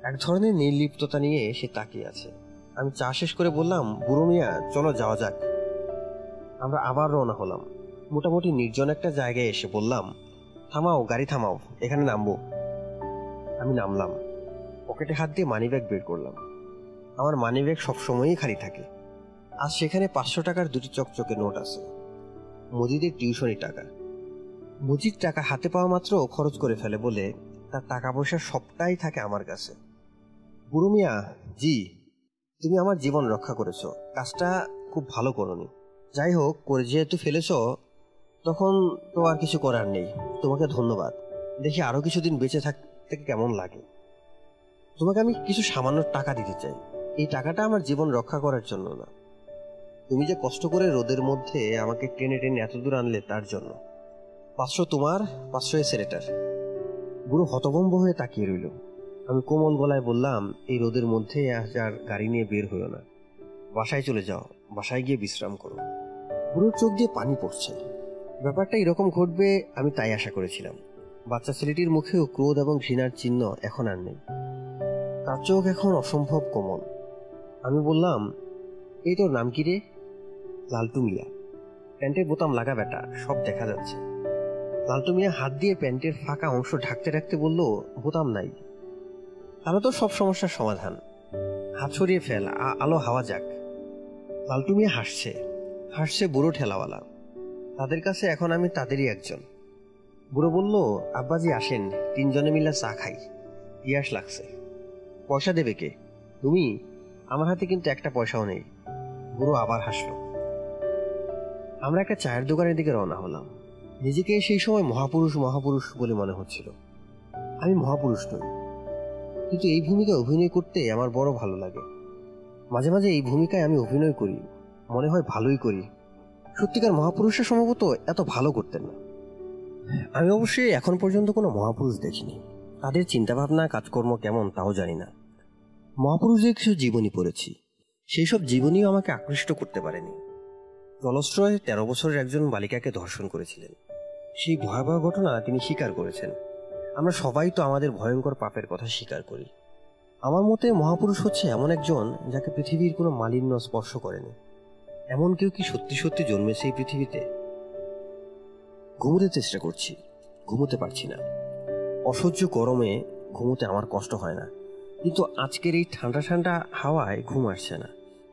এক ধরনের নির্লিপ্ততা নিয়ে সে তাকিয়ে আছে। আমি চা শেষ করে বললাম, বুড়ো মিয়া, চলো যাওয়া যাক। আমরা আবার রওনা হলাম। মোটামুটি নির্জন একটা জায়গায় এসে বললাম, থামাও, গাড়ি থামাও, এখানে নামবো। আমি নামলাম। পকেটে হাত দিয়ে মানিব্যাগ বের করলাম। আমার মানিব্যাগ সবসময়ই খালি থাকে। আজ সেখানে পাঁচশো টাকার দুটি চকচকে নোট আছে। মজিদের টিউশনি টাকা। মজিদ টাকা হাতে পাওয়া মাত্র খরচ করে ফেলে বলে, তার টাকা পয়সা সবটাই থাকে আমার কাছে। বুড়ো মিয়া, জি, তুমি আমার জীবন রক্ষা করেছ। কাজটা খুব ভালো করনি। যাই হোক, করে যেহেতু ফেলেছ, তখন তো আর কিছু করার নেই। তোমাকে ধন্যবাদ। দেখি আরও কিছুদিন বেঁচে থাকতে কেমন লাগে। তোমাকে আমি কিছু সামান্য টাকা দিতে চাই। এই টাকাটা আমার জীবন রক্ষা করার জন্য না। তুমি যে কষ্ট করে রোদের মধ্যে আমাকে টেনে টেনে এত দূর আনলে তার জন্য। পাঁচশো তোমার, পাঁচশো ছেলেটার। বুড়ো হতভম্ব হয়ে তাকিয়ে রইল। আমি কোমল গলায় বললাম, এই রোদের মধ্যে আজ আর গাড়ি নিয়ে বের হইও না। বাসায় চলে যাও, বাসায় গিয়ে বিশ্রাম করো। বুড়োর চোখ দিয়ে পানি পড়ছে। ব্যাপারটা এরকম ঘটবে, আমি তাই আশা করেছিলাম। বাচ্চা ছেলেটির মুখেও ক্রোধ এবং ঘৃণার চিহ্ন এখন আর নেই। তার চোখ এখন অসম্ভব কোমল। আমি বললাম, এই তোর নাম কি রে? লালটু মিয়া প্যান্টের বোতাম লাগা বেটা সব দেখা যাচ্ছে। লালটু মিয়া হাত দিয়ে প্যান্টের ফাঁকা অংশ ঢাকতে ঢাকতে বলল, বোতাম নাই। তাহলে তো সব সমস্যার সমাধান। হাত সরিয়ে ফেল আলো হাওয়া যাক। লালটু মিয়া হাসছে হাসছে বুড়ো ঠেলাওয়ালা। তাদের কাছে এখন আমি তাদেরই একজন। বুড়ো বলল, আব্বাজি আসেন, তিনজনে মিলে চা খাই। পিয়াস লাগছে। পয়সা দেবে কে? তুমি? আমার হাতে কিন্তু একটা পয়সাও নেই। বুড়ো আবার হাসলো। আমরা একটা চায়ের দোকানের দিকে রওনা হলাম। নিজেকে সেই সময় মহাপুরুষ মহাপুরুষ বলে মনে হচ্ছিল। আমি মহাপুরুষ নই। কিন্তু এই ভূমিকায় অভিনয় করতে আমার বড় ভালো লাগে। মাঝে মাঝে এই ভূমিকায় আমি অভিনয় করি, মনে হয় ভালোই করি। সত্যিকার মহাপুরুষের সম্ভবত এত ভালো করতেন না। আমি অবশ্যই এখন পর্যন্ত কোনো মহাপুরুষ দেখিনি। তাদের চিন্তাভাবনা, কাজকর্ম কেমন তাও জানি না। মহাপুরুষদের কিছু জীবনী পড়েছি। সেই সব জীবনীও আমাকে আকৃষ্ট করতে পারেনি। জলস্ট্রয় তেরো বছরের একজন বালিকাকে ধর্ষণ করেছিলেন। সেই ভয়াবহ ঘটনা তিনি স্বীকার করেছেন। আমরা সবাই তো আমাদের ভয়ঙ্কর পাপের কথা স্বীকার করি। আমার মতে মহাপুরুষ হচ্ছে এমন একজন যাকে পৃথিবীর কোনো মালিন্য স্পর্শ করেনি। এমন কেউ কি সত্যি সত্যি জন্মেছে এই পৃথিবীতে? ঘুমোতে চেষ্টা করছি, ঘুমোতে পারছি না। অসহ্য গরমে ঘুমোতে আমার কষ্ট হয় না। কিন্তু আজকের এই ঠান্ডা ঠান্ডা হাওয়ায় ঘুম আসছে না।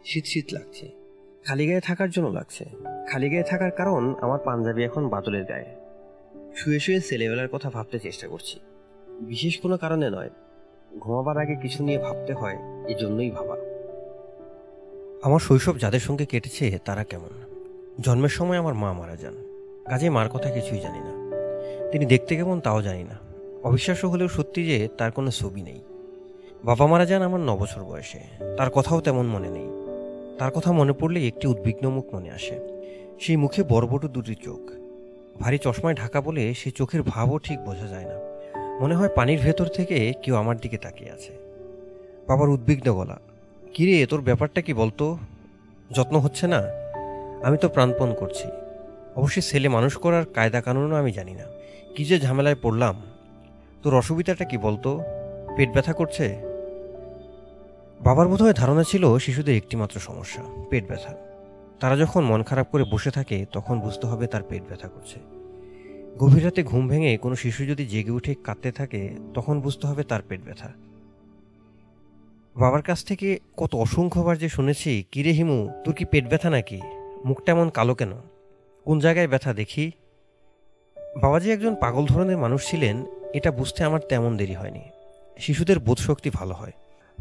শীত শীত লাগছে। খালি গায়ে থাকার জন্য লাগছে। খালি গায়ে থাকার কারণ আমার পাঞ্জাবি এখন বাদলের গায়ে। শুয়ে শুয়ে ছেলেবেলার কথা ভাবতে চেষ্টা করছি। বিশেষ কোনো কারণে নয়। ঘুমাবার আগে কিছু নিয়ে ভাবতে হয় এই জন্যই ভাবা। আমার শৈশব যাদের সঙ্গে কেটেছে, তারা কেমন? জন্মের সময় আমার মা মারা যান। কাজে মার কথা কিছুই জানি না। তিনি দেখতে কেমন তাও জানি না। অবিশ্বাস্য হলেও সত্যি যে, তার কোনো ছবি নেই। বাবা মারা যান আমার নবছর বয়সে। তার কথাও তেমন মনে নেই। তার কথা মনে পড়লে একটি উদ্বিগ্ন মুখ মনে আসে। সেই মুখে বড় বড় দুটি চোখ। ভারী চশমায় ঢাকা বলে সে চোখের ভাবও ঠিক বোঝা যায় না। মনে হয় পানির ভেতর থেকে কেউ আমার দিকে তাকিয়ে আছে। বাবার উদ্বিগ্ন গলা। কিরে, তোর ব্যাপারটা কি বলতো? যত্ন হচ্ছে না? আমি তো প্রাণপণ করছি। অবশ্যই ছেলে মানুষ করার কায়দা কানুনও আমি জানি না। কি যে ঝামেলায় পড়লাম। তোর অসুবিধাটা কি বলতো? পেট ব্যথা করছে? বাবার বোধহয় ধারণা ছিল শিশুদের একটিমাত্র সমস্যা, পেট ব্যথা। তারা যখন মন খারাপ করে বসে থাকে, তখন বুঝতে হবে তার পেট ব্যথা করছে। গভীর রাতে ঘুম ভেঙে কোনো শিশু যদি জেগে উঠে কাঁদতে থাকে, তখন বুঝতে হবে তার পেট ব্যথা। বাবার কাছ থেকে কত অসংখ্যবার যে শুনেছি কিরে হিমু, তোর কি পেট ব্যথা নাকি? মুখটা এমন কালো কেন? কোন জায়গায় ব্যথা দেখি? বাবা যে একজন পাগল ধরনের মানুষ ছিলেন, এটা বুঝতে আমার তেমন দেরি হয়নি। শিশুদের বোধশক্তি ভালো হয়।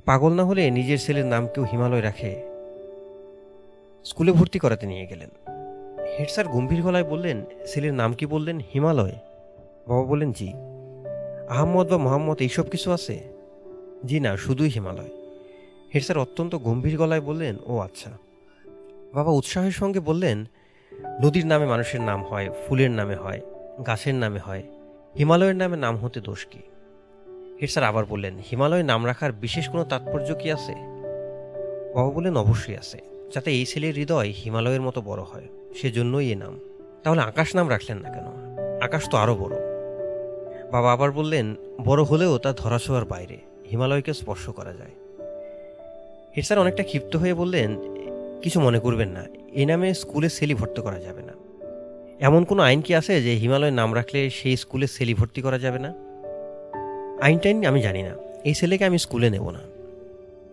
পাগল না হলে নিজের ছেলের নাম কেউ হিমালয় রাখে। স্কুলে ভর্তি করাতে নিয়ে গেলেন। হেড স্যার গম্ভীর গলায় বললেন, ছেলের নাম কি বললেন? হিমালয়? বাবা বললেন, জি। আহম্মদ বা মোহাম্মদ, এইসব কিছু আছে? জি না, শুধুই হিমালয়। হেড স্যার অত্যন্ত গম্ভীর গলায় বললেন, ও আচ্ছা। বাবা উৎসাহের সঙ্গে বললেন, নদীর নামে মানুষের নাম হয়, ফুলের নামে হয়, গাছের নামে হয়, হিমালয়ের নামে নাম হতে দোষ কি? স্যার আবার বললেন হিমালয়ের নাম রাখার বিশেষ কোনো তাৎপর্য কি আছে? বাবা বললেন, অবশ্যই আছে। যাতে এই ছেলের হৃদয় হিমালয়ের মতো বড় হয়, সেজন্যই এ নাম। তাহলে আকাশ নাম রাখলেন না কেন? আকাশ তো আরও বড়। বাবা আবার বললেন, বড় হলেও তা ধরাছোঁয়ার বাইরে, হিমালয়কে স্পর্শ করা যায়। স্যার অনেকটা ক্ষিপ্ত হয়ে বললেন, কিছু মনে করবেন না এই নামে স্কুলে সেলি ভর্তি করা যাবে না। এমন কোনো আইন কি আছে যে হিমালয়ের নাম রাখলে সেই স্কুলে সেলি ভর্তি করা যাবে না? আইন টাইন আমি জানি না। এই ছেলেকে আমি স্কুলে নেব না।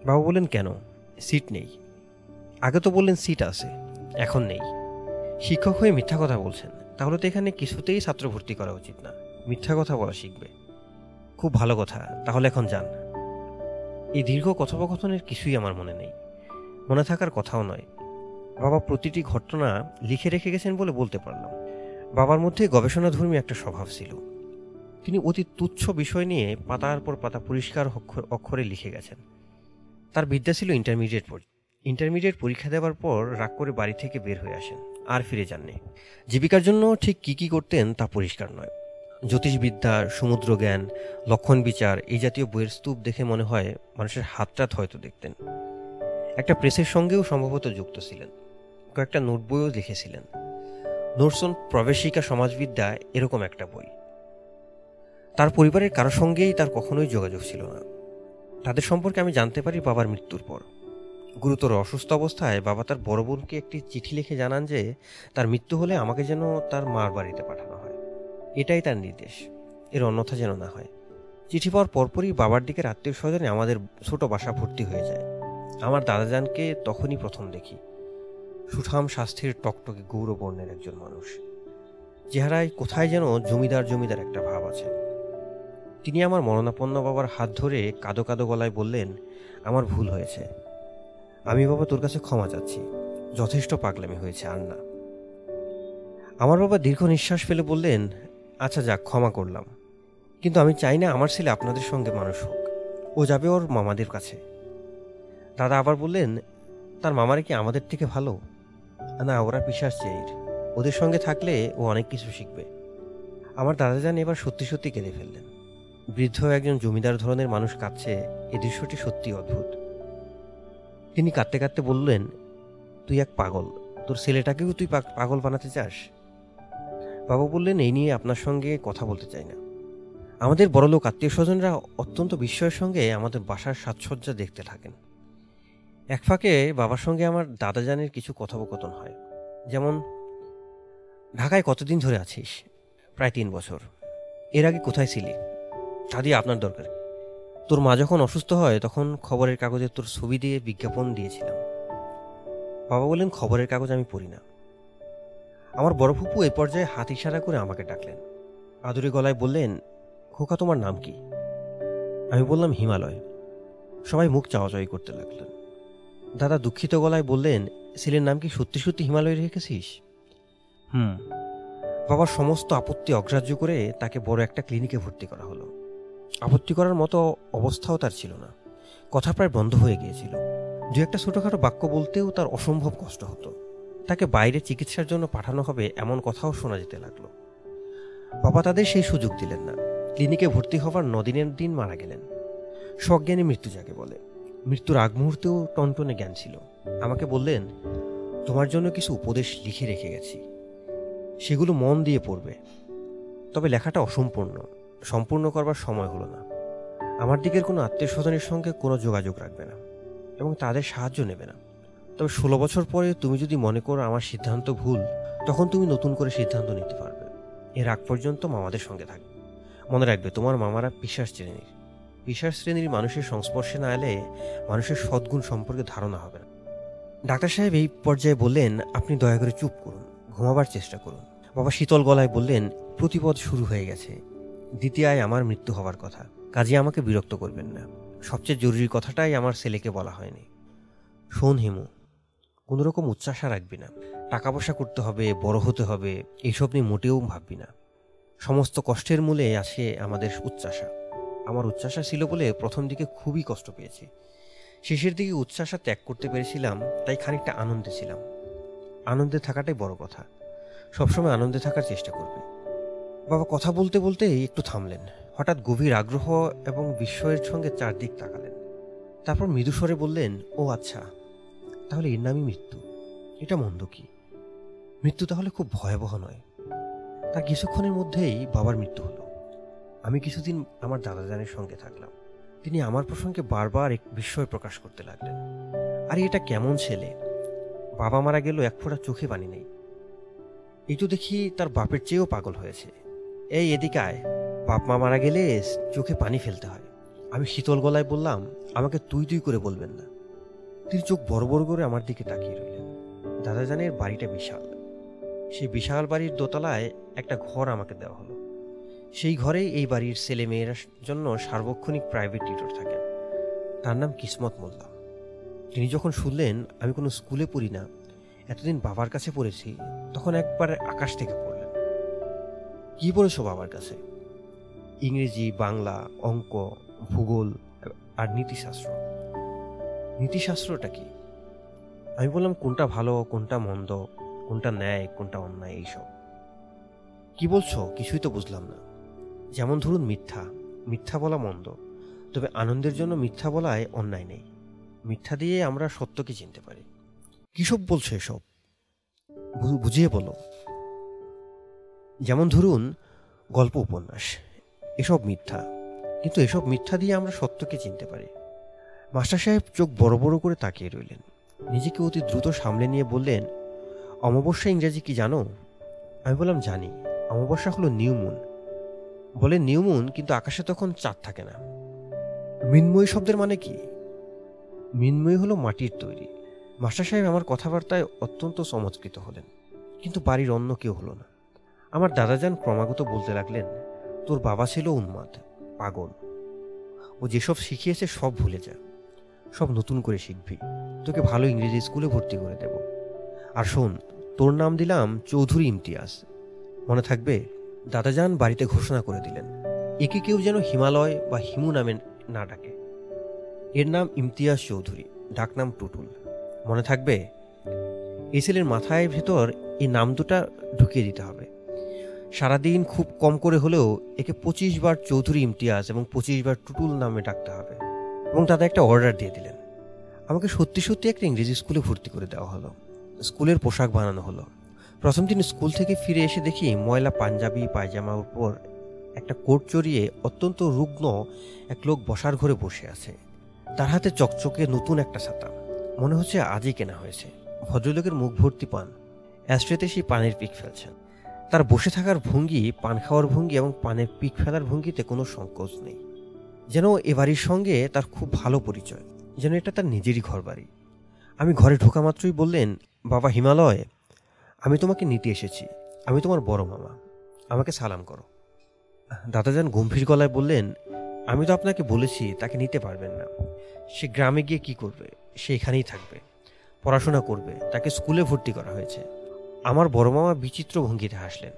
বাবা বললেন, কেন? সিট নেই। আগে তো বললেন, সিট আছে, এখন নেই। শিক্ষক হয়ে মিথ্যা কথা বলছেন। তাহলে তো এখানে কিছুতেই ছাত্র ভর্তি করা উচিত না। মিথ্যা কথা বলা শিখবে। খুব ভালো কথা। তাহলে এখন যান। এই দীর্ঘ কথোপকথনের কিছুই আমার মনে নেই। মনে থাকার কথাও নয়। বাবা প্রতিটি ঘটনা লিখে রেখে গেছেন বলে বলতে পারলাম। বাবার মধ্যে গবেষণাধর্মী একটা স্বভাব ছিল। তিনি অতি তুচ্ছ বিষয় নিয়ে পাতার পর পাতা পরিষ্কার অক্ষর লিখে গেছেন। তার বিদ্যা ছিল ইন্টারমিডিয়েট ইন্টারমিডিয়েট পরীক্ষা দেওয়ার পর রাগ করে বাড়ি থেকে বের হয়ে আসেন, আর ফিরে যাননি। জীবিকার জন্য ঠিক কি কি করতেন তা পরিষ্কার নয়। জ্যোতিষবিদ্যা সমুদ্র জ্ঞান লক্ষণ বিচার এই জাতীয় বইয়ের স্তূপ দেখে মনে হয় মানুষের হাতটাত হয়তো দেখতেন। একটা প্রেসের সঙ্গেও সম্ভবত যুক্ত ছিলেন। কয়েকটা নোট বইও লিখেছিলেন। নোটসন প্রবেশিকা সমাজবিদ্যা এরকম একটা বই। তার পরিবারের কারোর সঙ্গেই তার কখনোই যোগাযোগ ছিল না। তাদের সম্পর্কে আমি জানতে পারি বাবার মৃত্যুর পর। গুরুতর অসুস্থ অবস্থায় বাবা তার বড় বোনকে একটি চিঠি লিখে জানান যে, তার মৃত্যু হলে আমাকে যেন তার মার বাড়িতে পাঠানো হয়। এটাই তার নির্দেশ। এর অন্যথা যেন না হয়। চিঠি পাওয়ার পরপরই বাবার দিকের আত্মীয় স্বজনে আমাদের ছোট বাসা ভর্তি হয়ে যায়। আমার দাদাজানকে তখনই প্রথম দেখি। সুঠাম স্বাস্থ্যের টকটকে গৌরবর্ণের একজন মানুষ। চেহারায় কোথায় যেন জমিদার জমিদার একটা ভাব আছে। তিনি আমার মরণাপন্ন বাবার হাত ধরে কাদো কাদো গলায় বললেন, আমার ভুল হয়েছে। আমি বাবা তোর কাছে ক্ষমা চাচ্ছি। যথেষ্ট পাগলামি হয়েছে আর না আমার বাবা দীর্ঘ নিঃশ্বাস ফেলে বললেন আচ্ছা যাক, ক্ষমা করলাম। কিন্তু আমি চাই না আমার ছেলে আপনাদের সঙ্গে মানুষ হোক। ও যাবে ওর মামাদের কাছে। দাদা আবার বললেন, তার মামারা কি আমাদের থেকে ভালো? না, ওরা পিসার চেয়ে ওদের সঙ্গে থাকলে ও অনেক কিছু শিখবে। আমার দাদা যান এবার সত্যি সত্যি কেঁদে ফেললেন। বৃদ্ধ একজন জমিদার ধরনের মানুষ কাঁদছে। এ দৃশ্যটি সত্যি অদ্ভুত। তিনি কাঁদতে কাঁদতে বললেন, তুই এক পাগল। তোর ছেলেটাকেও তুই পাগল বানাতে চাস? বাবা বললেন, এই নিয়ে আপনার সঙ্গে কথা বলতে চাই না। আমাদের বড়লোক আত্মীয় স্বজনরা অত্যন্ত বিস্ময়ের সঙ্গে আমাদের বাসার সাজসজ্জা দেখতে থাকেন। এক ফাঁকে বাবার সঙ্গে আমার দাদাজানের কিছু কথোপকথন হয়। যেমন, ঢাকায় কতদিন ধরে আছিস? প্রায় তিন বছর। এর আগে কোথায় ছিলি? তা দিয়ে আপনার দরকার। তোর মা যখন অসুস্থ হয়, তখন খবরের কাগজে তোর ছবি দিয়ে বিজ্ঞাপন দিয়েছিলাম। বাবা বললেন, খবরের কাগজ আমি পড়ি না। আমার বড় ফুপু এই পর্যায়ে হাত ইশারা করে আমাকে ডাকলেন। আদুরি গলায় বললেন, খোকা, তোমার নাম কি? আমি বললাম, হিমালয়। সবাই মুখ চাওয়াচাই করতে লাগলেন। দাদা দুঃখিত গলায় বললেন, ছেলের নাম কি সত্যি সত্যি হিমালয় রেখেছিস? হুম। বাবার সমস্ত আপত্তি অগ্রাহ্য করে তাকে বড় একটা ক্লিনিকে ভর্তি করা হলো। আপত্তি করার মতো অবস্থাও তার ছিল না। কথা প্রায় বন্ধ হয়ে গিয়েছিল। দু একটা ছোটোখাটো বাক্য বলতেও তার অসম্ভব কষ্ট হতো। তাকে বাইরে চিকিৎসার জন্য পাঠানো হবে এমন কথাও শোনা যেতে লাগল। বাবা তাদের সেই সুযোগ দিলেন না। ক্লিনিকে ভর্তি হবার নদিনের দিন মারা গেলেন। সজ্ঞানী মৃত্যু যাকে বলে। মৃত্যুর আগ মুহূর্তেও টনটনে জ্ঞান ছিল। আমাকে বললেন, তোমার জন্য কিছু উপদেশ লিখে রেখে গেছি। সেগুলো মন দিয়ে পড়বে। তবে লেখাটা অসম্পূর্ণ। সম্পূর্ণ করবার সময় হলো না। আমার দিকের কোনো আত্মীয় স্বজনের সঙ্গে কোনো যোগাযোগ রাখবে না এবং তাদের সাহায্য নেবে না। তবে ষোলো বছর পরে তুমি যদি মনে করো আমার সিদ্ধান্ত ভুল, তখন তুমি নতুন করে সিদ্ধান্ত নিতে পারবে। এর আগ পর্যন্ত মামাদের সঙ্গে থাকবে মনে রাখবে তোমার মামারা পিসার শ্রেণির। পিসার শ্রেণির মানুষের সংস্পর্শে না এলে মানুষের সদ্গুণ সম্পর্কে ধারণা হবে না। ডাক্তার সাহেব এই পর্যায়ে বললেন, আপনি দয়া করে চুপ করুন, ঘুমাবার চেষ্টা করুন। বাবা শীতল গলায় বললেন, প্রতিপদ শুরু হয়ে গেছে। দ্বিতীয়ায় আমার মৃত্যু হওয়ার কথা। কাজে, আমাকে বিরক্ত করবেন না। সবচেয়ে জরুরি কথাটাই আমার ছেলেকে বলা হয়নি। শোন হিমু কোনো রকম উচ্চাসা রাখবি না। টাকা পয়সা করতে হবে, বড় হতে হবে এইসব নিয়ে মোটেও ভাববি না। সমস্ত কষ্টের মূলে আসে আমাদের উচ্চাসা আমার উচ্চাসা ছিল বলে প্রথম দিকে খুবই কষ্ট পেয়েছি। শেষের দিকে উচ্চাসা ত্যাগ করতে পেরেছিলাম, তাই খানিকটা আনন্দে ছিলাম। আনন্দে থাকাটাই বড় কথা। সবসময় আনন্দে থাকার চেষ্টা করবে। বাবা, কথা বলতে বলতে একটু থামলেন। হঠাৎ গভীর আগ্রহ এবং বিস্ময়ের সঙ্গে চারদিক তাকালেন। তারপর মৃদুস্বরে বললেন, ও আচ্ছা তাহলে এর নামই মৃত্যু। এটা মন্দ কি? মৃত্যু তাহলে খুব ভয়াবহ নয়। তার কিছুক্ষণের মধ্যেই বাবার মৃত্যু হলো। আমি কিছুদিন আমার দাদাজানের সঙ্গে থাকলাম। তিনি আমার প্রসঙ্গে বারবার এক বিস্ময় প্রকাশ করতে লাগলেন। আরে, এটা কেমন ছেলে? বাবা মারা গেল, এক ফোঁটা চোখে পানি নেই। এই তো দেখি তার বাপের চেয়েও পাগল হয়েছে। এই এদিকে আয়। বাপ মা মারা গেলে চোখে পানি ফেলতে হয়। আমি শীতল গলায় বললাম, আমাকে তুই তুই করে বলবেন না। তিনি চোখ বড় বড় করে আমার দিকে তাকিয়ে রইলেন। দাদাজানের বাড়িটা বিশাল। সেই বিশাল বাড়ির দোতলায় একটা ঘর আমাকে দেওয়া হলো। সেই ঘরেই এই বাড়ির ছেলে মেয়ের জন্য সার্বক্ষণিক প্রাইভেট টিউটর থাকেন। তার নাম কিসমত মোল্লা তিনি যখন শুনলেন, আমি কোনো স্কুলে পড়ি না, এতদিন বাবার কাছে পড়েছি, তখন একবার আকাশ থেকে পড়লেন কি পড়েছো বাবার কাছে? ইংরেজি, বাংলা, অঙ্ক, ভূগোল আর নীতিশাস্ত্র। নীতিশাস্ত্রটা কি? আমি বললাম, কোনটা ভালো, কোনটা মন্দ, কোনটা ন্যায়, কোনটা অন্যায়, এইসব। কি বলছো? কিছুই তো বুঝলাম না। যেমন ধরুন মিথ্যা। মিথ্যা বলা মন্দ। তবে আনন্দের জন্য মিথ্যা বলায় অন্যায় নেই। মিথ্যা দিয়ে আমরা সত্যকে চিনতে পারি। কিসব বলছো এসব? বুঝিয়ে বলো। যেমন ধরুন, গল্প উপন্যাস। এসব মিথ্যা। কিন্তু এসব মিথ্যা দিয়ে আমরা সত্যকে চিনতে পারি। মাস্টার সাহেব চোখ বড় বড় করে তাকিয়ে রইলেন। নিজেকে অতি দ্রুত সামলে নিয়ে বললেন, অমাবস্যা ইংরেজি কি জানো? আমি বললাম, জানি। অমাবস্যা হলো নিউমুন বলে নিউমুন কিন্তু আকাশে তখন চাঁদ থাকে না। মিনময়ী শব্দের মানে কি? মিনময়ী হলো মাটির তৈরি। মাস্টার সাহেব আমার কথাবার্তায় অত্যন্ত চমৎকৃত হলেন। কিন্তু বাড়ির অন্য কেউ হলো না। আমার দাদা দাদাজান ক্রমাগত বলতে লাগলেন, তোর বাবা ছিল উন্মাদ, পাগল। ও যেসব শিখিয়েছে সব ভুলে যা। সব নতুন করে শিখবি। তোকে ভালো ইংরেজি স্কুলে ভর্তি করে দেব। আর শোন, তোর নাম দিলাম চৌধুরী ইমতিয়াজ। মনে থাকবে, দাদাজান বাড়িতে ঘোষণা করে দিলেন, একে কেউ যেন হিমালয় বা হিমু নামে না ডাকে। এর নাম ইমতিয়াজ চৌধুরী ডাকনাম টুটুল। মনে থাকবে, এই ছেলের মাথায় ভেতর এই নাম দুটা ঢুকিয়ে দিতে হবে। সারাদিন খুব কম করে হলেও একে পঁচিশ বার চৌধুরী ইমতিয়াজ এবং পঁচিশ বার টুটুল নামে ডাকতে হবে এবং তাদের একটা অর্ডার দিয়ে দিলেন। আমাকে সত্যি সত্যি একটা ইংরেজি স্কুলে ভর্তি করে দেওয়া হলো। স্কুলের পোশাক বানানো হলো। প্রথম দিন স্কুল থেকে ফিরে এসে দেখি ময়লা পাঞ্জাবি, পায়জামার উপর একটা কোট চড়িয়ে অত্যন্ত রুগ্ন এক লোক বসার ঘরে বসে আছে। তার হাতে চকচকে নতুন একটা ছাতা। মনে হচ্ছে আজই কেনা হয়েছে। ভদ্রলোকের মুখ ভর্তি পান। অ্যাস্ট্রেতে সেই পানের পিক ফেলছেন। তার বসে থাকার ভঙ্গি, পান খাওয়ার ভঙ্গি এবং পানের পিক ফেলার ভঙ্গিতে কোনো সংকোচ নেই। যেন এ বাড়ির সঙ্গে তার খুব ভালো পরিচয়, যেন এটা তার নিজেরই ঘর বাড়ি আমি ঘরে ঢোকা মাত্রই বললেন, বাবা হিমালয়, আমি তোমাকে নিতে এসেছি। আমি তোমার বড় মামা। আমাকে সালাম করো। দাদা দাদাজান গম্ভীর গলায় বললেন, আমি তো আপনাকে বলেছি, তাকে নিতে পারবেন না। সে গ্রামে গিয়ে কি করবে? সে এখানেই থাকবে। পড়াশোনা করবে। তাকে স্কুলে ভর্তি করা হয়েছে। আমার বড় মামা বিচিত্র ভঙ্গিতে হাসলেন।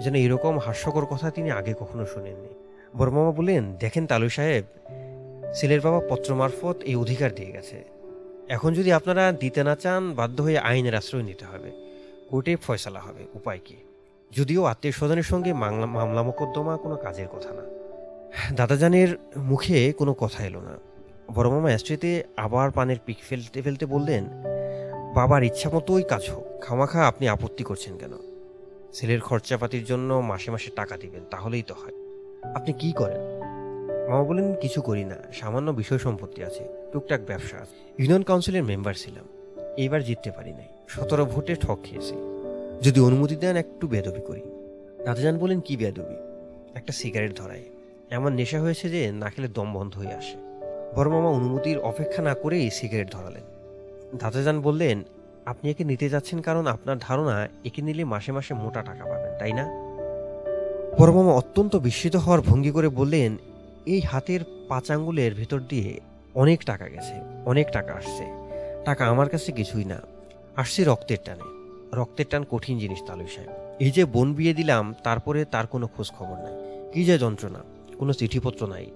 যেন এরকম হাস্যকর কথা তিনি আগে কখনো শোনেননি। বড় মামা বললেন, দেখেন তালু সাহেব, ছেলের বাবা পত্র মারফত এই অধিকার দিয়ে গেছে। এখন যদি আপনারা দিতে না চান, বাধ্য হয়ে আইনের আশ্রয় নিতে হবে। কোর্টে ফয়সালা হবে। উপায় কি? যদিও আত্মীয় স্বজনের সঙ্গে মামলা মোকদ্দমা কোনো কাজের কথা না। দাদাজানের মুখে কোনো কথা এলো না। বড় মামা আবার পানের পিক ফেলতে ফেলতে বললেন, বাবার ইচ্ছা মতোই কাজ হোক। খামাখা আপনি আপত্তি করছেন কেন? ছেলের খরচাপাতির জন্য মাসে মাসে টাকা দিবেন, তাহলেই তো হয়। আপনি কি করেন? মামা বলেন, কিছু করি না, সামান্য বিষয় সম্পত্তি আছে, টুকটাক ব্যবসা আছে। ইউনিয়ন কাউন্সিলের মেম্বার ছিলাম, এইবার জিততে পারি নাই। সতেরো ভোটে ঠক খেয়েছি। যদি অনুমতি দেন, একটু বেদবি করি। দাদাজান বলেন, কি বেদবি একটা সিগারেট ধরায়। এমন নেশা হয়েছে যে না খেলে দম বন্ধ হয়ে আসে। বড় মামা অনুমতির অপেক্ষা না করেই সিগারেট ধরালেন। দাদাজান বললেন আপনি একে নিতে যাচ্ছেন কারণ আপনার ধারণা একে নিলে মাসে মাসে মোটা টাকা পাবেন, তাই না? বড় মামা অত্যন্ত বিস্মিত হওয়ার ভঙ্গি করে বললেন, এই হাতের পাঁচ আঙ্গুলের ভেতর দিয়ে অনেক টাকা গেছে, অনেক টাকা আসছে। টাকা আমার কাছে কিছুই না। আসছে রক্তের টানে। রক্তের টান কঠিন জিনিস তালু সাহেব। এই যে বোন বিয়ে দিলাম, তারপরে তার কোনো খোঁজ খবর নাই। কি যে যন্ত্রণা, কোনো চিঠিপত্র নাই।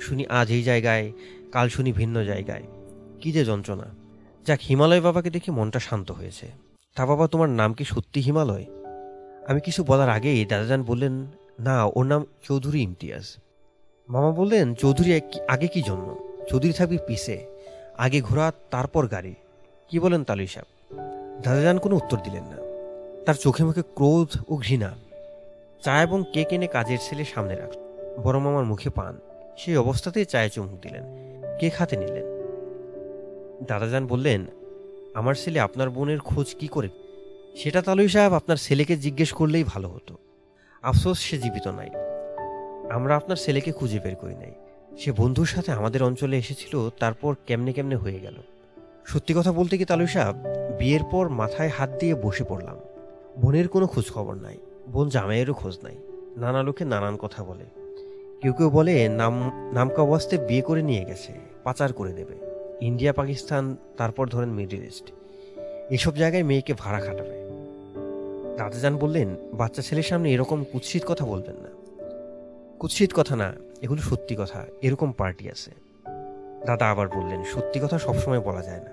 শুনি আজ এই জায়গায়, কাল শুনি ভিন্ন জায়গায়। কি যে যন্ত্রণা। যাক, হিমালয় বাবাকে দেখে মনটা শান্ত হয়েছে। তা বাবা, তোমার নাম কি সত্যি হিমালয়? আমি কিছু বলার আগেই দাদাজান বললেন, না, ওর নাম চৌধুরী ইমতিয়াজ। মামা বললেন, চৌধুরী আগে কি জন্য চৌধুরী থাকবে পিসে আগে ঘোড়া, তারপর গাড়ি। কি বলেন তালুই সাহেব দাদাজান কোনো উত্তর দিলেন না। তার চোখে মুখে ক্রোধ ও ঘৃণা। চা এবং কেক এনে কাজের ছেলে সামনে রাখল বড় মামার মুখে পান। সেই অবস্থাতেই চায়ে চুমুক দিলেন। কেক হাতে নিলেন। দাদাজান বললেন, আমার ছেলে আপনার বোনের খোঁজ কি করে? সেটা তালুই সাহেব আপনার ছেলেকে জিজ্ঞেস করলেই ভালো হতো। আফসোস, সে জীবিত নাই। আমরা আপনার ছেলেকে খুঁজে বের করি নাই। সে বন্ধুর সাথে আমাদের অঞ্চলে এসেছিল, তারপর কেমনে কেমনে হয়ে গেল। সত্যি কথা বলতে কি তালুই সাহেব, বিয়ের পর মাথায় হাত দিয়ে বসে পড়লাম। বোনের কোনো খোঁজ খবর নাই, বোন জামাইয়েরও খোঁজ নাই। নানা লোকে নানান কথা বলে। কেউ কেউ বলে, নাম, নামকা অবস্থায় বিয়ে করে নিয়ে গেছে, পাচার করে দেবে। ইন্ডিয়া, পাকিস্তান, তারপর ধরেন মিডিল ইস্ট। এসব জায়গায় মেয়েকে ভাড়া খাটাবে। দাদাজান বললেন, বাচ্চা ছেলের সামনে এরকম কুৎসিত কথা বলবেন না। কুৎসিত কথা না, এগুলো সত্যি কথা, এরকম পার্টি আছে। দাদা আবার বললেন, সত্যি কথা সবসময় বলা যায় না।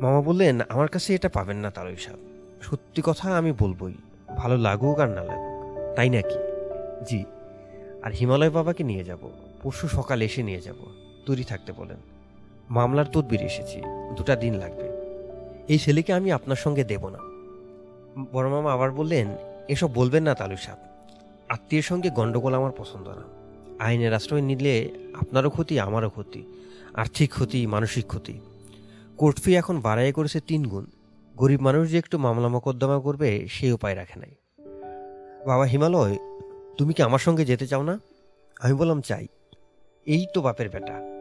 মামা বললেন, আমার কাছে এটা পাবেন না তারই সাহেব সত্যি কথা আমি বলবই, ভালো লাগুক আর না লাগুক, তাই নাকি? জি, আর হিমালয় বাবাকে নিয়ে যাব, পরশু সকাল এসে নিয়ে যাব তৈরি থাকতে বলেন। মামলার তদবির এসেছি। দুটা দিন লাগবে। এই ছেলেকে আমি আপনার সঙ্গে দেব না। বড় মামা আবার বললেন, এসব বলবেন না তালু সাহেব। আত্মীয়ের সঙ্গে গণ্ডগোল আমার পছন্দ না। আইনের আশ্রয় নিলে আপনারও ক্ষতি, আমারও ক্ষতি। আর্থিক ক্ষতি, মানসিক ক্ষতি। কোর্ট ফি এখন বাড়াই করেছে তিন গুণ। গরিব মানুষ যে একটু মামলা মোকদ্দমা করবে সেই উপায় রাখে নাই। বাবা হিমালয়, তুমি কি আমার সঙ্গে যেতে চাও না? আমি বললাম, চাই। এই তো বাপের বেটা।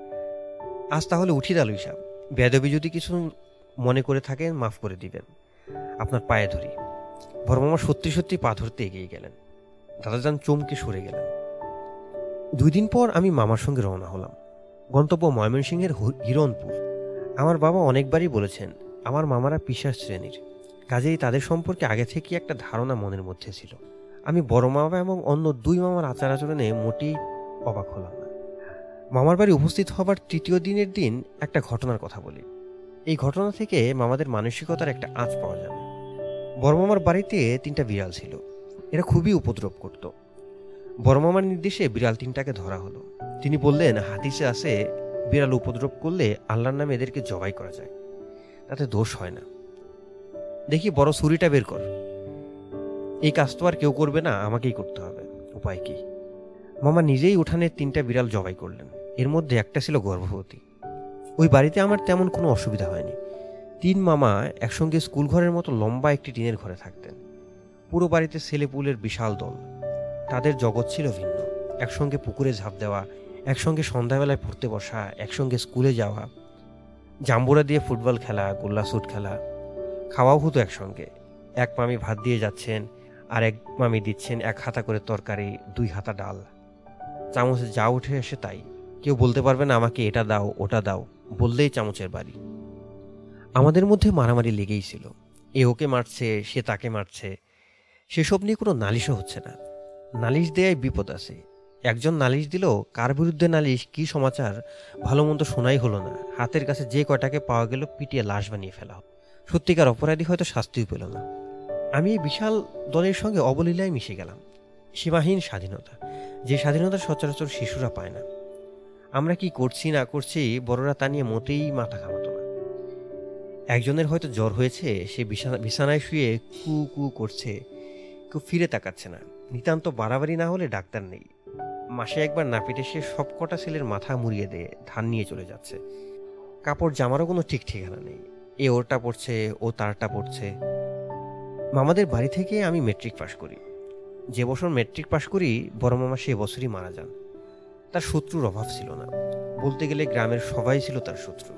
আজ তাহলে উঠি দালু হিসাব বেদবি যদি কিছু মনে করে থাকেন, মাফ করে দিবেন। আপনার পায়ে ধরি। বর্মামা সত্যি সত্যি পা ধরতে এগিয়ে গেলেন। দাদাজান চমকে সরে গেলেন। দুই দিন পর আমি মামার সঙ্গে রওনা হলাম। গন্তব্য ময়মনসিংহের হিরণপুর। আমার বাবা অনেকবারই বলেছেন, আমার মামারা পিসার শ্রেণির। কাজেই তাদের সম্পর্কে আগে থেকে একটা ধারণা মনের মধ্যে ছিল। আমি বড় মামা এবং অন্য দুই মামার আচার আচরণে মোটেই অবাক হলাম না। মামার বাড়ি উপস্থিত হবার তৃতীয় দিনের দিন একটা ঘটনার কথা বলি। এই ঘটনা থেকে মামাদের মানসিকতার একটা আঁচ পাওয়া যাবে। বড় মামার বাড়িতে তিনটা বিড়াল ছিল। এরা খুবই উপদ্রব করত। বড় মামার নির্দেশে বিড়াল তিনটাকে ধরা হলো। তিনি বললেন হাদিসে আছে, বিড়াল উপদ্রব করলে আল্লাহর নামে এদেরকে জবাই করা যায়। তাতে দোষ হয় না। দেখি বড় ছুরিটা বের কর। এই কাজ তো আর কেউ করবে না, আমাকেই করতে হবে। উপায় কি? মামা নিজেই উঠানের তিনটা বিড়াল জবাই করলেন। এর মধ্যে একটা ছিল গর্ভবতী। ওই বাড়িতে আমার তেমন কোনো অসুবিধা হয়নি। তিন মামা একসঙ্গে স্কুল ঘরের মতো লম্বা একটি টিনের ঘরে থাকতেন। পুরো বাড়িতে ছেলেপুলের বিশাল দল। তাদের জগৎ ছিল ভিন্ন। একসঙ্গে পুকুরে ঝাঁপ দেওয়া, একসঙ্গে সন্ধ্যাবেলায় পড়তে বসা, একসঙ্গে স্কুলে যাওয়া, জাম্বুরা দিয়ে ফুটবল খেলা, গোল্লা শুট খেলা। খাওয়াও হতো একসঙ্গে। এক মামি ভাত দিয়ে যাচ্ছেন, আর এক মামি দিচ্ছেন এক হাতা করে তরকারি, দুই হাতা ডাল। চামচে যা উঠে আসে তাই। কেউ বলতে পারবে না, আমাকে এটা দাও, ওটা দাও। বললেই চামচের বাড়ি। আমাদের মধ্যে মারামারি লেগেই ছিল। এ ওকে মারছে, সে তাকে মারছে। সেসব নিয়ে কোনো নালিশও হচ্ছে না। নালিশ দেয়ায় বিপদ আছে। একজন নালিশ দিল, কার বিরুদ্ধে নালিশ? কি সমাচার? ভালো মন্দ শোনাই হলো না। হাতের কাছে যে কয়টাকে পাওয়া গেল, পিটিয়ে লাশ বানিয়ে ফেলা। সত্যিকার অপরাধী হয়তো শাস্তিও পেল না। আমি এই বিশাল দলের সঙ্গে অবলীলায় মিশে গেলাম। সীমাহীন স্বাধীনতা। যে স্বাধীনতা সচরাচর শিশুরা পায় না। আমরা কি করছি না করছি বড়রা তা নিয়ে মোটেই মাথা ঘামাতো না। একজনের হয়তো জ্বর হয়েছে, সে বিছানা বিছানায় শুয়ে কু কু করছে, কেউ ফিরে তাকাচ্ছে না। নিতান্ত বাড়াবাড়ি না হলে ডাক্তার নেই। মাসে একবার নাপিতে সে সব কটা ছেলের মাথা মুড়িয়ে দিয়ে ধান নিয়ে চলে যাচ্ছে। কাপড় জামারও কোনো ঠিক ঠিকানা নেই। এ ওরটা পড়ছে ও তারটা পড়ছে মামাদের বাড়ি থেকে আমি মেট্রিক পাশ করি। যে বছর মেট্রিক পাশ করি, বড় মামা সে বছরই মারা যান। তার শত্রুর অভাব ছিল না। বলতে গেলে গ্রামের সবাই ছিল তার শত্রু।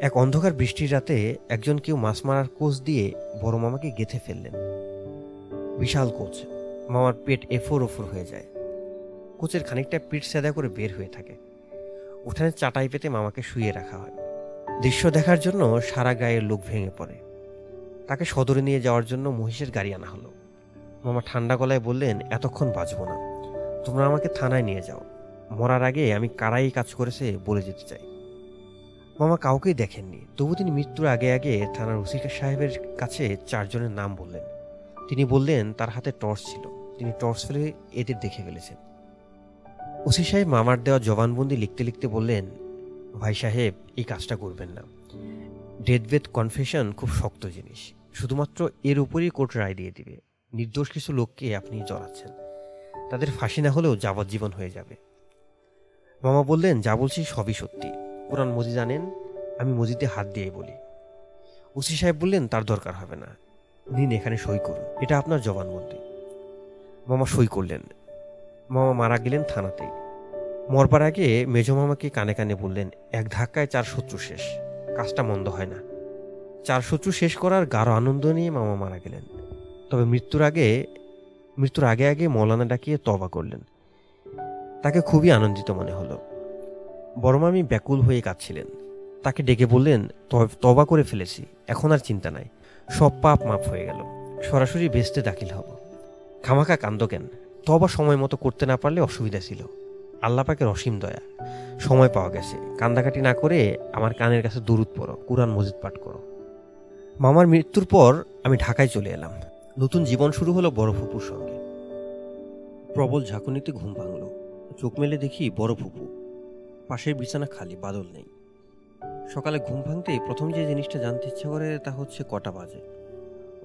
এক অন্ধকার বৃষ্টির রাতে একজন কেউ মাছ মারার কোচ দিয়ে বড় মামাকে গেথে ফেললেন। বিশাল কোচ। মামার পেট এফোর ওফোর হয়ে যায়। কোচের খানিকটা পিঠ সেদা করে বের হয়ে থাকে। উঠানে চাটাই পেতে মামাকে শুয়ে রাখা হয়। দৃশ্য দেখার জন্য সারা গায়ের লোক ভেঙে পড়ে। তাকে সদরে নিয়ে যাওয়ার জন্য মহিষের গাড়ি আনা হলো। মামা ঠান্ডা গলায় বললেন, এতক্ষণ বাঁচবো না। তোমরা আমাকে থানায় নিয়ে যাও। মরার আগে আমি কারাই কাজ করেছে বলে যেতে চাই। মামা কাউকেই দেখেননি। তবু তিনি মৃত্যুর আগে আগে থানার ওসিকা সাহেবের কাছে চারজনের নাম বললেন। তিনি বললেন, তার হাতে টর্চ ছিল। তিনি টর্চ ফেলে এদের দেখে ফেলেছেন। ওসি সাহেব মামার দেওয়া জবানবন্দি লিখতে লিখতে বললেন, ভাই সাহেব, এই কাজটা করবেন না। ডেথ বেথ কনফেশন খুব শক্ত জিনিস। শুধুমাত্র এর উপরেই কোর্ট রায় দিয়ে দিবে। নির্দোষ কিছু লোককে আপনি জড়াচ্ছেন। তাদের ফাঁসি না হলেও যাবজ্জীবন হয়ে যাবে। মামা বললেন, যা বলছি সবই সত্যি। কোরআন মজি জানেন, আমি মসজিদে হাত দিয়ে বলি। ওসি সাহেব বললেন, তার দরকার হবে না। নিন এখানে সই করুন। এটা আপনার জবানবন্দি। মামা সই করলেন। মামা মারা গেলেন থানাতেই। মরবার আগে মেজ মামাকে কানে কানে বললেন, এক ধাক্কায় চার শত্রু শেষ। কাজটা মন্দ হয় না। চার শত্রু শেষ করার গাঢ় আনন্দ নিয়ে মামা মারা গেলেন। তবে মৃত্যুর আগে মৃত্যুর আগে আগে মৌলানা ডাকিয়ে তবা করলেন। তাকে খুবই আনন্দিত মনে হলো। বড় মামি ব্যাকুল হয়ে কাঁদছিলেন। তাকে ডেকে বললেন, "তব- করে ফেলেছি, এখন আর চিন্তা নাই। সব পাপ মাপ হয়ে গেল। সরাসরি বেসতে দাখিল হব। খামাকা কান্দ কেন? তবা সময় মতো করতে না পারলে অসুবিধা ছিল। আল্লাহ পাকের অসীম দয়া। সময় পাওয়া গেছে। কান্দাকাটি না করে আমার কানের কাছে দূরত পড়ো, কুরআন মজিদ পাঠ করো। মামার মৃত্যুর পর আমি ঢাকায় চলে এলাম। নতুন জীবন শুরু হলো বড় ফুপুর সঙ্গে। প্রবল ঝাঁকুনিতে ঘুম ভাঙল। চোখ মেলে দেখি বড় ফুপু। পাশের বিছানা খালি, বাদল নেই। সকালে ঘুম ভাঙতেই প্রথম যে জিনিসটা জানতে ইচ্ছে করে তা হচ্ছে কটা বাজে।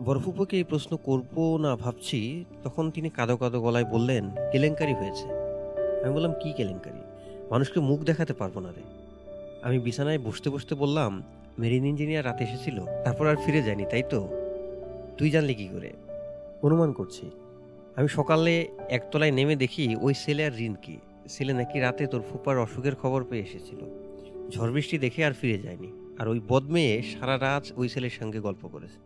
বড় ফুপুকে এই প্রশ্ন করব না ভাবছি, তখন তিনি কাদো কাদো গলায় বললেন, কেলেঙ্কারি হয়েছে। আমি বললাম, কি কেলেঙ্কারি? মানুষকে মুখ দেখাতে পারব না রে। আমি বিছানায় বসতে বসতে বললাম, মেরিন ইঞ্জিনিয়ার রাতে এসেছিল, তারপর আর ফিরে যায়নি, তাই তো? তুই জানলি কি করে? অনুমান করছি। আমি সকালে একতলায় নেমে দেখি ওই ছেলে আর রিনকি। ছেলে নাকি রাতে তোর ফুপার অসুখের খবর পেয়ে এসেছিল। ঝড় বৃষ্টি দেখে আর ফিরে যায়নি। আর ওই বদমেয়ে সারা রাত ওই ছেলের সঙ্গে গল্প করেছে।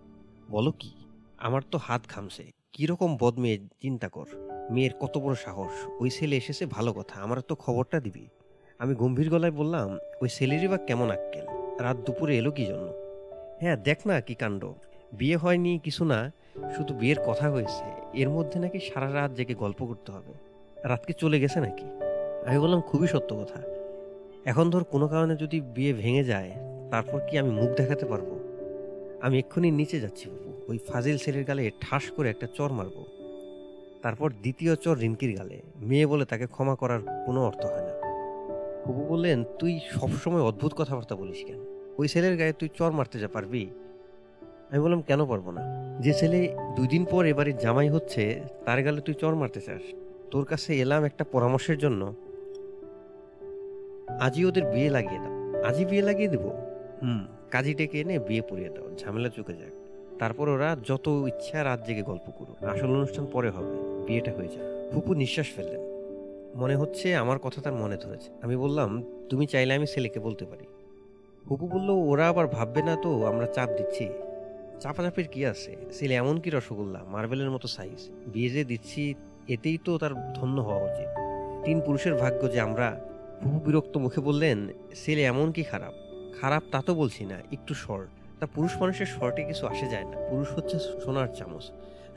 বলো কি? আমার তো হাত ঘামছে। কীরকম বদমেয়ে, চিন্তা কর। মেয়ের কত বড় সাহস। ওই ছেলে এসেছে ভালো কথা, আমার তো খবরটা দিবি। আমি গম্ভীর গলায় বললাম, ওই ছেলেরই বা কেমন আক্কেল? রাত দুপুরে এলো কি জন্য? হ্যাঁ দেখ না কি কাণ্ড। বিয়ে হয়নি, কিছু না। শুধু বিয়ের কথা হয়েছে, এর মধ্যে নাকি সারা রাত জেগে গল্প করতে হবে। রাতকে চলে গেছে নাকি? আমি বললাম, খুবই সত্য কথা। এখন ধর কোনো কারণে যদি বিয়ে ভেঙে যায়, তারপর কি আমি মুখ দেখাতে পারব? আমি এক্ষুনি নিচে যাচ্ছি বাবু ওই ফাজিল ছেলের গালে ঠাস করে একটা চর মারবো। তারপর দ্বিতীয় চর রিনকির গালে। মেয়ে বলে তাকে ক্ষমা করার কোনো অর্থ হয় না। ফুপু বললেন, তুই সবসময় অদ্ভুত কথাবার্তা বলিস কেন? ওই ছেলের গায়ে তুই চর মারতে যা পারবি? আমি বললাম কেন পারব না? যে ছেলে দুই দিন পর এবারে জামাই হচ্ছে তার গালে তুই চর মারতে চাস। তোর কাছে এলাম একটা পরামর্শের জন্য। আজই ওদের বিয়ে লাগিয়ে দাও। আজই বিয়ে লাগিয়ে দেবো। হুম। কাজী ডেকে এনে বিয়ে পড়িয়ে দাও। ঝামেলা চুকে যাক। তারপর ওরা যত ইচ্ছা রাত জেগে গল্প করুক। আসল অনুষ্ঠান পরে হবে। বিয়েটা হয়ে যাক। ফুপু নিঃশ্বাস ফেললেন। মনে হচ্ছে আমার কথা তার মনে ধরেছে। আমি বললাম তুমি চাইলে আমি ছেলেকে বলতে পারি। ফুপু বলল ওরা আবার ভাববে না তো আমরা চাপ দিচ্ছি। চাপাচাপির কি আছে? ছেলে এমন কি রসগোল্লা? মার্বেলের মতো সাইজ বিয়ে দিচ্ছি, এতেই তো তার ধন্য হওয়া উচিত। তিন পুরুষের ভাগ্য যে আমরা ফুপু বিরক্ত মুখে বললেন ছেলে এমন কি খারাপ? খারাপ তা তো বলছি না, একটু শর্ট তা পুরুষ মানুষের শর্টে কিছু আসে যায় না। পুরুষ হচ্ছে সোনার চামচ।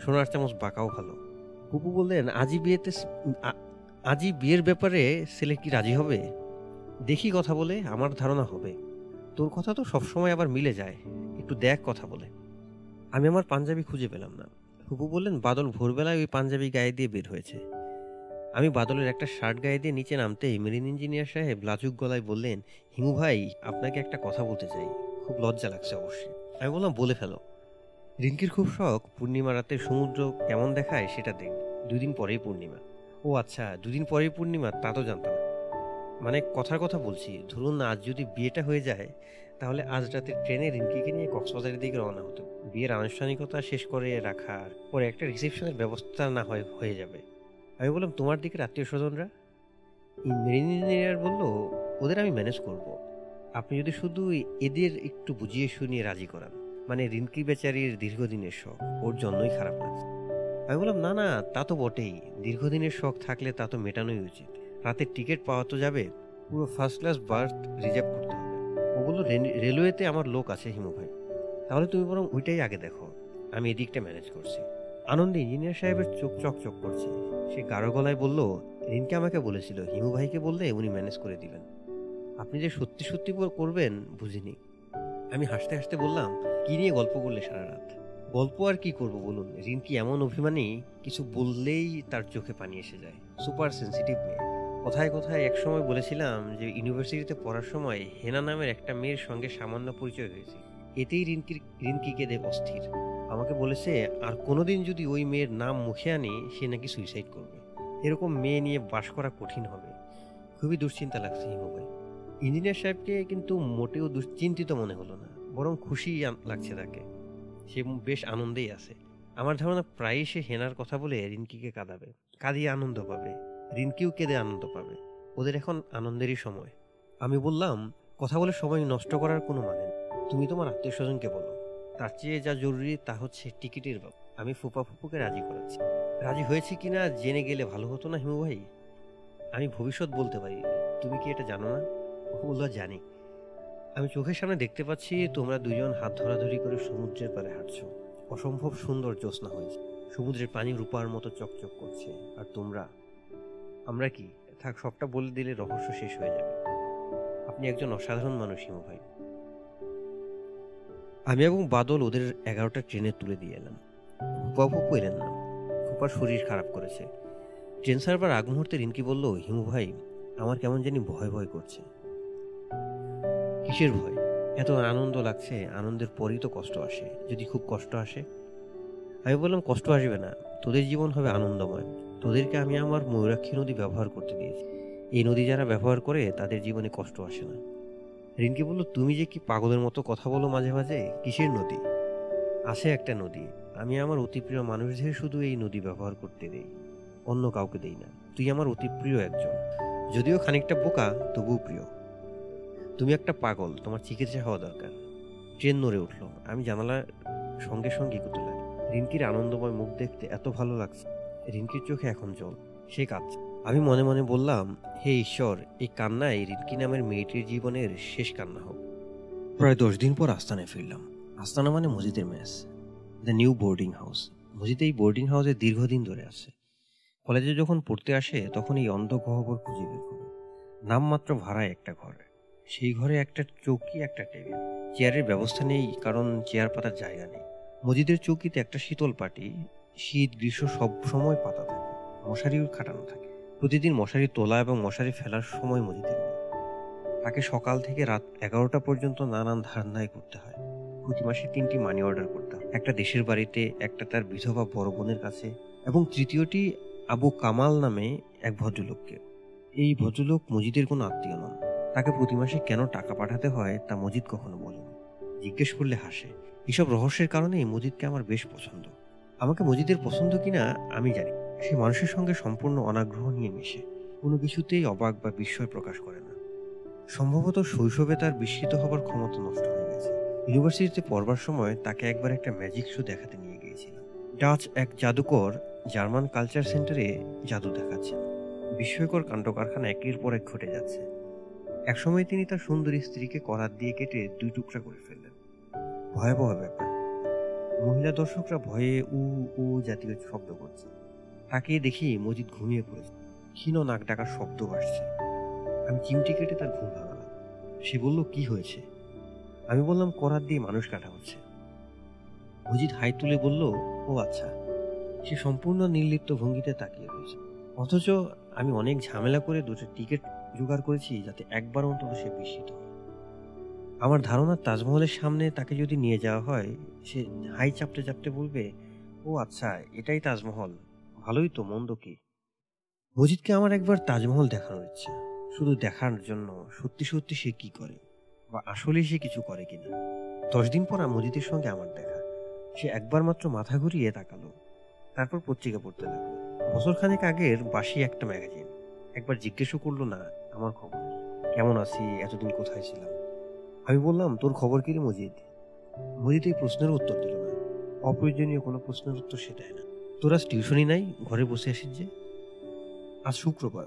সোনার চামচ বাঁকাও ভালো। ফুপু বললেন আজই বিয়েতে আজই বিয়ের ব্যাপারে ছেলে কি রাজি হবে? দেখি কথা বলে, আমার ধারণা হবে। তোর কথা তো সবসময় আবার মিলে যায়। একটু দেখ কথা বলে। আমি আমার পাঞ্জাবি খুঁজে পেলাম না। ফুপু বললেন, বাদল, ভোরবেলায় ওই পাঞ্জাবি গায়ে দিয়ে বের হয়েছে। আমি বাদলের একটা শার্ট গায়ে দিয়ে নিচে নামতেই মেরিন ইঞ্জিনিয়ার সাহেব লাজুক গলায় বললেন, হিমু ভাই, আপনাকে একটা কথা বলতে চাই। খুব লজ্জা লাগছে অবশ্যই। আমি বললাম, বলে ফেলো। রিঙ্কির খুব শখ, পূর্ণিমা রাতে সমুদ্র কেমন দেখায় সেটা দেখ। দুদিন পরেই পূর্ণিমা। ও আচ্ছা দুদিন পরেই পূর্ণিমা, তা তো জানতাম মানে কথার কথা বলছি, ধরুন না আজ যদি বিয়েটা হয়ে যায়, তাহলে আজ রাতে ট্রেনে রিঙ্কিকে নিয়ে কক্সবাজারের দিকে রওনা হতো। বিয়ের আনুষ্ঠানিকতা শেষ করে রাখার পরে একটা রিসেপশনের ব্যবস্থা না হয়, হয়ে যাবে। আমি বললাম, তোমার দিকের আত্মীয় স্বজনরা? ইঞ্জিনিয়ার বলল, ওদের আমি ম্যানেজ করব। আপনি যদি শুধু এদের একটু বুঝিয়ে শুনিয়ে রাজি করান। মানে রিনকি বেচারির দীর্ঘদিনের শখ, ওর জন্যই খারাপ লাগছে। আমি বললাম, না না, তা তো বটেই। দীর্ঘদিনের শখ থাকলে তা তো মেটানোই উচিত। রাতের টিকিট পাওয়া তো যাবে। পুরো ফার্স্ট ক্লাস বার্থ রিজার্ভ করতে হবে। ও বলল রেলওয়েতে আমার লোক আছে হিমু ভাই। তাহলে তুমি বরং ওইটাই আগে দেখো। আমি এদিকটা ম্যানেজ করছি। আনন্দে ইঞ্জিনিয়ার সাহেবের চোখ চকচক করছে। সে গাঢ় গলায় বলল, রিনকে আমাকে বলেছিল, হিমু ভাইকে বললে উনি ম্যানেজ করে দিবেন। আপনি যে সত্যি সত্যি করবেন, বুঝিনি। আমি হাসতে হাসতে বললাম, কি নিয়ে গল্প করলে সারা রাত? গল্প আর কি করব বলুন? রিন কি এমন অভিমানী? কিছু বললেই তার চোখে পানি এসে যায়। সুপার সেন্সিটিভ মেয়ে। কোথায় কোথায় একসময় বলেছিলাম যে, ইউনিভার্সিটিতে পড়ার সময় হেনা নামের একটা মেয়ের সঙ্গে সামান্য পরিচয় হয়েছে। এতেই রিনকির রিনকিকে দেব অস্থির। আমাকে বলেছে, আর কোনোদিন যদি ওই মেয়ের নাম মুখে আনি, সে নাকি সুইসাইড করবে। এরকম মেয়ে নিয়ে বাস করা কঠিন হবে। খুবই দুশ্চিন্তা লাগছে হিমু ভাই ইঞ্জিনিয়ার সাহেবকে কিন্তু মোটেও দুশ্চিন্তিত মনে হলো না, বরং খুশি লাগছে তাকে। সে বেশ আনন্দেই আছে। আমার ধারণা প্রায়ই সে হেনার কথা বলে রিনকিকে কাঁদাবে। কাঁদিয়ে আনন্দ পাবে। রিনকিও কেঁদে আনন্দ পাবে। ওদের এখন আনন্দেরই সময়। আমি বললাম, কথা বলে সময় নষ্ট করার কোনো মানে নেই। তুমি তোমার আত্মীয় স্বজনকে বলো। তার চেয়ে যা জরুরি তা হচ্ছে টিকিটের ব্যাপার আমি ফুপা ফুপুকে রাজি করাচ্ছি রাজি হয়েছে কিনা জেনে গেলে ভালো হতো না হিমু ভাই? আমি ভবিষ্যৎ বলতে পারি। তুমি কি এটা জানো না? ও বলল জানি। আমি চোখের সামনে দেখতে পাচ্ছি তোমরা দুজন হাত ধরাধরি করে সমুদ্রের পারে হাঁটছো। অসম্ভব সুন্দর জ্যোৎস্না হয়েছে। সমুদ্রের পানি রূপার মতো চকচক করছে। আর তোমরা? আমরা কি? থাক, সবটা বলে দিলে রহস্য শেষ হয়ে যাবে। আপনি একজন অসাধারণ মানুষ হিমু ভাই। আমি এবং বাদল ওদের এগারোটা ট্রেনে তুলে দিয়ে এলাম। ফুপা ফুপু না। ফুপার শরীর খারাপ করেছে। ট্রেন সার্ভার আগ মুহূর্তে রিনকি বলল, হিমু ভাই, আমার কেমন জানি ভয় ভয় করছে। কিসের ভয়? এত আনন্দ লাগছে, আনন্দের পরই তো কষ্ট আসে। যদি খুব কষ্ট আসে? আমি বললাম, কষ্ট আসবে না। তোদের জীবন হবে আনন্দময়। তোদেরকে আমি আমার ময়ূরাক্ষী নদী ব্যবহার করতে দিয়েছি। এই নদী যারা ব্যবহার করে, তাদের জীবনে কষ্ট আসে না। রিনকি বলল, তুমি যে কি পাগলের মতো কথা বলো মাঝে মাঝে? কিসের নদী? আছে একটা নদী। আমি আমার অতি প্রিয় মানুষদের শুধু এই নদী ব্যবহার করতে দেই। অন্য কাউকে দেই না। তুই আমার অতি প্রিয় একজন। যদিও খানিকটা বোকা, তবুও প্রিয়। তুমি একটা পাগল। তোমার চিকিৎসা হওয়া দরকার। ট্রেন নড়ে উঠল। আমি জানালার সঙ্গে সঙ্গে করতে লাগি। রিনকির আনন্দময় মুখ দেখতে এত ভালো লাগছে। রিনকির চোখে এখন জল। সে কাঁদছে। আমি মনে মনে বললাম, হে ঈশ্বর, এই কান্নায় রিনকি নামের মেয়েটির জীবনের শেষ কান্না হোক। প্রায় দশ দিন পর আস্তানায় ফিরলাম। আস্তানা মানে মসজিদের mess, the new boarding house. মসজিদ এই বোর্ডিং হাউসে দীর্ঘদিন ধরে আছে। কলেজে যখন পড়তে আসে, তখন এই অন্ধ গহবর খুঁজে বের করে। নামমাত্র ভাড়ায় একটা ঘর। সেই ঘরে একটা চৌকি, একটা টেবিল। চেয়ারের ব্যবস্থা নেই, কারণ চেয়ার পাতার জায়গা নেই। মসজিদের চৌকিতে একটা শীতল পাটি, শীত, গ্রীষ্ম সব সময় পাতা থাকে। মশারিও খাটানো থাকে। প্রতিদিন মশারি তোলা এবং মশারি ফেলার সময় মসজিদের নেই তাকে সকাল থেকে রাত এগারোটা পর্যন্ত নানান ধারণায় করতে হয়। প্রতি মাসে তিনটি মানি অর্ডার করতে হয়। একটা দেশের বাড়িতে, একটা তার বিধবা বড় বোনের কাছে এবং তৃতীয়টি আবু কামাল নামে এক ভদ্রলোককে। এই ভদ্রলোক মজিদের কোনো আত্মীয় নন। তাকে প্রতি মাসে কেন টাকা পাঠাতে হয় তা মজিদ কখনো বলেনি। জিজ্ঞেস করলে হাসে, এসব রহস্যের কারণেই মজিদকে আমার বেশ পছন্দ। আমাকে মজিদের পছন্দ কিনা আমি জানি সে মানুষের সঙ্গে সম্পূর্ণ অনাগ্রহ নিয়ে মিশে। কোনো কিছুতেই অবাক বা বিস্ময় প্রকাশ করে না। সম্ভবত শৈশবে তার বিস্মিত হবার ক্ষমতা নষ্ট হয়ে গেছে। ইউনিভার্সিটিতে পড়বার সময় তাকে একবার একটা ম্যাজিক শো দেখাতে নিয়ে গিয়েছিলাম। ডাচ এক জাদুকর জার্মান কালচার সেন্টারে জাদু দেখাচ্ছেন বিস্ময়কর কাণ্ড কারখানা একের পর এক ঘটে যাচ্ছে। একসময় তিনি তার সুন্দরী স্ত্রীকে করাত দিয়ে কেটে দুই টুকরা করে ফেললেন। ভয়াবহ ব্যাপার। মহিলা দর্শকরা ভয়ে উ উ জাতীয় শব্দ করছে। তাকে দেখি মজিদ ঘুমিয়ে পড়েছে। ক্ষীণ নাক ডাকার শব্দ আসছে আমি চিমটি কেটে তার ঘুম ভাঙালাম। সে বলল, কি হয়েছে? আমি বললাম করাত দিয়ে মানুষ কাটা হচ্ছে। মজিদ হাই তুলে বলল, ও আচ্ছা। সে সম্পূর্ণ নির্লিপ্ত ভঙ্গিতে তাকিয়ে রয়েছে। অথচ আমি অনেক ঝামেলা করে দুটো টিকিট জোগাড় করেছি যাতে একবার অন্তত সে বিস্মিত আমার ধারণা, তাজমহলের সামনে তাকে যদি নিয়ে যাওয়া হয়, সে হাই চাপতে চাপতে বলবে, ও আচ্ছা এটাই তাজমহল। ভালোই তো, মন্দ কি? মজিদকে আমার একবার তাজমহল দেখানোর ইচ্ছা। শুধু দেখার জন্য সত্যি সত্যি সে কি করে? বা আসলে সে কিছু করে কিনা দশ দিন পর মজিদের সঙ্গে আমার দেখা। সে একবার মাত্র মাথা ঘুরিয়ে তাকালো। তারপর পত্রিকা পড়তে লাগল। বছরখানেক আগের বাসি একটা ম্যাগাজিন। একবার জিজ্ঞেসও করল, না, আমার খবর? কেমন আছি? এতদিন কোথায় ছিলাম? আমি বললাম, তোর খবর কি রে মজিদ? মজিদ এই প্রশ্নের উত্তর দিল না। অপ্রয়োজনীয় কোনো প্রশ্নের উত্তর সে দেয় না। তোর আজ টিউশনই নাই? ঘরে বসে আসিস যে? আজ শুক্রবার।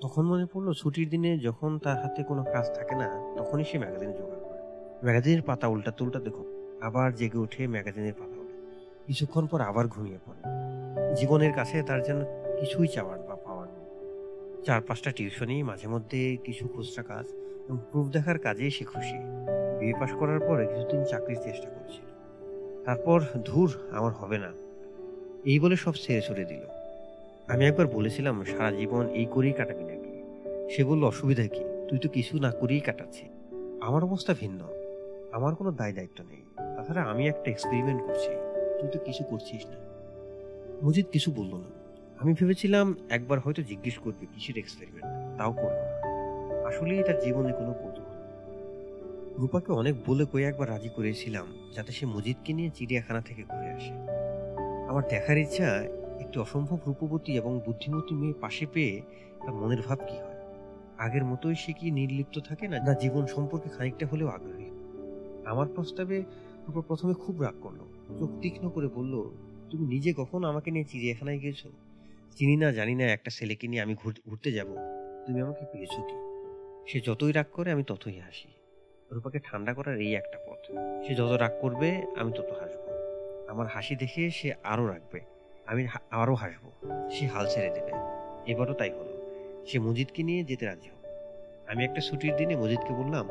তখন মনে পড়ল ছুটির দিনে যখন তার হাতে কোনো কাজ থাকে না তখনই সে ম্যাগাজিন জোগাড় করে। ম্যাগাজিনের পাতা উল্টাতে উল্টাতে দেখো আবার জেগে উঠে ম্যাগাজিনের পাতা উল্টে। কিছুক্ষণ পর আবার ঘুমিয়ে পড়ে। জীবনের কাছে তার যেন কিছুই চাওয়ার বা পাওয়ার নেই। চার পাঁচটা টিউশনি মাঝে মধ্যে কিছু খুচরা কাজ এবং প্রুফ দেখার কাজেই সে খুশি। বিয়ে পাশ করার পরে কিছুদিন চাকরির চেষ্টা করেছিল। তারপর ধুর আমার হবে না। এই বলে সব ছেড়ে ছড়ে দিল। আমি একবার বলেছিলাম, সারা জীবন এই করেই কাটাবি নাকি? সে বলল, অসুবিধা কি? তুই তো কিছু না করেই কাটাচ্ছি। আমার অবস্থা ভিন্ন। আমার কোনো দায় দায়িত্ব নেই। তাছাড়া আমি একটা এক্সপেরিমেন্ট করছি। তুই তো কিছু করছিস না। মজিদ কিছু বলল না। আমি ভেবেছিলাম, একবার হয়তো জিজ্ঞেস করবে কিসের এক্সপেরিমেন্ট তাও করল না। আসলেই তার জীবনে কোনো কৌতূহল রূপাকে অনেক বলে কয়ে একবার রাজি করেছিলাম, যাতে সে মজিদকে নিয়ে চিড়িয়াখানা থেকে ঘুরে আসে। আমার দেখার ইচ্ছা, একটি অসম্ভব রূপবতী এবং বুদ্ধিমতী মেয়ে পাশে পেয়ে তার মনের ভাব কি হয়? আগের মতোই সে কি নির্লিপ্ত থাকে না না জীবন সম্পর্কে খানিকটা হলেও আগ্রহী? আমার প্রস্তাবে রূপা প্রথমে খুব রাগ করল। চোখ তীক্ষ্ণ করে বলল, তুমি নিজে কখন আমাকে নিয়ে চিড়িয়াখানায় গেছো চিনি না, জানি না, একটা ছেলেকে নিয়ে আমি ঘুর- ঘুরতে যাব। তুমি আমাকে পেয়েছ কি? সে যতই রাগ করে, আমি ততই হাসি। রূপাকে ঠান্ডা করার এই একটা পথ। সে যত রাগ করবে, আমি তত হাসবো। আমার হাসি দেখে সে আরও রাখবে আমি হা- আরও হাসবো। সে হাল ছেড়ে দেবে। এবারও তাই হলো। সে মজিদকে নিয়ে যেতে রাজি হল আমি একটা ছুটির দিনে মজিদকে বললাম,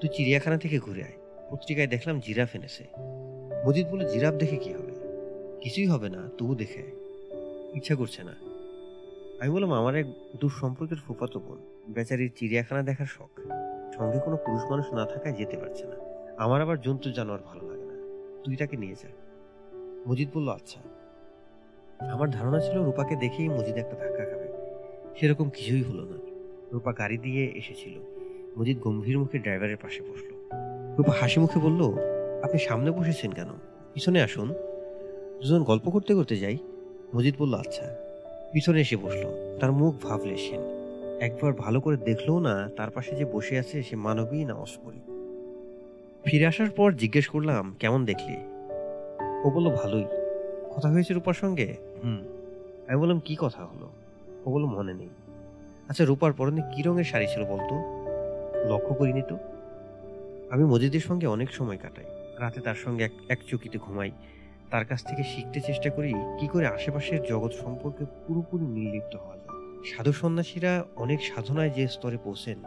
তুই চিড়িয়াখানা থেকে ঘুরে আয়। পত্রিকায় দেখলাম জিরাফ এনেছে। মজিদ বলে জিরাফ দেখে কি হবে? কিছুই হবে না, তবু দেখে ইচ্ছা করছে না। আমি বললাম, আমার এক দূর সম্পর্কের ফুফাতো বোন। বেচারির চিড়িয়াখানা দেখার শখ। সঙ্গে কোনো পুরুষ মানুষ না থাকায় যেতে পারছে না। আমার আবার জন্তু জানোয়ার ভালো লাগে না। তুই তাকে নিয়ে যা। মজিদ বলল আচ্ছা। আমার ধারণা ছিল রূপাকে দেখেই মজিদ একটা ধাক্কা খাবে। সেরকম কিছুই হলো না। রূপা গাড়ি দিয়ে এসেছিল। মজিদ গম্ভীর মুখে ড্রাইভারের পাশে বসল। রূপা হাসি মুখে বলল, আপনি সামনে বসেছেন কেন? পিছনে আসুন। দুজন গল্প করতে করতে যাই। মজিদ বলল আচ্ছা। পিছনে এসে বসল। তার মুখ ভাবলেশীন একবার ভালো করে দেখলেও না, তার পাশে যে বসে আছে সে মানবী না অস্পরী। ফিরে আসার পর জিজ্ঞেস করলাম, কেমন দেখলি? ও বলল, ভালোই। কথা হয়েছে রূপার সঙ্গে? হুম। আমি বললাম, কি কথা হলো? ও বলল, মনে নেই। আচ্ছা রূপার পরনে কি রঙের শাড়ি ছিল বলতো? লক্ষ্য করিনি তো। আমি মজিদের সঙ্গে অনেক সময় কাটাই। রাতে তার সঙ্গে এক এক চকিতে ঘুমাই। তার কাছ থেকে শিখতে চেষ্টা করি কি করে আশেপাশের জগৎ সম্পর্কে পুরোপুরি নির্লিপ্ত হওয়া যায়। সাধু সন্ন্যাসীরা অনেক সাধনায় যে স্তরে পৌঁছেন,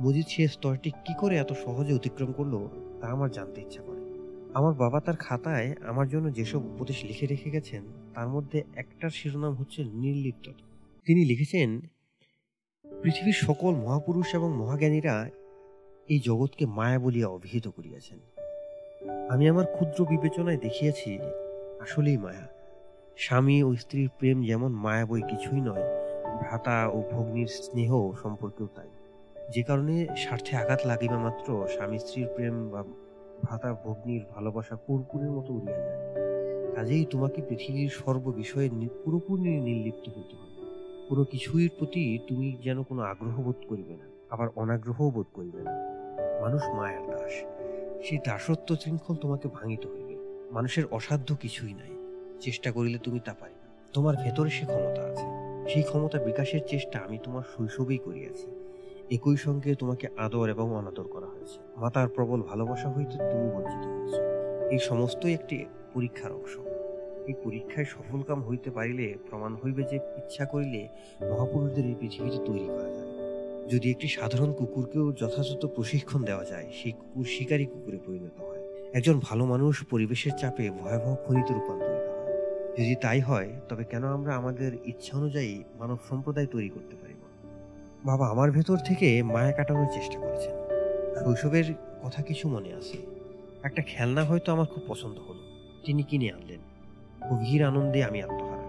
মজিদ সে স্তরটি কি করে এত সহজে অতিক্রম করল তা আমার জানতে ইচ্ছা করে আমার বাবা তার খাতায় আমার জন্য যেসব উপদেশ লিখে রেখে গেছেন, তার মধ্যে একটার শিরোনাম হচ্ছে নির্লিপ্ততা তিনি লিখেছেন, পৃথিবীর সকল মহাপুরুষ এবং মহাজ্ঞানীরা এই জগৎকে মায়া বলিয়া অভিহিত করিয়াছেন। আমি আমার ক্ষুদ্র বিবেচনায় দেখিয়াছি, আসলেই মায়া। স্বামী ও স্ত্রীর প্রেম যেমন মায়া বই কিছুই নয়, ভ্রাতা ও ভগ্নির স্নেহ সম্পর্কেও তাই। যে কারণে স্বার্থে আঘাত লাগিবা মাত্র স্বামী স্ত্রীর প্রেম বা ভ্রাতা ভগ্নির ভালোবাসা পুরপুরের মতো উড়িয়া যায়। কাজেই তোমাকে পৃথিবীর সর্ব বিষয়ে নি- পুরোপুরি নির্লিপ্ত হইতে হবে। কোনো কিছুর প্রতি তুমি যেন কোনো আগ্রহ বোধ করিবে না, আবার অনাগ্রহও বোধ করিবে না। মানুষ মায়ার দাস। সেই দাসত্ব শৃঙ্খল তোমাকে ভাঙিতে হইবে। মানুষের অসাধ্য কিছুই নাই। চেষ্টা করিলে তুমি তা পারিবে। তোমার ভেতরে সে ক্ষমতা আছে। সেই ক্ষমতা বিকাশের চেষ্টা আমি তোমার শৈশবেই করিয়াছি। একই সঙ্গে তোমাকে আদর এবং অনাদর করা হয়েছে। মাতার প্রবল ভালোবাসা হইতে তুমি বঞ্চিত হয়েছ। এই সমস্তই একটি পরীক্ষার অংশ। এই পরীক্ষায় সফলকাম হইতে পারিলে প্রমাণ হইবে যে ইচ্ছা করিলে মহাপুরুষদের এই পৃথিবীতে তৈরি করা যায় যদি একটি সাধারণ কুকুরকেও যথাযথ প্রশিক্ষণ দেওয়া যায়, সেই কুকুর শিকারী কুকুরে পরিণত হয়। একজন ভালো মানুষ পরিবেশের চাপে ভয়াবহ খনিতে রূপান্তরিত হয়। যদি তাই হয়, তবে কেন আমরা আমাদের ইচ্ছা অনুযায়ী মানব সম্প্রদায় তৈরি করতে পারিব না? বাবা, আমার ভেতর থেকে মায়া কাটানোর চেষ্টা করেছেন। শৈশবের কথা কিছু মনে আছে। একটা খেলনা হয়তো আমার খুব পছন্দ হলো। তিনি কিনে আনলেন। গভীর আনন্দে আমি আত্মহারা।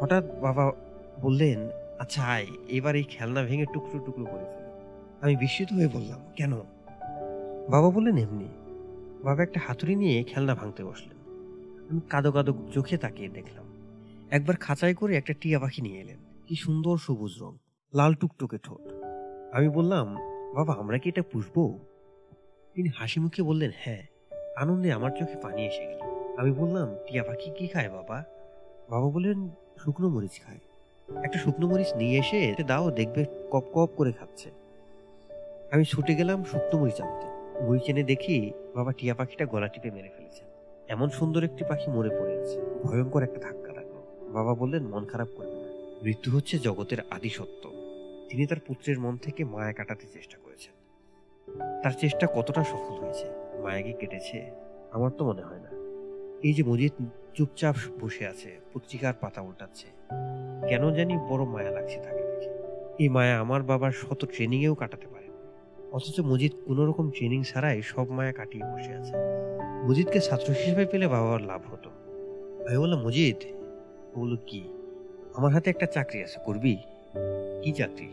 হঠাৎ বাবা বললেন আচ্ছা আয়, এবার এই খেলনা ভেঙে টুকরো টুকরো করে ফেলো। আমি বিস্মিত হয়ে বললাম, কেন? বাবা বললেন, এমনি। বাবা একটা হাতুড়ি নিয়ে খেলনা ভাঙতে বসলেন। আমি কাদো কাদো চোখে তাকিয়ে দেখলাম। একবার খাঁচায় করে একটা টিয়া পাখি নিয়ে এলেন। কি সুন্দর সবুজ রং। লাল টুকটুকে ঠোঁট। আমি বললাম, বাবা, আমরা কি এটা পুষবো? তিনি হাসি মুখে বললেন হ্যাঁ আনন্দে আমার চোখে পানি এসে গেল। আমি বললাম, টিয়া পাখি কি খায় বাবা? বাবা বললেন, শুকনো মরিচ খায়। একটা শুকনো মরিচ নিয়ে এসে এতে দাও, দেখবে কপ কপ করে খাচ্ছে। আমি ছুটে গেলাম শুকনো মরিচ আনতে। মরিচ এনে দেখি, বাবা টিয়া পাখিটা গলা টিপে মেরে ফেলেছে। এমন সুন্দর একটি পাখি মরে পড়ে আছে ভয়ঙ্কর একটা ধাক্কা লাগল। বাবা বললেন, মন খারাপ করবে না। মৃত্যু হচ্ছে জগতের আদি সত্য তিনি তার পুত্রের মন থেকে মায়া কাটাতে চেষ্টা করেছেন। তার চেষ্টা কতটা সফল হয়েছে, মায়া কি কেটেছে, আমার তো মনে হয় না। এই যে মজিদ চুপচাপ বসে আছে, পত্রিকার পাতা উল্টাচ্ছে, কেন জানি বড় মায়া লাগছে তাকে দেখে। এই মায়া আমার বাবার শত ট্রেনিংয়েও কাটাতে পারে অথচ মজিদ কোনো রকম ট্রেনিং ছাড়াই সব মায়া কাটিয়ে বসে আছে। মজিদকে ছাত্র হিসেবে পেলে বাবার লাভ হতো। আমি বললাম, মজিদ বলল কি? আমার হাতে একটা চাকরি আছে, করবি? কি চাকরি?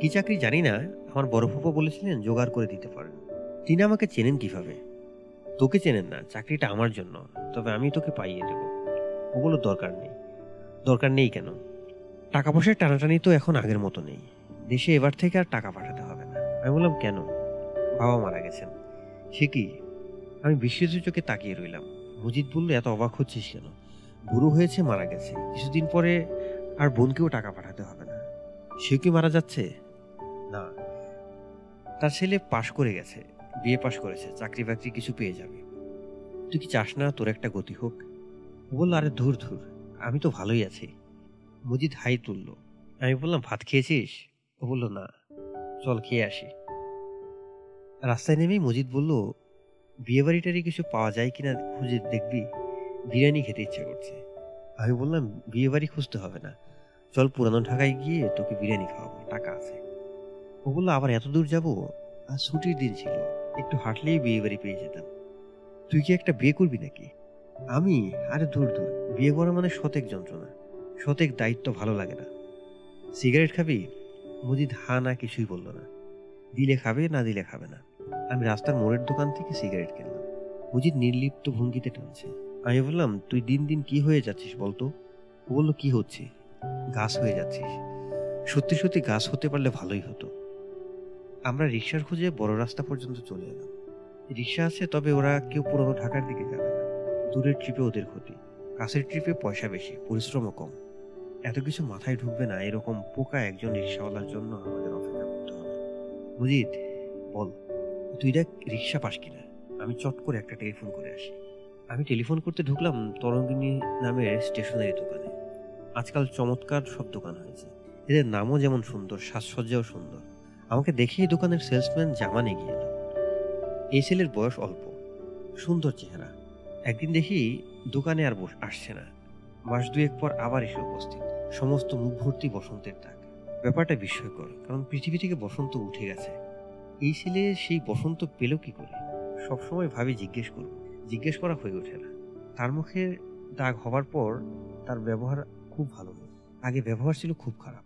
কি চাকরি জানি না, আমার বড় ফুপা বলেছিলেন জোগাড় করে দিতে পারেন। তিনি আমাকে চেনেন কীভাবে? তোকে চেনেন না, চাকরিটা আমার জন্য, তবে আমি তোকে পাইয়ে দেব। ওগুলো দরকার নেই। দরকার নেই কেন? টাকা পয়সার টানাটানি তো এখন আগের মতো নেই। দেশে এবার থেকে আর টাকা পাঠাতে হবে না। আমি বললাম, কেন? বাবা মারা গেছেন। সে কি? আমি বিস্মিত চোখে তাকিয়ে রইলাম। মজিদ বলল, এত অবাক হচ্ছিস কেন? বুড়ো হয়েছে, মারা গেছে। কিছুদিন পরে আর বোনকেও টাকা পাঠাতে হবে। সে কি মারা যাচ্ছে? না। তার ছেলে পাশ করে গেছে বিয়ে পাশ করেছে, চাকরি বাকরি কিছু পেয়ে যাবে। তুই কি চাস না তোর একটা গতি হোক? বলল, আরে ধুর ধুর, আমি তো ভালোই আছি। মজিদ হাই তুলল, আমি বললাম, ভাত খেয়েছিস? ও বলল, না, চল খেয়ে আসি। রাস্তায় নেমেই মজিদ বলল বিয়ে বাড়িটারি কিছু পাওয়া যায় কিনা খুঁজে দেখবি? বিরিয়ানি খেতে ইচ্ছে করছে। আমি বললাম বিয়ে বাড়ি খুঁজতে হবে না। চল পুরানো ঢাকায় গিয়ে তোকে বিরিয়ানি খাওয়াবো, টাকা আছে। ও বলল, আবার এত দূর যাব? আর ছুটির দিন ছিল, একটু হাঁটলেই বিয়ে বাড়ি পেয়ে যেতাম। তুই কি একটা বিয়ে করবি নাকি? আমি? আরে দূর দূর। বিয়ে করা মানে শতেক যন্ত্রণা। শতেক দায়িত্ব ভালো লাগে না। সিগারেট খাবি? মজিদ হা না কিছুই বলল না। দিলে খাবে, না দিলে খাবে না। আমি রাস্তার মোড়ের দোকান থেকে সিগারেট কিনলাম। মজিদ নির্লিপ্ত ভঙ্গিতে টানছে। আমি বললাম, তুই দিন দিন কি হয়ে যাচ্ছিস বলতো? ও বলল, কি হচ্ছে? গাছ হয়ে যাচ্ছিস। সত্যি সত্যি গাছ হতে পারলে ভালোই হতো। আমরা রিক্সার খুঁজে বড় রাস্তা পর্যন্ত চলে এলাম। রিক্সা আছে, তবে ওরা কেউ পুরনো ঢাকার দিকে যাবে না। দূরের ট্রিপে ওদের ক্ষতি। কাছের ট্রিপে পয়সা বেশি, পরিশ্রমও কম। এত কিছু মাথায় ঢুকবে না, এরকম পোকা একজন রিক্সাওয়ালার জন্য আমাদের অপেক্ষা করতে হবে। বুঝিত বল, তুই দেখ রিক্সা পাস কিনা? আমি চট করে একটা টেলিফোন করে আসি। আমি টেলিফোন করতে ঢুকলাম তরঙ্গিনী নামের স্টেশনারি দোকানে। আজকাল চমৎকার সব দোকান হয়েছে। এদের নামও যেমন সুন্দর, সাজসজ্জাও সুন্দর। আমাকে দেখেই দোকানের সেলসম্যান জামা এগিয়ে এলো। এই ছেলের বয়স অল্প। সুন্দর চেহারা। একদিন দেখি দোকানে আর বস আসছে না। মাস দুয়েক পর আবার এসে উপস্থিত। সমস্ত মুখ ভর্তি বসন্তের দাগ। ব্যাপারটা বিস্ময়কর, কারণ পৃথিবী থেকে বসন্ত উঠে গেছে। এই ছেলে সেই বসন্ত পেল কি করে? সবসময় ভাবি জিজ্ঞেস করব। জিজ্ঞেস করা হয়ে ওঠে না। তার মুখে দাগ হবার পর তার ব্যবহার খুব ভালো। আগে ব্যবহার ছিল খুব খারাপ।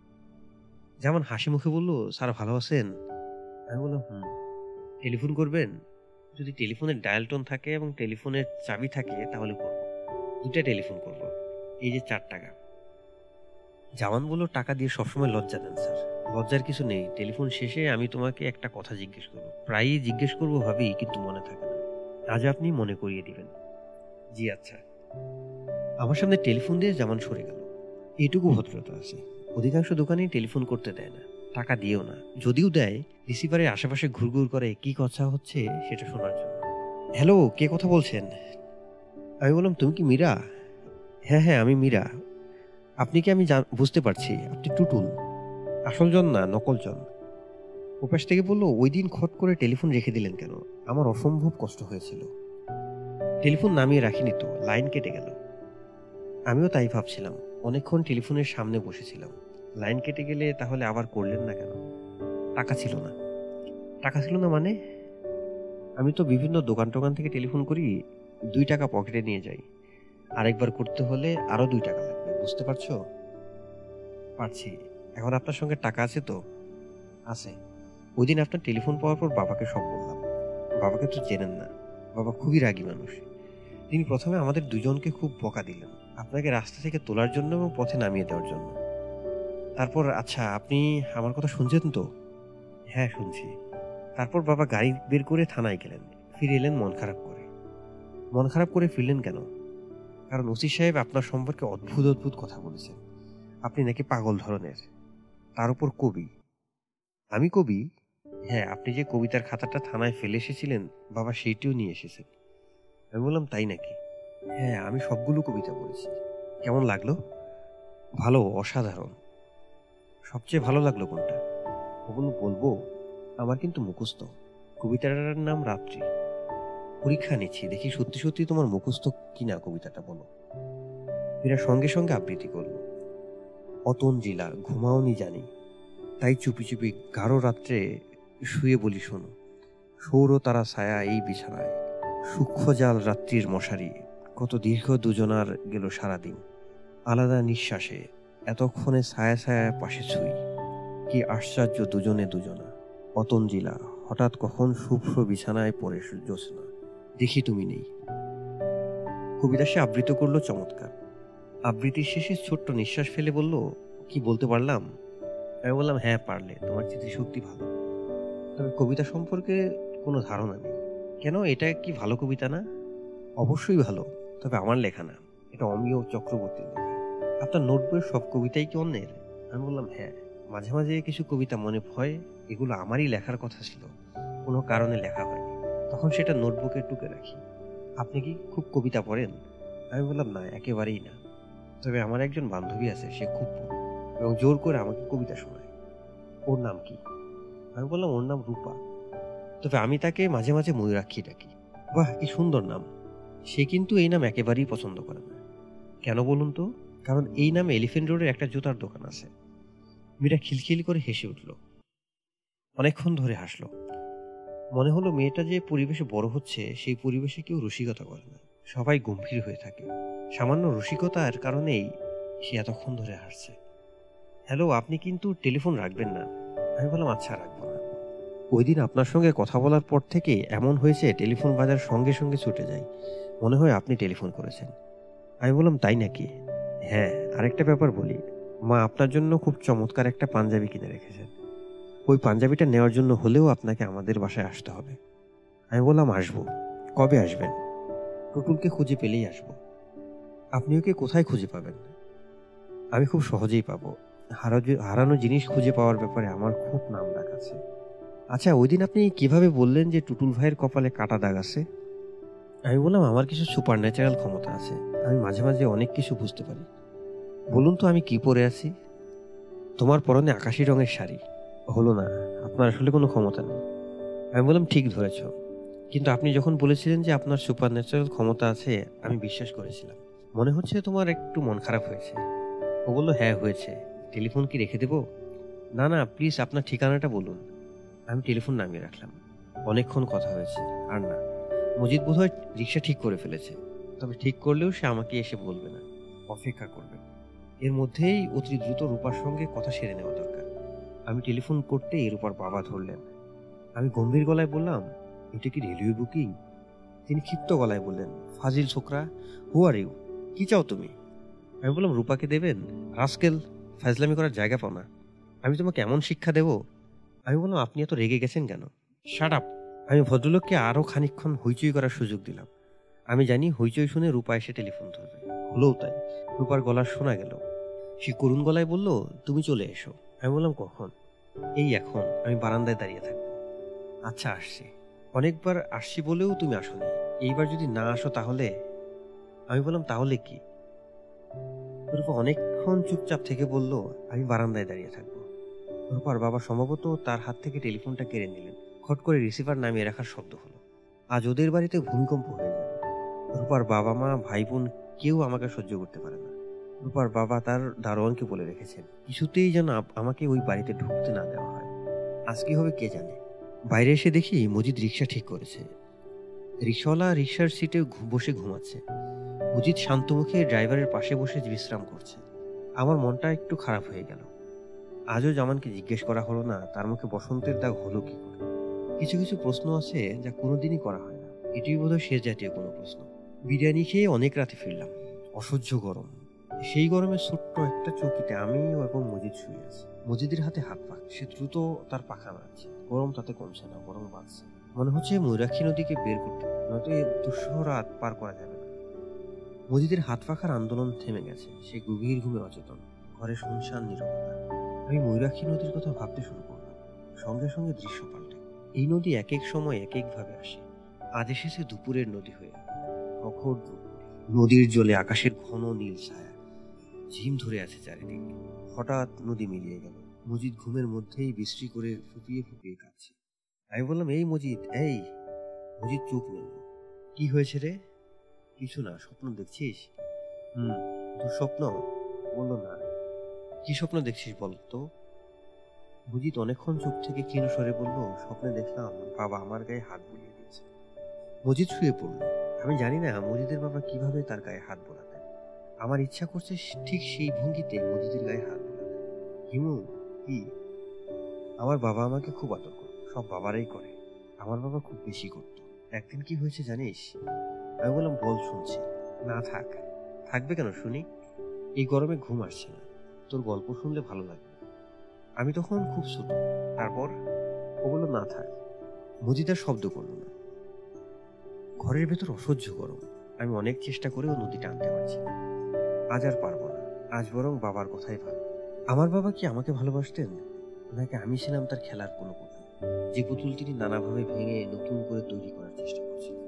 যেমন হাসি মুখে বলল, স্যার ভালো আছেন? আমি বললাম, হুম। টেলিফোন করবেন? যদি টেলিফোনের ডায়াল টোন থাকে এবং টেলিফোনের চাবি থাকে, তাহলে করব। দুটা টেলিফোন করব। এই যে চার টাকা। জামান বলল, টাকা দিয়ে সবসময় লজ্জা দেন, স্যার। লজ্জার কিছু নেই। টেলিফোন শেষে আমি তোমাকে একটা কথা জিজ্ঞেস করব। প্রায়ই জিজ্ঞেস করব ভাবি, কিন্তু মনে থাকে না। আজ আপনি মনে করিয়ে দিবেন। জি আচ্ছা। আমার সামনে টেলিফোন দিয়ে জামান সরে গেল। এইটুকু ভদ্রতা আছে। অধিকাংশ দোকানেই টেলিফোন করতে দেয় না। টাকা দিয়েও না। যদিও দেয় রিসিভারের আশেপাশে ঘুরঘুর করে কি কথা হচ্ছে সেটা শোনার জন্য। হ্যালো কে কথা বলছেন? আমি বললাম তুমি কি মীরা? হ্যাঁ হ্যাঁ আমি মীরা। আপনি কি আমি বুঝতে পারছি আপনি টুটুল। আসল জন না নকল জন ওপাশ থেকে বলল ওই দিন খট করে টেলিফোন রেখে দিলেন কেন? আমার অসম্ভব কষ্ট হয়েছিল। টেলিফোন নামিয়ে রাখিনি তো লাইন কেটে গেল। আমিও তাই ভাবছিলাম। অনেকক্ষণ টেলিফোনের সামনে বসেছিলাম। লাইন কেটে গেলে তাহলে আবার করলেন না কেন? টাকা ছিল না। টাকা ছিল না মানে? আমি তো বিভিন্ন দোকান টোকান থেকে টেলিফোন করি, দুই টাকা পকেটে নিয়ে যাই। আরেকবার করতে হলে আরও দুই টাকা লাগবে, বুঝতে পারছ? পারছি। এখন আপনার সঙ্গে টাকা আছে তো? আছে। ওই দিন আপনার টেলিফোন পাওয়ার পর বাবাকে সব বললাম। বাবাকে তো চেনেন না। বাবা খুবই রাগী মানুষ। তিনি প্রথমে আমাদের দুজনকে খুব বকা দিলেন। আপনাকে রাস্তা থেকে তোলার জন্য এবং পথে নামিয়ে দেওয়ার জন্য। তারপর আচ্ছা আপনি আমার কথা শুনছেন তো? হ্যাঁ শুনছি। তারপর বাবা গাড়ি বের করে থানায় গেলেন। ফিরে এলেন মন খারাপ করে। মন খারাপ করে ফিরলেন কেন? কারণ ওসি সাহেব আপনার সম্পর্কে অদ্ভুত অদ্ভুত কথা বলেছেন। আপনি নাকি পাগল ধরনের। তার উপর কবি। আমি কবি? হ্যাঁ আপনি যে কবিতার খাতাটা থানায় ফেলে এসেছিলেন, বাবা সেইটিও নিয়ে এসেছেন। আমি বললাম, তাই নাকি? হ্যাঁ আমি সবগুলো কবিতা পড়েছি। কেমন লাগল? ভালো, অসাধারণ। সবচেয়ে ভালো লাগল কোনটা? ওগুলো বলব, আমার কিন্তু মুখস্থ। কবিতাটার নাম রাত্রি। পরীক্ষা নিচ্ছি, দেখি সত্যি সত্যি তোমার মুখস্থ কিনা কবিতাটা, বলো। এরা সঙ্গে সঙ্গে আবৃত্তি করল। অতন জিলা ঘুমাওনি জানি। তাই চুপি চুপি গাঢ় রাত্রে শুয়ে বলি শোনো। সৌর তারা ছায়া এই বিছানায়। সূক্ষ্ম জাল রাত্রির মশারি। কত দীর্ঘ দুজনার গেল সারাদিন। আলাদা নিঃশ্বাসে, এতক্ষণে ছায়া ছায়া পাশে ছুই। কি আশ্চর্য দুজনে দুজনা। পতঞ্জিলা হঠাৎ কখন শুভ্র বিছানায় পড়ে জ্যোৎস্না। দেখি তুমি নেই। কবিতা সে আবৃত করল চমৎকার। আবৃত্তির শেষে ছোট্ট নিঃশ্বাস ফেলে বলল, কি বলতে পারলাম? আমি বললাম হ্যাঁ পারলে। তোমার স্মৃতিশক্তি ভালো। তবে কবিতা সম্পর্কে কোনো ধারণা নেই। কেন? এটা কি ভালো কবিতা না? অবশ্যই ভালো। তবে আমার লেখা না, এটা অমিয় চক্রবর্তীর লেখা। আপনার নোটবইয়ের সব কবিতাই কি অন্যের? আমি বললাম হ্যাঁ মাঝে মাঝে কিছু কবিতা মনে হয় এগুলো আমারই লেখার কথা ছিল, কোনো কারণে লেখা হয়নি। তখন সেটা নোটবুকে টুকে রাখি। আপনি কি খুব কবিতা পড়েন? আমি বললাম, না, একেবারেই না। তবে আমার একজন বান্ধবী আছে, সে খুব এবং জোর করে আমাকে কবিতা শোনায়। ওর নাম কি? আমি বললাম, ওর নাম রূপা। তবে আমি তাকে মাঝে মাঝে ময়ূরাক্ষী ডাকি। বাহ, কি সুন্দর নাম। সে কিন্তু এই নাম একেবারেই পছন্দ করে না। কেন বলুন তো? কারণ এই নামে এলিফেন্ট রোডের একটা জুতার দোকান আছে। মেয়েটা খিলখিল করে হেসে উঠল। অনেকক্ষণ ধরে হাসলো। মনে হলো মেয়েটা যে পরিবেশে বড় হচ্ছে, সেই পরিবেশে কেউ রসিকতা করে না। সবাই গম্ভীর হয়ে থাকে। সামান্য রসিকতার কারণেই সে এতক্ষণ ধরে হাসছে। হ্যালো, আপনি কিন্তু টেলিফোন রাখবেন না। আমি বললাম আচ্ছা রাখব না। ওই দিন আপনার সঙ্গে কথা বলার পর থেকে এমন হয়েছে, টেলিফোন বাজার সঙ্গে সঙ্গে ছুটে যায়। মনে হয় আপনি টেলিফোন করেছেন। আমি বললাম, তাই নাকি? হ্যাঁ আরেকটা ব্যাপার বলি। মা আপনার জন্য খুব চমৎকার একটা পাঞ্জাবি কিনে রেখেছেন। ওই পাঞ্জাবিটা নেওয়ার জন্য হলেও আপনাকে আমাদের বাসায় আসতে হবে। আমি বললাম, আসব। কবে আসবেন? টুটুলকে খুঁজে পেলেই আসব। আপনি ওকে কোথায় খুঁজে পাবেন? আমি খুব সহজেই পাবো। হারা- হারানো জিনিস খুঁজে পাওয়ার ব্যাপারে আমার খুব নাম ডাক আছে। আচ্ছা ওই দিন আপনি কীভাবে বললেন যে টুটুল ভাইয়ের কপালে কাটা দাগ আছে? আমি বললাম, আমার কিছু সুপার ন্যাচারাল ক্ষমতা আছে। আমি মাঝে মাঝে অনেক কিছু বুঝতে পারি। বলুন তো আমি কি পরে আছি? তোমার পরনে আকাশি রঙের শাড়ি। হলো না, আপনার আসলে কোনো ক্ষমতা নেই। আমি বললাম, ঠিক ধরেছ। কিন্তু আপনি যখন বলেছিলেন যে আপনার সুপার ন্যাচারাল ক্ষমতা আছে, আমি বিশ্বাস করেছিলাম। মনে হচ্ছে তোমার একটু মন খারাপ হয়েছে। ও বলল হ্যাঁ হয়েছে। টেলিফোন কি রেখে দেবো? না না প্লিজ আপনার ঠিকানাটা বলুন। আমি টেলিফোন নামিয়ে রাখলাম। অনেকক্ষণ কথা হয়েছে, আর না। মজিদ বোধহয় রিক্সা ঠিক করে ফেলেছে। তবে ঠিক করলেও সে আমাকে এসে বলবে না। অপেক্ষা করবে। এর মধ্যেই অতি দ্রুত রূপার সঙ্গে কথা সেরে নেওয়া দরকার। আমি টেলিফোন করতে রূপার বাবা ধরলেন। আমি গম্ভীর গলায় বললাম, এটা কি রেলওয়ে বুকিং? তিনি ক্ষিপ্ত গলায় বললেন, ফাজিল ছোকরা হু আর ইউ কি চাও তুমি? আমি বললাম, রূপাকে দেবেন? রাস্কেল, ফাজলামি করার জায়গা পাও না। আমি তোমাকে এমন শিক্ষা দেব? আমি বললাম, আপনি এত রেগে গেছেন কেন? শাট আপ আমি ভদ্রলোককে আরও খানিকক্ষণ হইচই করার সুযোগ দিলাম। আমি জানি হইচই শুনে রূপা এসে টেলিফোন ধরবে। হলোও তাই। রূপার গলা শোনা গেল। সে করুণ গলায় বলল, তুমি চলে এসো। আমি বললাম, কখন? এই এখন। আমি বারান্দায় দাঁড়িয়ে থাকব। আচ্ছা আসছি। অনেকবার আসছি বলেও তুমি আসোনি। এইবার যদি না আসো তাহলে? আমি বললাম, তাহলে কি? রূপা অনেকক্ষণ চুপচাপ থেকে বলল, আমি বারান্দায় দাঁড়িয়ে থাকব। রূপার বাবা সম্ভবত তার হাত থেকে টেলিফোনটা কেড়ে নিলেন। খট করে রিসিভার নামিয়ে রাখার শব্দ হলো। আজ ওদের বাড়িতে ভূমিকম্প হয়ে যাবে রূপার বাবা মা ভাই বোন কেউ আমাকে সহ্য করতে পারে না। রূপার বাবা তার দারোয়ানকে বলে রেখেছেন, কিছুতেই যেন আমাকে ওই বাড়িতে ঢুকতে না দেওয়া হয়। আজ কি হবে কে জানে? বাইরে এসে দেখি মজিদ রিক্সা ঠিক করেছে। রিক্সাওয়ালা রিক্সার সিটে বসে ঘুমাচ্ছে। মজিদ শান্ত মুখে ড্রাইভারের পাশে বসে বিশ্রাম করছে। আমার মনটা একটু খারাপ হয়ে গেল। আজও জামানকে জিজ্ঞেস করা হলো না, তার মুখে বসন্তের দাগ হলো কি করে? কিছু কিছু প্রশ্ন আছে যা কোনোদিনই করা হয় না। এটিই বোধহয় শেষ জাতীয় কোনো প্রশ্ন। বিরিয়ানি খেয়ে অনেক রাতে ফিরলাম। অসহ্য গরম। সেই গরমে ছোট্ট একটা চৌকিতে আমি এবং মজিদ শুয়ে আছি। মজিদের হাতে হাত পাক। সে দ্রুত তার পাখা নাড়ছে। গরম তাতে কমছে না, গরম বাড়ছে। মনে হচ্ছে ময়ূরাক্ষী নদীকে বের করতে নয়তো দুঃসহ রাত পার করা যাবে না। মজিদের হাত পাখার আন্দোলন থেমে গেছে। সে গভীর ঘুমে অচেতন। ঘরে শুনশান নীরবতা। আমি ময়ূরাক্ষী নদীর কথা ভাবতে শুরু করলাম। সঙ্গে সঙ্গে দৃশ্য পাল্টে এই নদী এক এক সময় এক এক ভাবে আসে। আজ এসেছে দুপুরের নদী হয়ে। দুপুর। নদীর জলে আকাশের ঘন নীল ছায়া। ঝিম ধরে আছে চারিদিক। হঠাৎ নদী মিলিয়ে গেল। মজিদ ঘুমের মধ্যেই বৃষ্টি করে ফুপিয়ে ফুপিয়ে কাঁদছে। আমি বললাম, এই মজিদ এই। মজিদ চোখ মেলল। কি হয়েছে রে? কিছু না, স্বপ্ন দেখছিস? হুম দুঃস্বপ্ন বলল না কি স্বপ্ন দেখছিস বল তো বুঝিত অনেকক্ষণ চুপ থেকে ক্ষীণ স্বরে বলল, স্বপ্নে দেখলাম বাবা আমার গায়ে হাত বুলিয়ে দিয়েছে। মজিদ শুয়ে পড়ল। আমি জানি না মজিদের বাবা কীভাবে তার গায়ে হাত বোলাতেন। আমার ইচ্ছা করছে ঠিক সেই ভঙ্গিতে মজিদের গায়ে হাত বোলাতেন। হিমু, কি? আমার বাবা আমাকে খুব আদর সব বাবারাই করে। আমার বাবা খুব বেশি করতো। একদিন কি হয়েছে জানিস? আমি বললাম, বল শুনছি। না থাক, থাকবে কেন শুনি? এই গরমে ঘুম আসছে না। তোর গল্প শুনলে ভালো লাগবে। আমি তখন খুব ছোট। তারপর ও বলল না থাক। মজিদার শব্দ করল না। ঘরের ভেতর অসহ্য গরম। আমি অনেক চেষ্টা করেও নদী টানতে পারছি আজ আর পারব না। আজ বরং বাবার কথাই ভাব। আমার বাবা কি আমাকে ভালোবাসতেন? নাকি আমি ছিলাম তার খেলার কোনো পুতুল যে পুতুল তিনি নানাভাবে ভেঙে নতুন করে তৈরি করার চেষ্টা করছিলেন।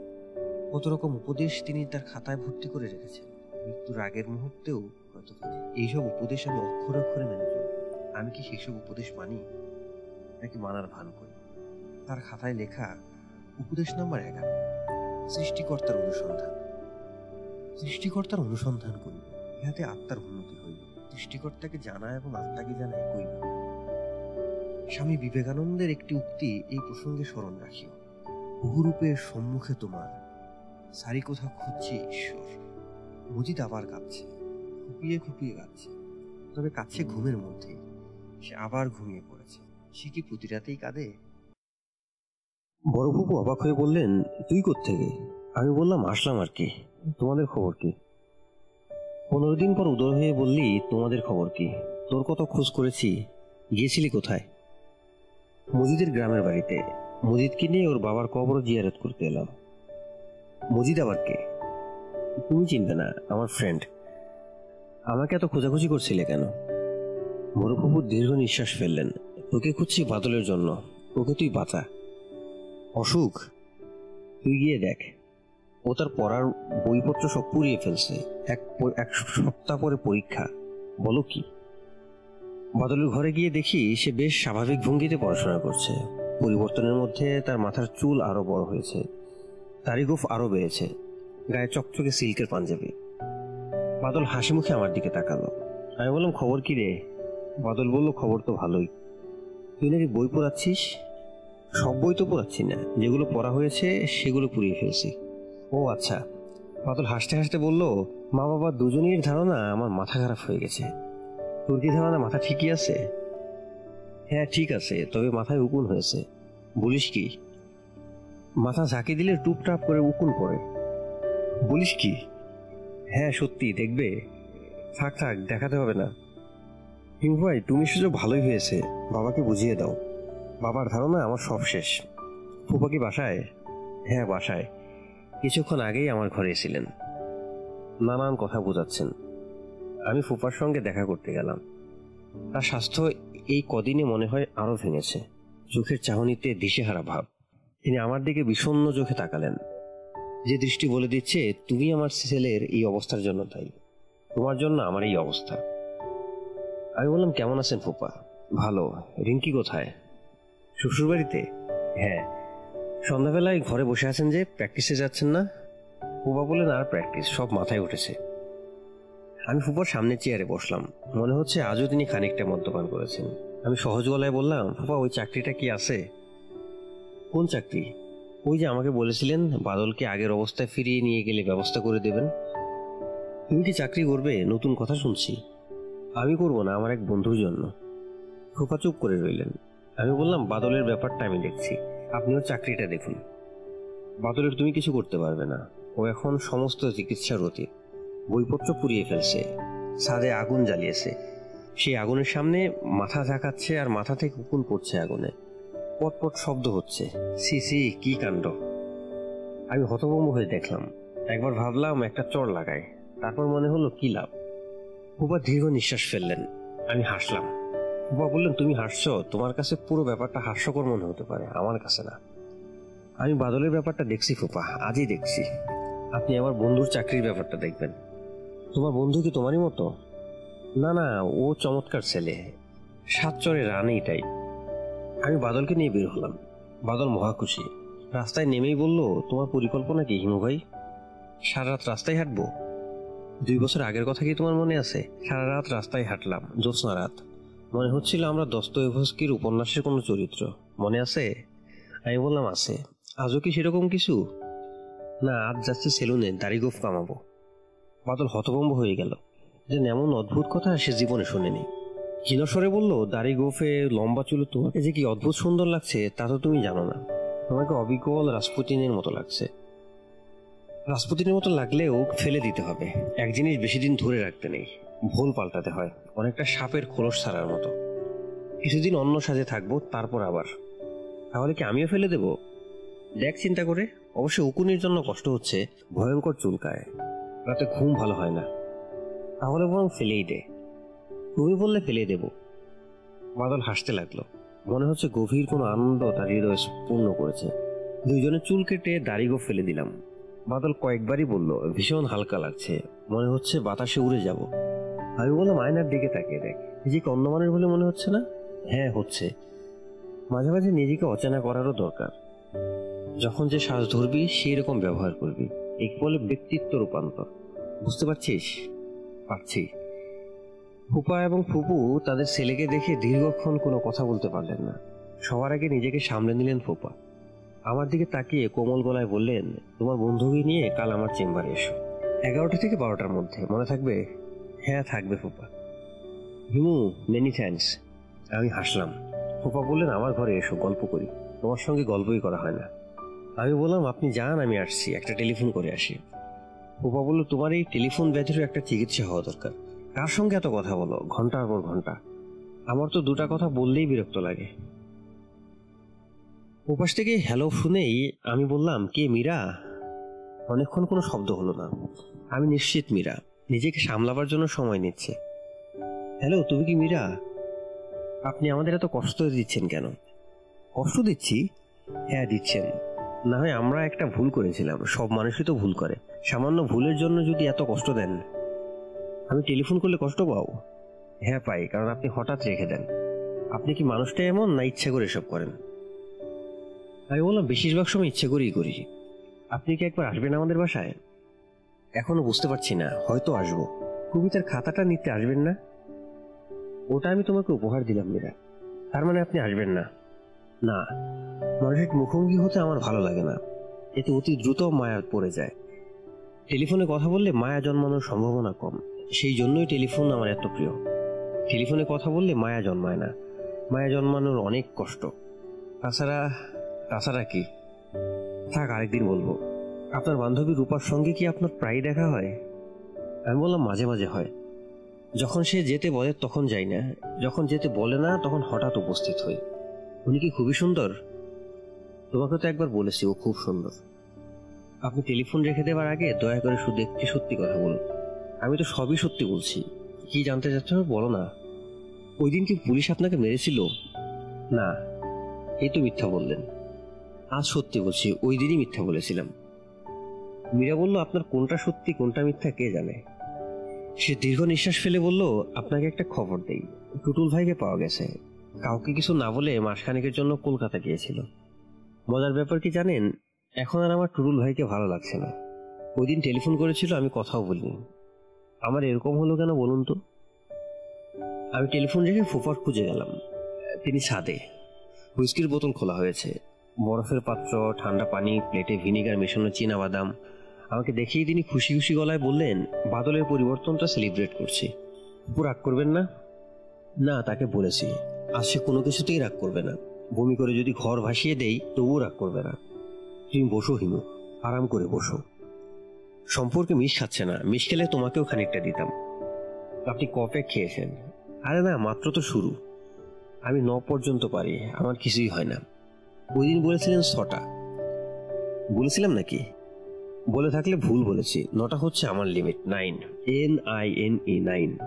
কত রকম উপদেশ তিনি তার খাতায় ভর্তি করে রেখেছেন। মৃত্যুর আগের মুহূর্তেও হয়তো এইসব উপদেশ আমি অক্ষরে অক্ষরে মেনে আমি কি সেসব উপদেশ মানি? নাকি মানার ভান করি? তার খাতায় লেখা, উপদেশ নাম্বার এগারো, সৃষ্টিকর্তার অনুসন্ধান। সৃষ্টিকর্তার অনুসন্ধান করিব। ইহাতে আত্মার উন্নতি হইবে। সৃষ্টিকর্তাকে জানা এবং আত্মাকে জানা একই স্বামী বিবেকানন্দের একটি উক্তি এই প্রসঙ্গে স্মরণ রাখিও। বহুরূপের সম্মুখে তোমার, সারি কোথাও খুঁজছি ঈশ্বর। মজিদ আবার কাঁদছে খুপিয়ে খুপিয়ে কাঁদছে। তবে কাছে ঘুমের মধ্যেই। সে আবার ঘুমিয়ে পড়েছে। সে কি প্রতি রাতেই কাঁদে? বড় ফুপু অবাক হয়ে বললেন, তুই থেকে আমি বললাম, আসলাম আর কি। তোমাদের খবর কি? পনেরো দিন পর উদয় হয়ে বললি, তোমাদের খবর কি? তোর কত খোঁজ করেছি? গিয়েছিলি কোথায়? মজিদের গ্রামের বাড়িতে। মজিদকে নিয়ে ওর বাবার কবর জিয়ারত করতে এলাম। মজিদ আবার কে? তুমি চিনবে না, আমার ফ্রেন্ড আমাকে এত খোঁজাখুঁজি করছিলে কেন? বড় দীর্ঘ নিঃশ্বাস ফেললেন। তোকে খুঁজছি বাদলের জন্য। ওকে তুই বাঁচা। অসুখ? তুই গিয়ে দেখ। ও তার পড়ার বইপত্র সব পুড়িয়ে ফেলছে। এক এক সপ্তাহ পরে পরীক্ষা। বলো কি? বাদলের ঘরে গিয়ে দেখি সে বেশ স্বাভাবিক ভঙ্গিতে পড়াশোনা করছে। পরিবর্তনের মধ্যে তার মাথার চুল আরও বড় হয়েছে। তারই গোফ আরও বেড়েছে। গায়ে চকচকে সিল্কের পাঞ্জাবি। বাদল হাসি মুখে আমার দিকে তাকালো। আমি বললাম খবর কি রে? বাদল বলল খবর তো ভালোই। তুই নাকি বই পড়াচ্ছিস? সব বই তো পড়াচ্ছি না। যেগুলো পড়া হয়েছে সেগুলো পুড়িয়ে ফেলছি। ও আচ্ছা। বাদল হাসতে হাসতে বলল মা বাবা দুজনের ধারণা আমার মাথা খারাপ হয়ে গেছে। তোর কি ধারণা? মাথা ঠিকই আছে? হ্যাঁ ঠিক আছে তবে মাথায় উকুন হয়েছে। বলিস কি? মাথা ঝাঁকি দিলে টুপটাপ করে উকুন পড়ে। বলিস কি? হ্যাঁ সত্যি দেখবে। থাক থাক দেখাতে হবে না। হিমু ভাই, তুমি সুযোগ ভালোই হয়েছে। বাবাকে বুঝিয়ে দাও। বাবার ধারণা আমার সব শেষ। ফুপা কি বাসায়? হ্যাঁ বাসায়। কিছুক্ষণ আগেই আমার ঘরে এসেছিলেন। নানান কথা বোঝাচ্ছেন। আমি ফুপার সঙ্গে দেখা করতে গেলাম। তার স্বাস্থ্য এই কদিনে মনে হয় আরও ভেঙেছে। চোখের চাহনিতে দিশেহারা ভাব। তিনি আমার দিকে বিষণ্ণ চোখে তাকালেন। যে দৃষ্টি বলে দিচ্ছে, তুমি আমার ছেলের এই অবস্থার জন্য তাই তোমার জন্য আমার এই অবস্থা। আমি বললাম, কেমন আছেন ফুপা? ভালো। রিঙ্কি কোথায়? শ্বশুর বাড়িতে হ্যাঁ। সন্ধ্যাবেলায় ঘরে বসে আছেন যে প্র্যাকটিসে যাচ্ছেন না? ফুপা বললেন, আর প্র্যাকটিস সব মাথায় উঠেছে। আমি ফুপার সামনে চেয়ারে বসলাম। মনে হচ্ছে আজও তিনি খানিকটা মদ্যপান করেছেন। আমি সহজ গলায় বললাম, ফুপা, ওই চাকরিটা কি আছে? কোন চাকরি? ওই যে আমাকে বলেছিলেন, বাদলকে আগের অবস্থায় ফিরিয়ে নিয়ে গেলে ব্যবস্থা করে দেবেন। তুমি কি চাকরি করবে? নতুন কথা শুনছি। আমি করব না আমার এক বন্ধুর জন্য। ফুপা চুপ করে রইলেন। আমি বললাম, বাদলের ব্যাপারটা আমি দেখছি। আপনি ওর চাকরিটা দেখুন। বাদলের তুমি কিছু করতে পারবে না। ও এখন সমস্ত চিকিৎসার অতীত। বইপত্র পুড়িয়ে ফেলছে। ছাদে আগুন জ্বালিয়েছে। সেই আগুনের সামনে মাথা ঝাঁকাচ্ছে আর মাথা থেকে উকুন পড়ছে আগুনে। পটপট শব্দ হচ্ছে। সি সি কি কাণ্ড? আমি হতভম্ব হয়ে দেখলাম। একবার ভাবলাম একটা চড় লাগায়। তারপর মনে হলো, কি লাভ? ফুপা দীর্ঘ নিঃশ্বাস ফেললেন। আমি হাসলাম। ফুপা বললেন, তুমি হাসছো। তোমার কাছে পুরো ব্যাপারটা হাস্যকর মনে হতে পারে, আমার কাছে না। আমি বাদলের ব্যাপারটা দেখছি, ফুপা। আজই দেখছি। আপনি আমার বন্ধুর চাকরির ব্যাপারটা দেখবেন। তোমার বন্ধু কি তোমারই মতো? না না, ও চমৎকার ছেলে। সাত চরে রান এটাই আমি বাদলকে নিয়ে বের হলাম। বাদল মহা খুশি। রাস্তায় নেমেই বলল, তোমার পরিকল্পনা কি হিমু ভাই? সারা রাত রাস্তায় হাঁটবো? দুই বছর আগের কথা কি তোমার মনে আছে? সারা রাত রাস্তায় হাঁটলাম, জ্যোৎস্না রাত। মনে হচ্ছিল আমরা দস্তয়েভস্কির উপন্যাসের কোনো চরিত্র। মনে আছে? আমি বললাম, আছে। আজও কি সেরকম কিছু? না, আজ যাচ্ছে সেলুনে, দাড়ি গোফ কামাবো। বাদল হতভম্ব হয়ে গেল। যে এমন অদ্ভুত কথা সে জীবনে শুনেনি। হিনস্বরে বলল, দাড়ি গোফে লম্বা চুলে তোমাকে যে কি অদ্ভুত সুন্দর লাগছে, তা তো তুমি জানো না। তোমাকে অবিকল রাসপুতিনের মতো লাগছে। রাসপুতিনের মতো লাগলেও ফেলে দিতে হবে। এক জিনিস বেশি দিন ধরে রাখতে নেই, ভুল পাল্টাতে হয়, অনেকটা সাপের খোলস ছাড়ার মতো। কিছুদিন অন্য সাজে থাকব, তারপর আবার। তাহলে কি আমিও ফেলে দেব? দেখ চিন্তা করে, অবশ্য উকুনির জন্য কষ্ট হচ্ছে, ভয়ঙ্কর চুলকায়। রাতে ঘুম ভালো হয় না। তাহলে বরং ফেলেই দে। তুমি বললে ফেলে দেব। বাদল হাসতে লাগল। মনে হচ্ছে গভীর কোনো আনন্দ তার হৃদয় পূর্ণ করেছে। দুইজনে চুল কেটে দাড়িগো ফেলে দিলাম। বাদল কয়েকবারই বলল ভীষণ হালকা লাগছে মনে হচ্ছে বাতাসে উড়ে যাব। আমি বললাম আয়নার দিকে তাকিয়ে দেখ। নিজেকে অন্য মানুষ বলে মনে হচ্ছে না? হ্যাঁ হচ্ছে। মাঝে মাঝে নিজেকে অচেনা করারও দরকার। যখন যে শ্বাস ধরবি সেই রকম ব্যবহার করবি। এক বলে ব্যক্তিত্ব রূপান্তর। বুঝতে পারছিস? পারছি। ফুপা এবং ফুপু তাদের ছেলেকে দেখে দীর্ঘক্ষণ কোনো কথা বলতে পারলেন না। সবার আগে নিজেকে সামলে নিলেন ফুপা। আমার দিকে তাকিয়ে কোমল গলায় বললেন, তোমার বন্ধুকে নিয়ে কাল আমার চেম্বারে এসো। এগারোটা থেকে বারোটার মধ্যে, মনে থাকবে? হ্যাঁ থাকবে ফুপা। হিমু মেনি থ্যাঙ্কস আমি হাসলাম। ফুপা বললেন, আমার ঘরে এসো, গল্প করি। তোমার সঙ্গে গল্পই করা হয় না। আমি বললাম, আপনি যান, আমি আসছি। একটা টেলিফোন করে আসি। ফুপা বলল, তোমার এই টেলিফোন ব্যাধিরও একটা চিকিৎসা হওয়া দরকার। কার সঙ্গে এত কথা বলো? ঘণ্টার পর ঘণ্টা। আমার তো দুটা কথা বললেই বিরক্ত লাগে। ওপাশ থেকে হ্যালো শুনেই আমি বললাম, কে মীরা? অনেকক্ষণ কোনো শব্দ হলো না। আমি নিশ্চিত মীরা, নিজেকে সামলাবার জন্য সময় নিচ্ছে। হ্যালো তুমি কি মীরা? আপনি আমাদের এত কষ্ট দিচ্ছেন কেন? কষ্ট দিচ্ছি? হ্যাঁ দিচ্ছেন। না হয় আমরা একটা ভুল করেছিলাম, সব মানুষই তো ভুল করে। সামান্য ভুলের জন্য যদি এত কষ্ট দেন, আমি টেলিফোন করলে কষ্ট পাও? হ্যাঁ পাই, কারণ আপনি হঠাৎ রেখে দেন। আপনি কি মানুষটা এমন, না ইচ্ছে করে এসব করেন? আমি বললাম, বেশিরভাগ সময় ইচ্ছে করেই করি। আপনি কি একবার আসবেন আমাদের বাসায়? এখনও বুঝতে পারছি না, হয়তো আসব। কবিতার খাতাটা নিতে আসবেন না? ওটা আমি তোমাকে উপহার দিলাম, মীরা। তার মানে আপনি আসবেন না। না মানুষের মুখোমুখি হতে আমার ভালো লাগে না। এতে অতি দ্রুত মায়া পড়ে যায়। টেলিফোনে কথা বললে মায়া জন্মানোর সম্ভাবনা কম। সেই জন্যই টেলিফোন আমার এত প্রিয়। টেলিফোনে কথা বললে মায়া জন্মায় না। মায়া জন্মানোর অনেক কষ্ট। তাছাড়া তাছাড়া কি? থাক, আরেকদিন বলব। আপনার বান্ধবী রূপার সঙ্গে কি আপনার প্রায় দেখা হয়? আমি বললাম মাঝে মাঝে হয়। যখন সে যেতে বলে, তখন যাই না। যখন যেতে বলে না, তখন হঠাৎ উপস্থিত হই। উনি কি খুবই সুন্দর? তোমাকে তো একবার বলেছি, ও খুব সুন্দর। আপনি টেলিফোন রেখে দেওয়ার আগে দয়া করে শুধু একটি সত্যি কথা বলুন। আমি তো সবই সত্যি বলছি। কি জানতে চাচ্ছ বলো না। ওই দিন কি পুলিশ আপনাকে মেরেছিল? না এই তো মিথ্যা বললেন। আজ সত্যি বলছি, ওই দিনই মিথ্যা বলেছিলাম। মীরা বলল, আপনার কোনটা সত্যি, কোনটা মিথ্যা, কে জানে? সে দীর্ঘ নিঃশ্বাস ফেলে বলল, আপনাকে একটা খবর দেই। টুটুল ভাইকে পাওয়া গেছে। কাউকে কিছু না বলে মাসখানেকের জন্য কলকাতা গিয়েছিল। মজার ব্যাপার কি জানেন, এখন আর আমার টুটুল ভাইকে ভালো লাগছে না। ওই দিন টেলিফোন করেছিল, আমি কথাও বলিনি। আমার এরকম হলো কেন বলুন তো? আমি টেলিফোন রেখে ফুফার খুঁজে গেলাম। তিনি ছাদে। হুইস্কির বোতল খোলা হয়েছে। বরফের পাত্র, ঠান্ডা পানি প্লেটে ভিনিগার মেশানো চীনা বাদাম আমাকে দেখেই তিনি খুশি খুশি গলায় বললেন, বাদলের পরিবর্তনটা সেলিব্রেট করছি। ফুপু রাগ করবেন না? না, তাকে বলেছি। আজ সে কোনো কিছুতেই রাগ করবে না। বমি করে যদি ঘর ভাসিয়ে দেই, তবুও রাগ করবে না। তুমি বসো, হিমু। আরাম করে বসো। সম্পর্কে মিশ খাচ্ছে না। মিশ খেলে তোমাকেও খানিকটা দিতাম। আপনি কপে খেয়েছেন? আরে না, মাত্র তো শুরু। আমি ন পর্যন্ত পারি। আমার কিছুই হয় না। ওই দিন বলেছিলেন ছটা। বলেছিলাম নাকি? বলে থাকলে ভুল বলেছি। নটা হচ্ছে আমার limit nine N I N E nine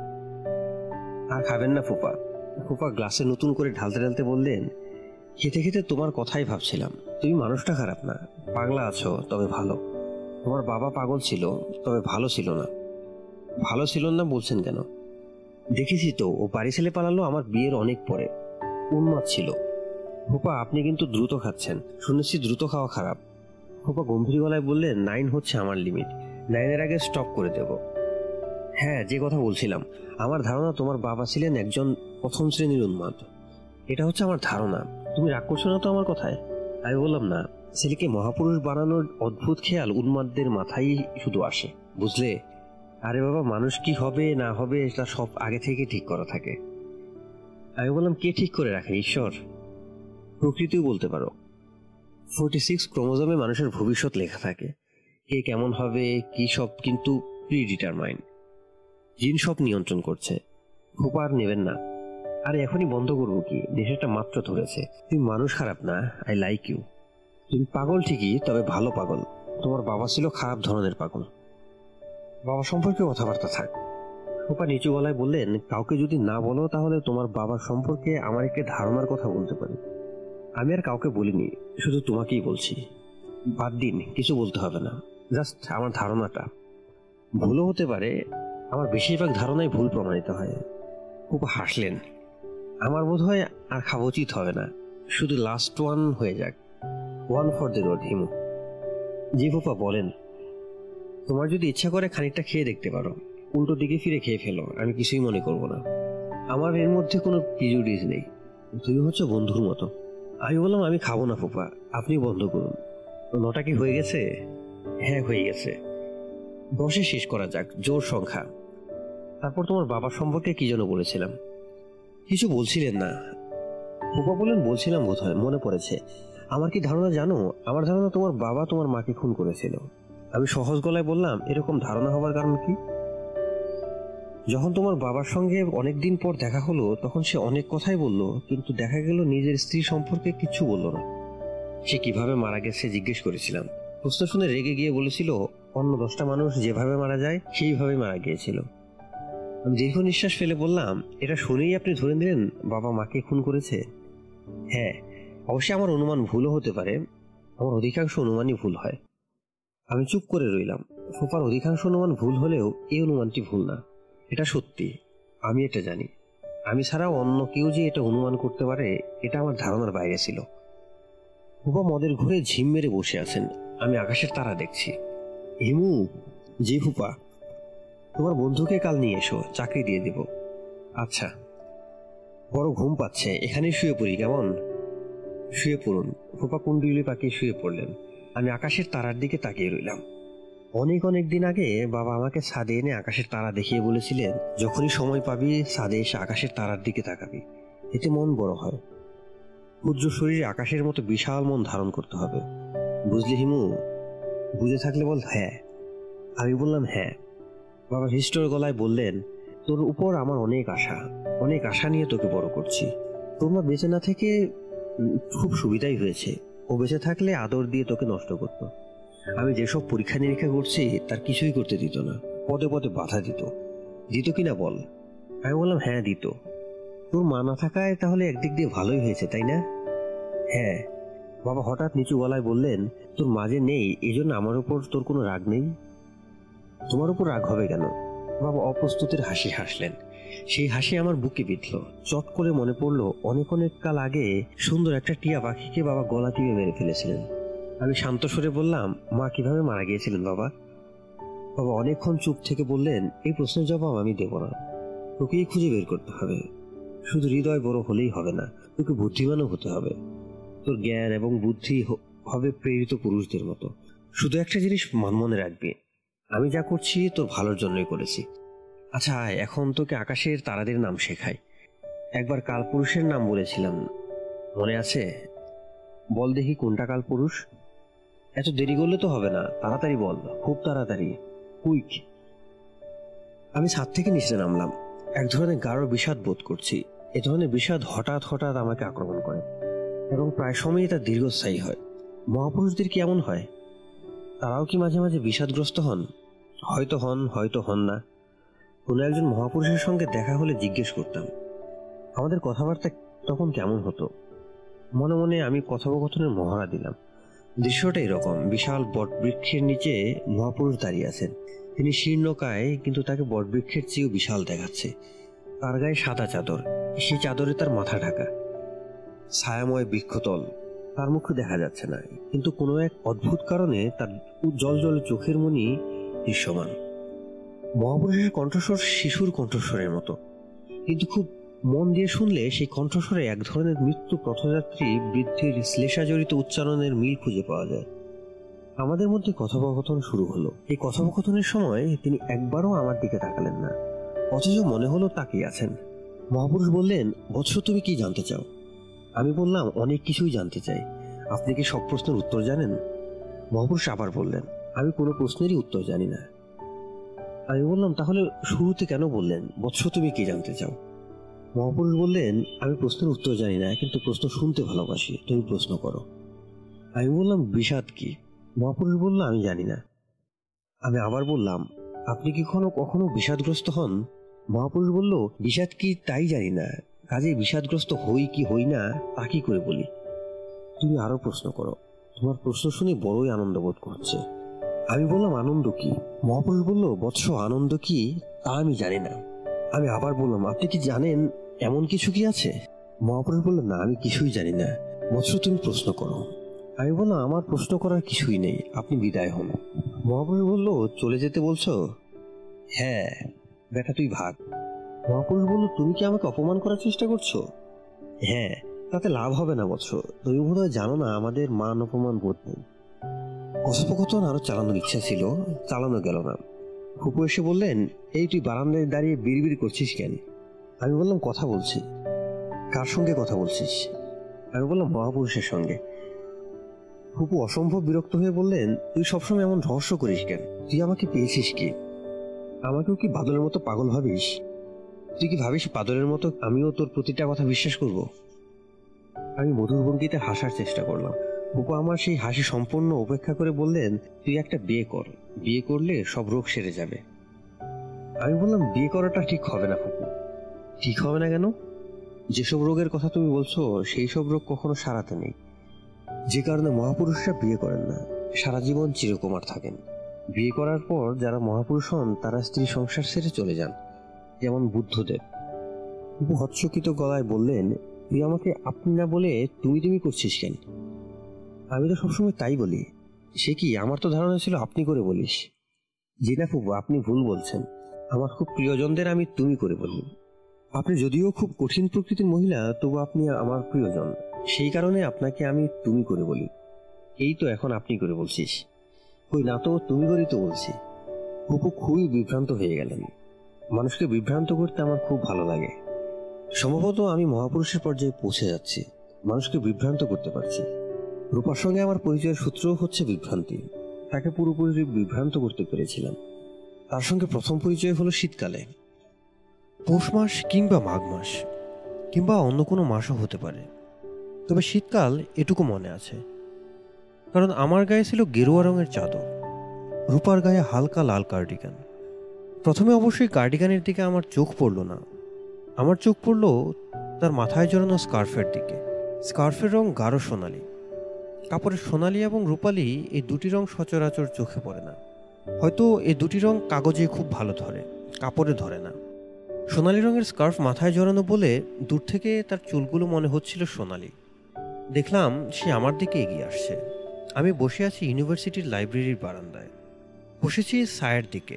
আর খাবেন না ফুপা। ফুপা গ্লাসে নতুন করে ঢালতে ঢালতে বললেন, খেতে খেতে তোমার কথাই ভাবছিলাম। তুমি মানুষটা খারাপ না। পাগলা আছো, তবে ভালো। তোমার বাবা পাগল ছিল, তবে ভালো ছিল না। ভালো ছিল না বলছেন কেন? দেখেছি তো, ও বাড়ি ছেলে পালালো, আমার বিয়ের অনেক পরে। উন্মাদ ছিল। ফুপা, আপনি কিন্তু দ্রুত খাচ্ছেন। শুনেছি দ্রুত খাওয়া খারাপ। ফুপা গম্ভীর গলায় বললেন নাইন হচ্ছে আমার লিমিট নাইনের আগে স্টপ করে দেব। হ্যাঁ যে কথা বলছিলাম। আমার ধারণা তোমার বাবা ছিলেন একজন প্রথম শ্রেণির উন্মাদ। এটা হচ্ছে আমার ধারণা। তুমি রাগ করছ না তো আমার কথায়? আমি বললাম না। ছেলেকে মহাপুরুষ বানানোর অদ্ভুত খেয়াল উন্মাদদের মাথায় শুধু আসে, বুঝলে? আরে বাবা, মানুষ কি হবে, না হবে এটা সব আগে থেকে ঠিক করা থাকে। আমি বললাম, কে ঠিক করে রাখে, ঈশ্বর? প্রকৃতিও বলতে পারো। ফোর্টি সিক্স ক্রোমোজোমে মানুষের ভবিষ্যৎ লেখা থাকে। কে কেমন হবে, কি সব কিন্তু প্রি ডিটারমাইন জিন সব নিয়ন্ত্রণ করছে। ফুপা আর নেবেন না। আরে এখনই বন্ধ করব কি? নেশাটা মাত্র ধরেছে। তুমি মানুষ খারাপ না আই লাইক ইউ তুমি পাগল ঠিকই, তবে ভালো পাগল। তোমার বাবা ছিল খারাপ ধরনের পাগল। বাবা সম্পর্কে কথাবার্তা থাক। ফুপা নিচু গলায় বললেন, কাউকে যদি না বলো, তাহলে তোমার বাবার সম্পর্কে আমার একটি ধারণার কথা বলতে পারি। আমি আর কাউকে বলিনি, শুধু তোমাকেই বলছি। বাদ দিন, কিছু বলতে হবে না। জাস্ট আমার ধারণাটা। ভুলও হতে পারে, আমার বেশিরভাগ ধারণাই ভুল প্রমাণিত হয়। খুব হাসলেন। আমার বোধ হয় আর খাওয়া উচিত হবে না। শুধু লাস্ট ওয়ান হয়ে যাক। One for the road Himu. জি ফুপা বলেন। তোমার যদি ইচ্ছা করে খানিকটা খেয়ে দেখতে পারো। উল্টো দিকে ফিরে খেয়ে ফেলো, আমি কিছুই মনে করব না। আমার এর মধ্যে কোনো প্রিজুডিস নেই। তুমি হচ্ছে বন্ধুর মতো। আমি বললাম, আমি খাব না ফুপা আপনি বন্ধ করুন। নটা কি হয়ে গেছে? হ্যাঁ হয়ে গেছে। দশে শেষ করা যাক, জোর সংখ্যা। তারপর তোমার বাবা সম্পর্কে কি যেন বলেছিলাম? কিছু বলছিলেন না। ফুপা বললেন, বলছিলাম বোধ হয় মনে পড়েছে। আমার কি ধারণা জানো? আমার ধারণা তোমার বাবা তোমার মাকে খুন করেছিল। আমি সহজ গলায় বললাম, এরকম ধারণা হওয়ার কারণ কি? যখন তোমার বাবার সঙ্গে অনেকদিন পর দেখা হলো, তখন সে অনেক কথাই বলল, কিন্তু দেখা গেল নিজের স্ত্রী সম্পর্কে কিছু বলল না। সে কীভাবে মারা গেছে জিজ্ঞেস করেছিলাম। প্রশ্ন শুনে রেগে গিয়ে বলেছিল, অন্য দশটা মানুষ যেভাবে মারা যায় সেইভাবে মারা গিয়েছিল। আমি দীর্ঘ নিঃশ্বাস ফেলে বললাম, এটা শুনেই আপনি ধরে নিলেন বাবা মাকে খুন করেছে? হ্যাঁ অবশ্যই আমার অনুমান ভুলও হতে পারে। আমার অধিকাংশ অনুমানই ভুল হয়। আমি চুপ করে রইলাম। ফুপার অধিকাংশ অনুমান ভুল হলেও এই অনুমানটি ভুল না। এটা সত্যি, আমি এটা জানি। আমি ছাড়াও অন্য কেউ যে এটা অনুমান করতে পারে, এটা আমার ধারণার বাইরে ছিল। ফুপা মদের ঘুরে ঝিম মেরে বসে আছেন, আমি আকাশের তারা দেখছি। হিমু, জি ফুপা, তোমার বন্ধুকে কাল নিয়ে এসো, চাকরি দিয়ে দেব। আচ্ছা বড় ঘুম পাচ্ছে এখানেই শুয়ে পড়ি, কেমন? শুয়ে পড়ুন, ফুপা কুণ্ডুলি পাকিয়ে শুয়ে পড়লেন। আমি আকাশের তারার দিকে তাকিয়ে রইলাম। অনেক অনেক দিন আগে বাবা আমাকে ছাদে এনে আকাশের তারা দেখিয়ে বলেছিলেন, যখনই সময় পাবি, ছাদে এসে আকাশের তারার দিকে তাকাবি। এতে মন বড় হয়। ক্ষুদ্র শরীরে আকাশের মতো বিশাল মন ধারণ করতে হবে। বুঝলি হিমু? বুঝে থাকলে বল হ্যাঁ। আমি বললাম হ্যাঁ। বাবা হিস্টোর গলায় বললেন, তোর উপর আমার অনেক আশা। অনেক আশা নিয়ে তোকে বড় করছি। তোমরা বেঁচে না থেকে খুব সুবিধাই হয়েছে। ও বেঁচে থাকলে আদর দিয়ে তোকে নষ্ট করতো। আমি যেসব পরীক্ষা নিরীক্ষা করছি, তার কিছুই করতে দিত না। পদে পদে বাধা দিত। দিত কিনা বল? আমি বললাম হ্যাঁ দিত। তোর মা না থাকায় তাহলে একদিক দিয়ে ভালোই হয়েছে, তাই না? হ্যাঁ। বাবা হঠাৎ নিচু গলায় বললেন, তোর মাঝে নেই এই জন্য আমার উপর তোর কোনো রাগ নেই? তোমার উপর রাগ হবে কেন? বাবা অপ্রস্তুতের হাসি হাসলেন। সেই হাসি আমার বুকে বিঁধল। চট করে মনে পড়ল, অনেক অনেক কাল আগে সুন্দর একটা টিয়া পাখিকে বাবা গলা টিপে মেরে ফেলেছিলেন। আমি শান্ত স্বরে বললাম, মা, কীভাবে মারা গিয়েছিলেন বাবা? বাবা অনেকক্ষণ চুপ থেকে বললেন, এই প্রশ্নের জবাব আমি দেব না। তোকেই খুঁজে বের করতে হবে। শুধু হৃদয় বড় হলেই হবে না, তোকে বুদ্ধিমানও হতে হবে। তোর জ্ঞান এবং বুদ্ধি হবে প্রেরিত পুরুষদের মতো। শুধু একটা জিনিস মন মনে রাখবি, আমি যা করছি তোর ভালোর জন্যই করেছি। আচ্ছা এখন তোকে আকাশের তারাদের নাম শেখাই। একবার কালপুরুষের নাম বলেছিলাম, মনে আছে? বল দেখি কোনটা কালপুরুষ? এত দেরি করলে তো হবে না। তাড়াতাড়ি বল, খুব তাড়াতাড়ি। কুইক। আমি ছাদ থেকে নিচে নামলাম। এক ধরনের গাঢ় বিষাদ বোধ করছি। এ ধরনের বিষাদ হঠাৎ হঠাৎ আমাকে আক্রমণ করে এবং প্রায় সময়ই তা দীর্ঘস্থায়ী হয়। মহাপুরুষদের কি এমন হয়? তারাও কি মাঝে মাঝে বিষাদগ্রস্ত হন? হয়তো হন হয়তো হন না। কোনো একজন মহাপুরুষের সঙ্গে দেখা হলে জিজ্ঞেস করতাম, আমাদের কথাবার্তা তখন কেমন হতো? মনে মনে আমি কথোপকথনের মহড়া দিলাম। দৃশ্যটা এরকম। বিশাল বটবৃক্ষের নিচে মহাপুরুষ দাঁড়িয়ে আছেন। তিনি শীর্ণকায় কিন্তু তাকে বটবৃক্ষের চেয়েও বিশাল দেখাচ্ছে। তার গায়ে সাদা চাদর। সেই চাদরে তার মাথা ঢাকা। ছায়াময় বৃক্ষতল। তার মুখে দেখা যাচ্ছে না। কিন্তু কোনো এক অদ্ভুত কারণে তার জল জল চোখের মনি দৃশ্যমান। মহাপুরুষের কণ্ঠস্বর শিশুর কণ্ঠস্বরের মতো। কিন্তু খুব মন দিয়ে শুনলে সেই কণ্ঠস্বরে এক ধরনের মৃত্যু পথযাত্রী বৃদ্ধির শ্লেষাজড়িত উচ্চারণের মিল খুঁজে পাওয়া যায়। আমাদের মধ্যে কথোপকথন শুরু হলো। এই কথোপকথনের সময় তিনি একবারও আমার দিকে তাকালেন না। অথচ মনে হলো তাকিয়ে আছেন। মহাপুরুষ বললেন বৎস তুমি কি জানতে চাও? আমি বললাম, অনেক কিছুই জানতে চাই। আপনি কি সব প্রশ্নের উত্তর জানেন? মহাপুরুষ আবার বললেন, আমি কোনো প্রশ্নেরই উত্তর জানি না। আমি বললাম, তাহলে শুরুতে কেন বললেন? বৎস তুমি কি জানতে চাও? মহাপুরুষ বললেন, আমি প্রশ্নের উত্তর জানি না, কিন্তু প্রশ্ন শুনতে ভালোবাসি। তুমি প্রশ্ন করো। আমি বললাম, বিষাদ কি? মহাপুরুষ বলল, আমি জানি না। আমি আবার বললাম, আপনি কি কখনো কখনো বিষাদগ্রস্ত হন? মহাপুরুষ বলল, বিষাদ কি তাই জানি না। কাজে বিষাদগ্রস্ত হই কি হই না, তা কি করে বলি? তুমি আরও প্রশ্ন করো। তোমার প্রশ্ন শুনে বড়ই আনন্দ বোধ করছে। আমি বললাম, আনন্দ কি? মহাপুরুষ বলল, বৎস আনন্দ কি, তা আমি জানি না। আমি আবার বললাম, আপনি কি জানেন এমন কিছু কি আছে? মহাপুরুষ বলল না, আমি কিছুই জানি না। বৎস তুমি প্রশ্ন করো। আমি বললাম, আমার প্রশ্ন করার কিছুই নেই, আপনি বিদায় হন। মহাপুরুষ বলল, চলে যেতে বলছো? হ্যাঁ বেটা তুই ভাগ। মহাপুরুষ বলল, তুমি কি আমাকে অপমান করার চেষ্টা করছ? হ্যাঁ তাতে লাভ হবে না বৎস। তুমি বোধহয় জানো না, আমাদের মান অপমান বোধ নেই। কথোপকথন আরও চালানোর ইচ্ছা ছিল, চালানো গেল না। ফুপু এসে বললেন, এই তুই বারান্দায় দাঁড়িয়ে বিড়বিড় করছিস কেন? আমি বললাম, কথা বলছি। কার সঙ্গে কথা বলছিস? আমি বললাম, মহাপুরুষের সঙ্গে। ফুপু অসম্ভব বিরক্ত হয়ে বললেন, তুই সবসময় এমন রহস্য করিস কেন? তুই আমাকে পেয়েছিস কি? আমাকেও কি বাদলের মতো পাগল ভাবিস? তুই কি ভাবিস বাদলের মতো আমিও তোর প্রতিটা কথা বিশ্বাস করব? আমি মধুর ভঙ্গিতে হাসার চেষ্টা করলাম। ফুপু আমার সেই হাসি সম্পূর্ণ উপেক্ষা করে বললেন, তুই একটা বিয়ে কর। বিয়ে করলে সব রোগ সেরে যাবে। আমি বললাম, বিয়ে করাটা ঠিক হবে না ফুপু। ঠিক হবে না কেন? যেসব রোগের কথা তুমি বলছো, সেই সব রোগ কখনো সারাতে নেই। যে কারণে মহাপুরুষরা বিয়ে করেন না। সারা জীবন চিরকুমার থাকেন। বিয়ে করার পর যারা মহাপুরুষ হন, তারা স্ত্রী সংসার ছেড়ে চলে যান। যেমন বুদ্ধদেব। ফুপু হৎসকিত গলায় বললেন, তুই আমাকে আপনি না বলে তুমি তুমি করছিস কেন? আমি তো সবসময় তাই বলি। সে কি, আমার তো ধারণা ছিল আপনি করে বলিস। জি না ফুপু, আপনি ভুল বলছেন। আমার খুব প্রিয়জনদের আমি তুমি করে বলি। আপনি যদিও খুব কঠিন প্রকৃতির মহিলা, তবু আপনি আমার প্রিয়জন। সেই কারণে আপনাকে আমি তুমি করে বলি। এই তো এখন আপনি করে বলছিস। কই, না তো, তুমি করেই তো বলছি। ফুপু খুবই বিভ্রান্ত হয়ে গেলেন। মানুষকে বিভ্রান্ত করতে আমার খুব ভালো লাগে। সম্ভবত আমি মহাপুরুষের পর্যায়ে পৌঁছে যাচ্ছি। মানুষকে বিভ্রান্ত করতে পারছি। রূপার সঙ্গে আমার পরিচয়ের সূত্র হচ্ছে বিভ্রান্তি। তাকে পুরোপুরি বিভ্রান্ত করতে পেরেছিলাম। তার সঙ্গে প্রথম পরিচয় হলো শীতকালে। পৌষ মাস কিংবা মাঘ মাস, কিংবা অন্য কোনো মাসও হতে পারে। তবে শীতকাল এটুকু মনে আছে। কারণ আমার গায়ে ছিল গেরুয়া রঙের চাদর, রূপার গায়ে হালকা লাল কার্ডিগান। প্রথমে অবশ্যই কার্ডিগানের দিকে আমার চোখ পড়ল না। আমার চোখ পড়ল তার মাথায় জড়ানো স্কার্ফের দিকে। স্কার্ফের রং গাঢ় সোনালি। কাপড়ের সোনালি এবং রূপালি এই দুটি রং সচরাচর চোখে পড়ে না। হয়তো এই দুটি রং কাগজে খুব ভালো ধরে, কাপড়ে ধরে না। সোনালি রঙের স্কার্ফ মাথায় জড়ানো বলে দূর থেকে তার চুলগুলো মনে হচ্ছিল সোনালি। দেখলাম সে আমার দিকে এগিয়ে আসছে। আমি বসে আছি ইউনিভার্সিটির লাইব্রেরির বারান্দায়। বসেছি সায়ের দিকে।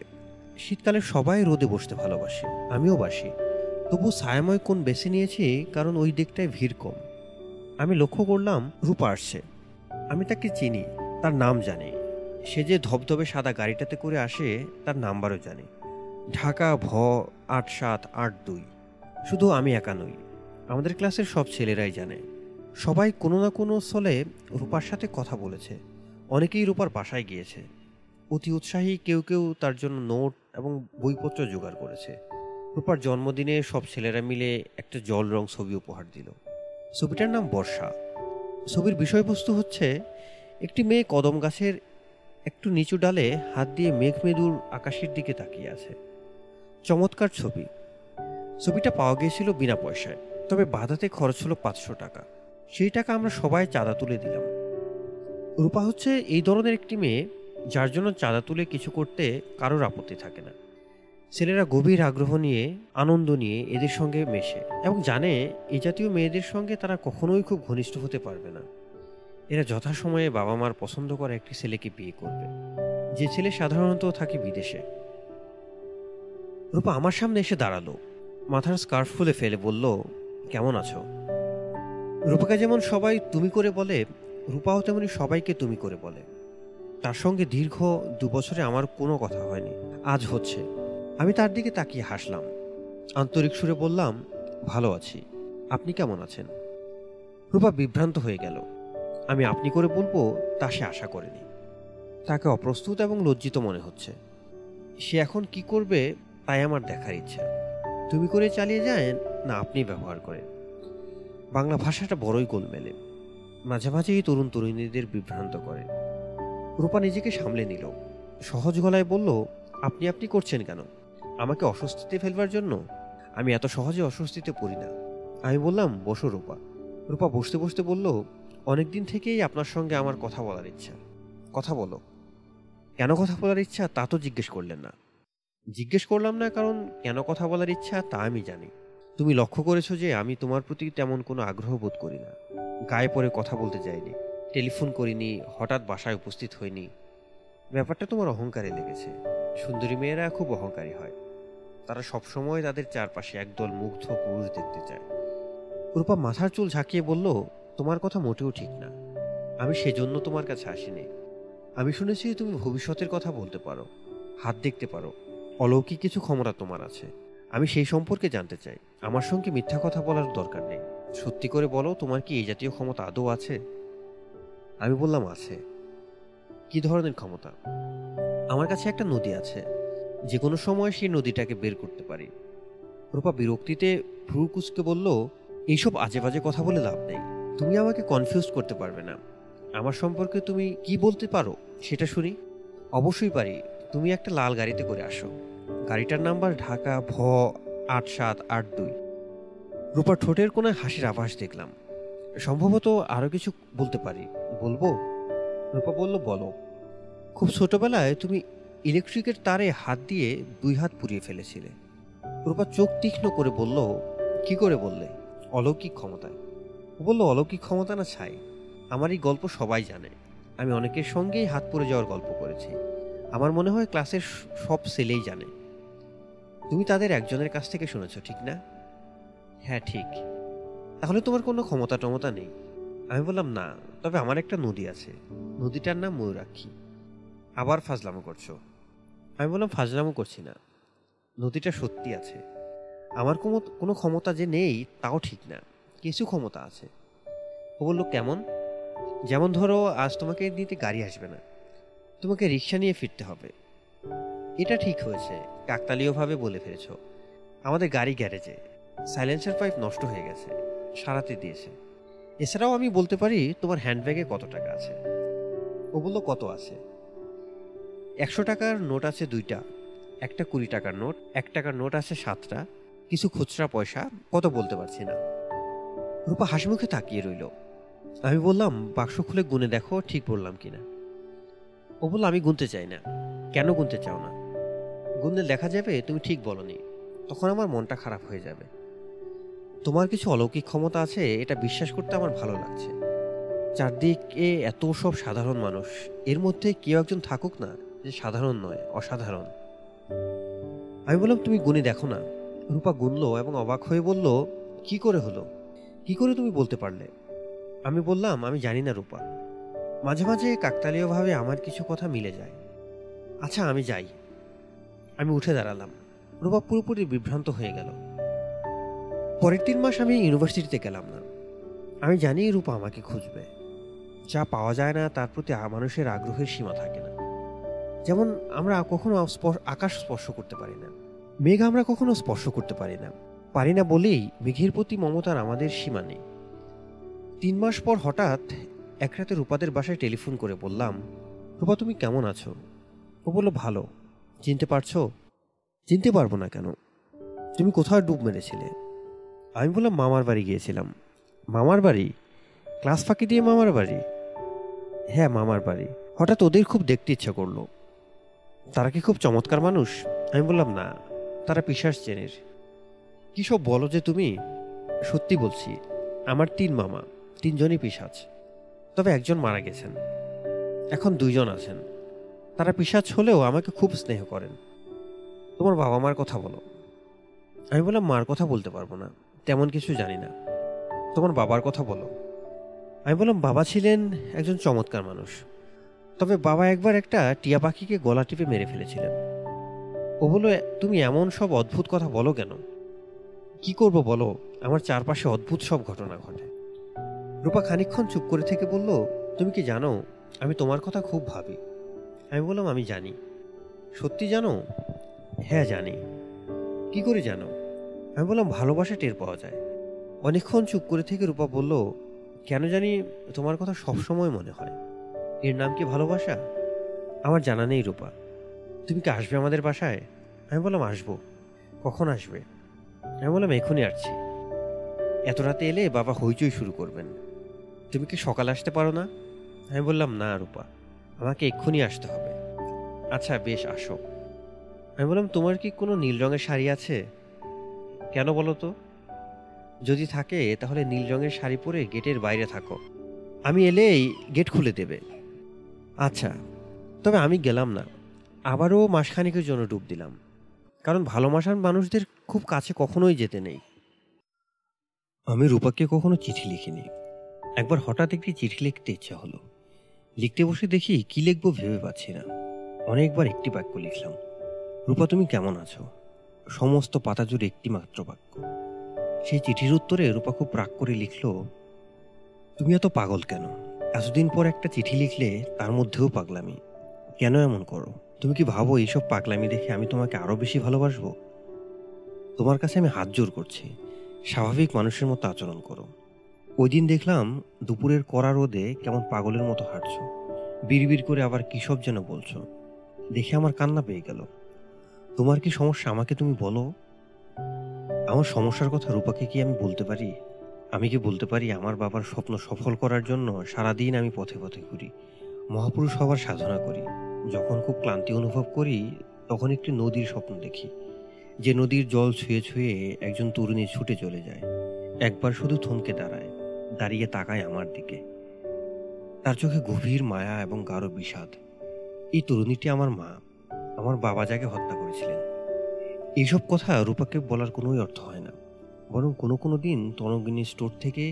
শীতকালে সবাই রোদে বসতে ভালোবাসে, আমিও বাসি। তবু ছায়াময় কোন বেছে নিয়েছি, কারণ ওই দিকটায় ভিড় কম। আমি লক্ষ্য করলাম রূপা আসছে। আমি তাকে চিনি, তার নাম জানি। সে যে ধবধবে সাদা গাড়িটাতে করে আসে, তার নাম্বারও জানি। ঢাকা ভ আট সাত আট দুই। শুধু আমি একা নই, আমাদের ক্লাসের সব ছেলেরাই জানে। সবাই কোনো না কোনো স্থলে রূপার সাথে কথা বলেছে। অনেকেই রূপার বাসায় গিয়েছে। অতি উৎসাহী কেউ কেউ তার জন্য নোট এবং বইপত্র জোগাড় করেছে। রূপার জন্মদিনে সব ছেলেরা মিলে একটা জল রং ছবি উপহার দিল। ছবিটার নাম বর্ষা। ছবির বিষয়বস্তু হচ্ছে, একটি মেয়ে কদম গাছের একটু নিচু ডালে হাত দিয়ে মেঘমেদুর আকাশের দিকে তাকিয়ে আছে। চমৎকার ছবি। ছবিটা পাওয়া গিয়েছিল বিনা পয়সায়, তবে বাধাতে খরচ হলো পাঁচশো টাকা। সেই টাকা আমরা সবাই চাঁদা তুলে দিলাম। রূপা হচ্ছে এই ধরনের একটি মেয়ে, যার জন্য চাঁদা তুলে কিছু করতে কারোর আপত্তি থাকে না। ছেলেরা গভীর আগ্রহ নিয়ে, আনন্দ নিয়ে এদের সঙ্গে মেশে এবং জানে এই জাতীয় মেয়েদের সঙ্গে তারা কখনোই খুব ঘনিষ্ঠ হতে পারবে না। এরা যথাসময়ে বাবা মার পছন্দ করা একটি ছেলেকে বিয়ে করবে। যে ছেলে সাধারণত থাকে বিদেশে। রূপা আমার সামনে এসে দাঁড়াল। মাথার স্কার্ফ খুলে ফেলে বলল, কেমন আছো? রূপাকে যেমন সবাই তুমি করে বলে, রূপাও তেমনি সবাইকে তুমি করে বলে। তার সঙ্গে দীর্ঘ দু বছরে আমার কোনো কথা হয়নি। আজ হচ্ছে। আমি তার দিকে তাকিয়ে হাসলাম। আন্তরিক সুরে বললাম, ভালো আছি। আপনি কেমন আছেন? রূপা বিভ্রান্ত হয়ে গেল। আমি আপনি করে বলব, তা সে আশা করেনি। তাকে অপ্রস্তুত এবং লজ্জিত মনে হচ্ছে। সে এখন কি করবে, তাই আমার দেখার ইচ্ছা। তুমি করে চালিয়ে যায়, না আপনি ব্যবহার করেন। বাংলা ভাষাটা বড়ই গোলমেলে। মাঝে মাঝেই তরুণ তরুণীদের বিভ্রান্ত করে। রূপা নিজেকে সামলে নিল। সহজ গলায় বলল, আপনি আপনি করছেন কেন? আমাকে অস্বস্তিতে ফেলবার জন্য আমি এত সহজে অস্বস্তিতে পড়ি না। আমি বললাম, বসো রূপা। রূপা বসতে বসতে বলল অনেক দিন থেকেই আপনার সঙ্গে আমার কথা বলার ইচ্ছা। কথা বলো। কেন কথা বলার ইচ্ছা? তা তো জিজ্ঞেস করলেন না। জিজ্ঞেস করলাম না কারণ কেন কথা বলার ইচ্ছা তা আমি জানি। তুমি লক্ষ্য করেছ যে আমি তোমার প্রতি তেমন কোনো আগ্রহ বোধ করি না। গায়ে পরে কথা বলতে যাইনি, টেলিফোন করিনি, হঠাৎ বাসায় উপস্থিত হইনি। ব্যাপারটা তোমার অহংকারে লেগেছে। সুন্দরী মেয়েরা খুব অহংকারী হয়। তারা সবসময় তাদের চারপাশে একদল মুগ্ধ পুরুষ দেখতে চায়। রূপা মাথার চুল ঝাঁকিয়ে বলল, তোমার কথা মোটেও ঠিক না। আমি সেজন্য তোমার কাছে আসিনি। আমি শুনেছি তুমি ভবিষ্যতের কথা বলতে পারো, হাত দেখতে পারো। অলৌকিক কিছু ক্ষমতা তোমার আছে। আমি সেই সম্পর্কে জানতে চাই। আমার সঙ্গে মিথ্যা কথা বলার দরকার নেই। সত্যি করে বলো, তোমার কি এই জাতীয় ক্ষমতা আদৌ আছে? আমি বললাম, আছে। কি ধরনের ক্ষমতা? আমার কাছে একটা নদী আছে। যে কোনো সময় সেই নদীটাকে বের করতে পারি। রূপা বিরক্তিতে ভ্রু বলল, এইসব আজে বাজে কথা বলে লাভ নেই। তুমি আমাকে কনফিউজ করতে পারবে না। আমার সম্পর্কে তুমি কি বলতে পারো, সেটা শুনি। অবশ্যই পারি। তুমি একটা লাল গাড়িতে করে আসো। গাড়িটার নাম্বার ঢাকা ভ আট সাত আট দুই। রূপার ঠোঁটের কোনায় হাসির আভাস দেখলাম। সম্ভবত আরও কিছু বলতে পারি। বলব? রূপা বলল, বলো। খুব ছোটবেলায় তুমি ইলেকট্রিকের তারে হাত দিয়ে দুই হাত পুড়িয়ে ফেলেছিলে। রূপা চোখ তীক্ষ্ণ করে বলল, কি করে বললে? অলৌকিক ক্ষমতায়। ও বলল, অলৌকিক ক্ষমতা না ছাই। আমার এই গল্প সবাই জানে। আমি অনেকের সঙ্গেই হাত পড়ে যাওয়ার গল্প করেছি। আমার মনে হয় ক্লাসের সব ছেলেই জানে। তুমি তাদের একজনের কাছ থেকে শুনেছ, ঠিক না? হ্যাঁ ঠিক। তাহলে তোমার কোনো ক্ষমতা টমতা নেই? আমি বললাম, না, তবে আমার একটা নদী আছে। নদীটার নাম ময়ূরাক্ষী। আবার ফাজলামো করছ? আমি বললাম, ফাজলামো করছি না। নদীটা সত্যি আছে। আমার কোনো ক্ষমতা যে নেই, তাও ঠিক না। কিছু ক্ষমতা আছে। ও বলল, কেমন? যেমন ধরো, আজ তোমাকে দিতে গাড়ি আসবে না। তোমাকে রিক্সা নিয়ে ফিরতে হবে। এটা ঠিক হয়েছে, কাকতালীয়ভাবে বলে ফেলেছ। আমাদের গাড়ি গ্যারেজে। সাইলেন্সার পাইপ নষ্ট হয়ে গেছে। সারাতে দিয়েছে। এছাড়াও আমি বলতে পারি, তোমার হ্যান্ডব্যাগে কত টাকা আছে? ও বলল, কত আছে? একশো টাকার নোট আছে দুইটা। একটা কুড়ি টাকার নোট, এক টাকার নোট আছে সাতটা। কিছু খুচরা পয়সা, কত বলতে পারছি না। রূপা হাসিমুখে তাকিয়ে রইল। আমি বললাম, বাক্স খুলে গুনে দেখো, ঠিক বললাম কিনা। ও বলল, আমি গুনতে চাই না। কেন গুনতে চাও না? গুনলে দেখা যাবে, তুমি ঠিক বলনি। তখন আমার মনটা খারাপ হয়ে যাবে। তোমার কিছু অলৌকিক ক্ষমতা আছে, এটা বিশ্বাস করতে আমার ভালো লাগছে। চারদিকে এত সব সাধারণ মানুষ, এর মধ্যে কেউ একজন থাকুক না? যে সাধারণ নয়, অসাধারণ। আমি বললাম, তুমি গুনে দেখো না। রূপা গুনলো এবং অবাক হয়ে বলল, কি করে হলো? কি করে তুমি বলতে পারলে? আমি বললাম, আমি জানি না রূপা। মাঝে মাঝে কাকতালীয়ভাবে আমার কিছু কথা মিলে যায়। আচ্ছা আমি যাই। আমি উঠে দাঁড়ালাম। রূপা পুরোপুরি বিভ্রান্ত হয়ে গেল। পরের তিন মাস আমি ইউনিভার্সিটিতে গেলাম না। আমি জানি রূপা আমাকে খুঁজবে। যা পাওয়া যায় না, তার প্রতি মানুষের আগ্রহের সীমা থাকে না। যেমন আমরা কখনো আকাশ স্পর্শ করতে পারি না। মেঘ আমরা কখনো স্পর্শ করতে পারি না। পারি না বলেই মেঘের প্রতি মমতার আমাদের সীমা নেই। তিন মাস পর হঠাৎ এক রাতে রূপাদের বাসায় টেলিফোন করে বললাম, রূপা, তুমি কেমন আছো? ও বলল, ভালো। চিনতে পারছ? চিনতে পারব না কেন? তুমি কোথাও ডুব মেরেছিলে? আমি বললাম, মামার বাড়ি গিয়েছিলাম। মামার বাড়ি? ক্লাস ফাঁকি দিয়ে মামার বাড়ি? হ্যাঁ মামার বাড়ি। হঠাৎ ওদের খুব দেখতে ইচ্ছা করল। তারা কি খুব চমৎকার মানুষ? আমি বললাম, না, তারা পিসাস চেনের কী সব বলো যে তুমি? সত্যি বলছি, আমার তিন মামা, তিনজনই পিসাচ। তবে একজন মারা গেছেন। এখন দুইজন আছেন। তারা পিসাচ হলেও আমাকে খুব স্নেহ করেন। তোমার বাবা মার কথা বলো। আমি বললাম, মার কথা বলতে পারব না, তেমন কিছু জানি না। তোমার বাবার কথা বলো। আমি বললাম, বাবা ছিলেন একজন চমৎকার মানুষ। তবে বাবা একবার একটা টিয়া পাখিকে গলা টিপে মেরে ফেলেছিলেন। ও বলল, তুমি এমন সব অদ্ভুত কথা বলো কেন? কি করব বলো? আমার চারপাশে অদ্ভুত সব ঘটনা ঘটে। রূপা খানিকক্ষণ চুপ করে থেকে বলল, তুমি কি জানো, আমি তোমার কথা খুব ভাবি। আমি বললাম, আমি জানি। সত্যি জানো? হ্যাঁ জানি। কি করে জানো? আমি বললাম, ভালোবাসা টের পাওয়া যায়। অনেকক্ষণ চুপ করে থেকে রূপা বলল, কেন জানি তোমার কথা সবসময় মনে হয়। এর নাম কি ভালোবাসা? আমার জানা নেই, রূপা। তুমি কি আসবে আমাদের বাসায়? আমি বললাম, আসব। কখন আসবে? আমি বললাম, এখনই আসছি। এত রাতে এলে বাবা হইচই শুরু করবেন। তুমি কি সকালে আসতে পারো না? আমি বললাম, না, রূপা। আমাকে এক্ষুনি আসতে হবে। আচ্ছা বেশ, আসো। আমি বললাম, তোমার কি কোনো নীল রঙের শাড়ি আছে? কেন বলো তো? যদি থাকে, তাহলে নীল রঙের শাড়ি পরে গেটের বাইরে থাকো। আমি এলেই গেট খুলে দেবে। আচ্ছা তবে আমি গেলাম না। আবারও মাসখানেকের জন্য ডুব দিলাম। কারণ ভালোবাসার মানুষদের খুব কাছে কখনোই যেতে নেই। আমি রূপাকে কখনো চিঠি লিখিনি। একবার হঠাৎ একটি চিঠি লিখতে ইচ্ছা হলো। লিখতে বসে দেখি কি লিখব ভেবে পাচ্ছি না। অনেকবার একটি বাক্য লিখলাম। রূপা, তুমি কেমন আছো? সমস্ত পাতা জুড়ে একটি মাত্র বাক্য। সেই চিঠির উত্তরে রূপা খুব রাগ করে লিখল, তুমি এত পাগল কেন? এতদিন পর একটা চিঠি লিখলে তার মধ্যেও পাগলামি। কেন এমন করো? তুমি কি ভাবো এইসব পাগলামি দেখে আমি তোমাকে আরও বেশি ভালোবাসবো? তোমার কাছে আমি হাত জোর করছি। স্বাভাবিক মানুষের মতো আচরণ করো। ওই দিন দেখলাম দুপুরের কড়া রোদে কেমন পাগলের মতো হাঁটছো। বিড়বিড় করে আবার কী সব যেন বলছো। দেখে আমার কান্না পেয়ে গেল। তোমার কি সমস্যা আমাকে তুমি বলো? আমার সমস্যার কথা রূপাকে কি আমি বলতে পারি? আমি কি বলতে পারি আমার বাবার স্বপ্ন সফল করার জন্য সারাদিন আমি পথে পথে ঘুরি? মহাপুরুষ হবার সাধনা করি। যখন খুব ক্লান্তি অনুভব করি, তখন একটি নদীর স্বপ্ন দেখি। যে নদীর জল ছুঁয়ে ছুঁয়ে একজন তরুণী ছুটে চলে যায়। একবার শুধু থমকে দাঁড়ায়, দাঁড়িয়ে তাকায় আমার দিকে। তার চোখে গভীর মায়া এবং গাঢ় বিষাদ। এই তরুণীটি আমার মা। আমার বাবা যাকে হত্যা করেছিলেন। এইসব কথা রূপাকে বলার কোনোই অর্থ হয় না। বরং কোনো কোনো দিন তরঙ্গিনী স্টোর থেকে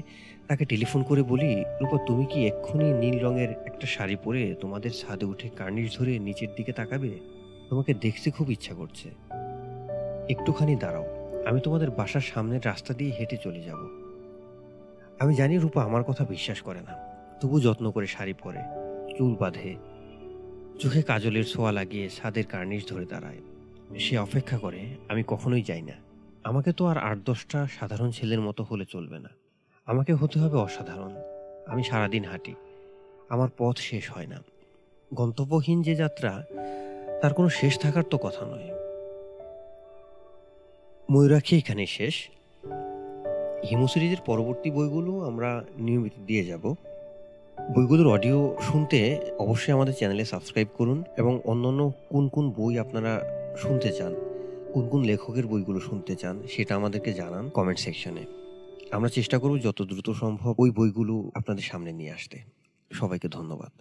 তাকে টেলিফোন করে বলি, রূপা, তুমি কি এক্ষুনি নীল রঙের একটা শাড়ি পরে তোমাদের ছাদে উঠে কার্নিশ ধরে নিচের দিকে তাকাবে? তোমাকে দেখতে খুব ইচ্ছা করছে। একটুখানি দাঁড়াও, আমি তোমাদের বাসার সামনের রাস্তা দিয়ে হেঁটে চলে যাব। আমি জানি রূপা আমার কথা বিশ্বাস করে না, তবু যত্ন করে শাড়ি পরে, চুল বাঁধে। চোখে কাজলের ছোঁয়া লাগিয়ে ছাদের কার্নিশ ধরে দাঁড়ায়। সে অপেক্ষা করে, আমি কখনোই যাই না। আমাকে তো আর আট দশটা সাধারণ ছেলের মতো হলে চলবে না। আমাকে হতে হবে অসাধারণ। আমি সারাদিন হাঁটি। আমার পথ শেষ হয় না। গন্তব্যহীন যে যাত্রা, তার কোনো শেষ থাকার তো কথা নয়। ময়ূরাক্ষী এখানে শেষ। হিমু সিরিজের পরবর্তী বইগুলো আমরা নিয়মিত দিয়ে যাব। বইগুলোর অডিও শুনতে অবশ্যই আমাদের চ্যানেলে সাবস্ক্রাইব করুন এবং অন্যান্য কোন কোন বই আপনারা শুনতে চান কোন কোন লেখকের বইগুলো শুনতে চান সেটা আমাদেরকে জানান কমেন্ট সেকশনে আমরা চেষ্টা করব যত দ্রুত সম্ভব ওই বইগুলো আপনাদের সামনে নিয়ে আসতে। সবাইকে ধন্যবাদ।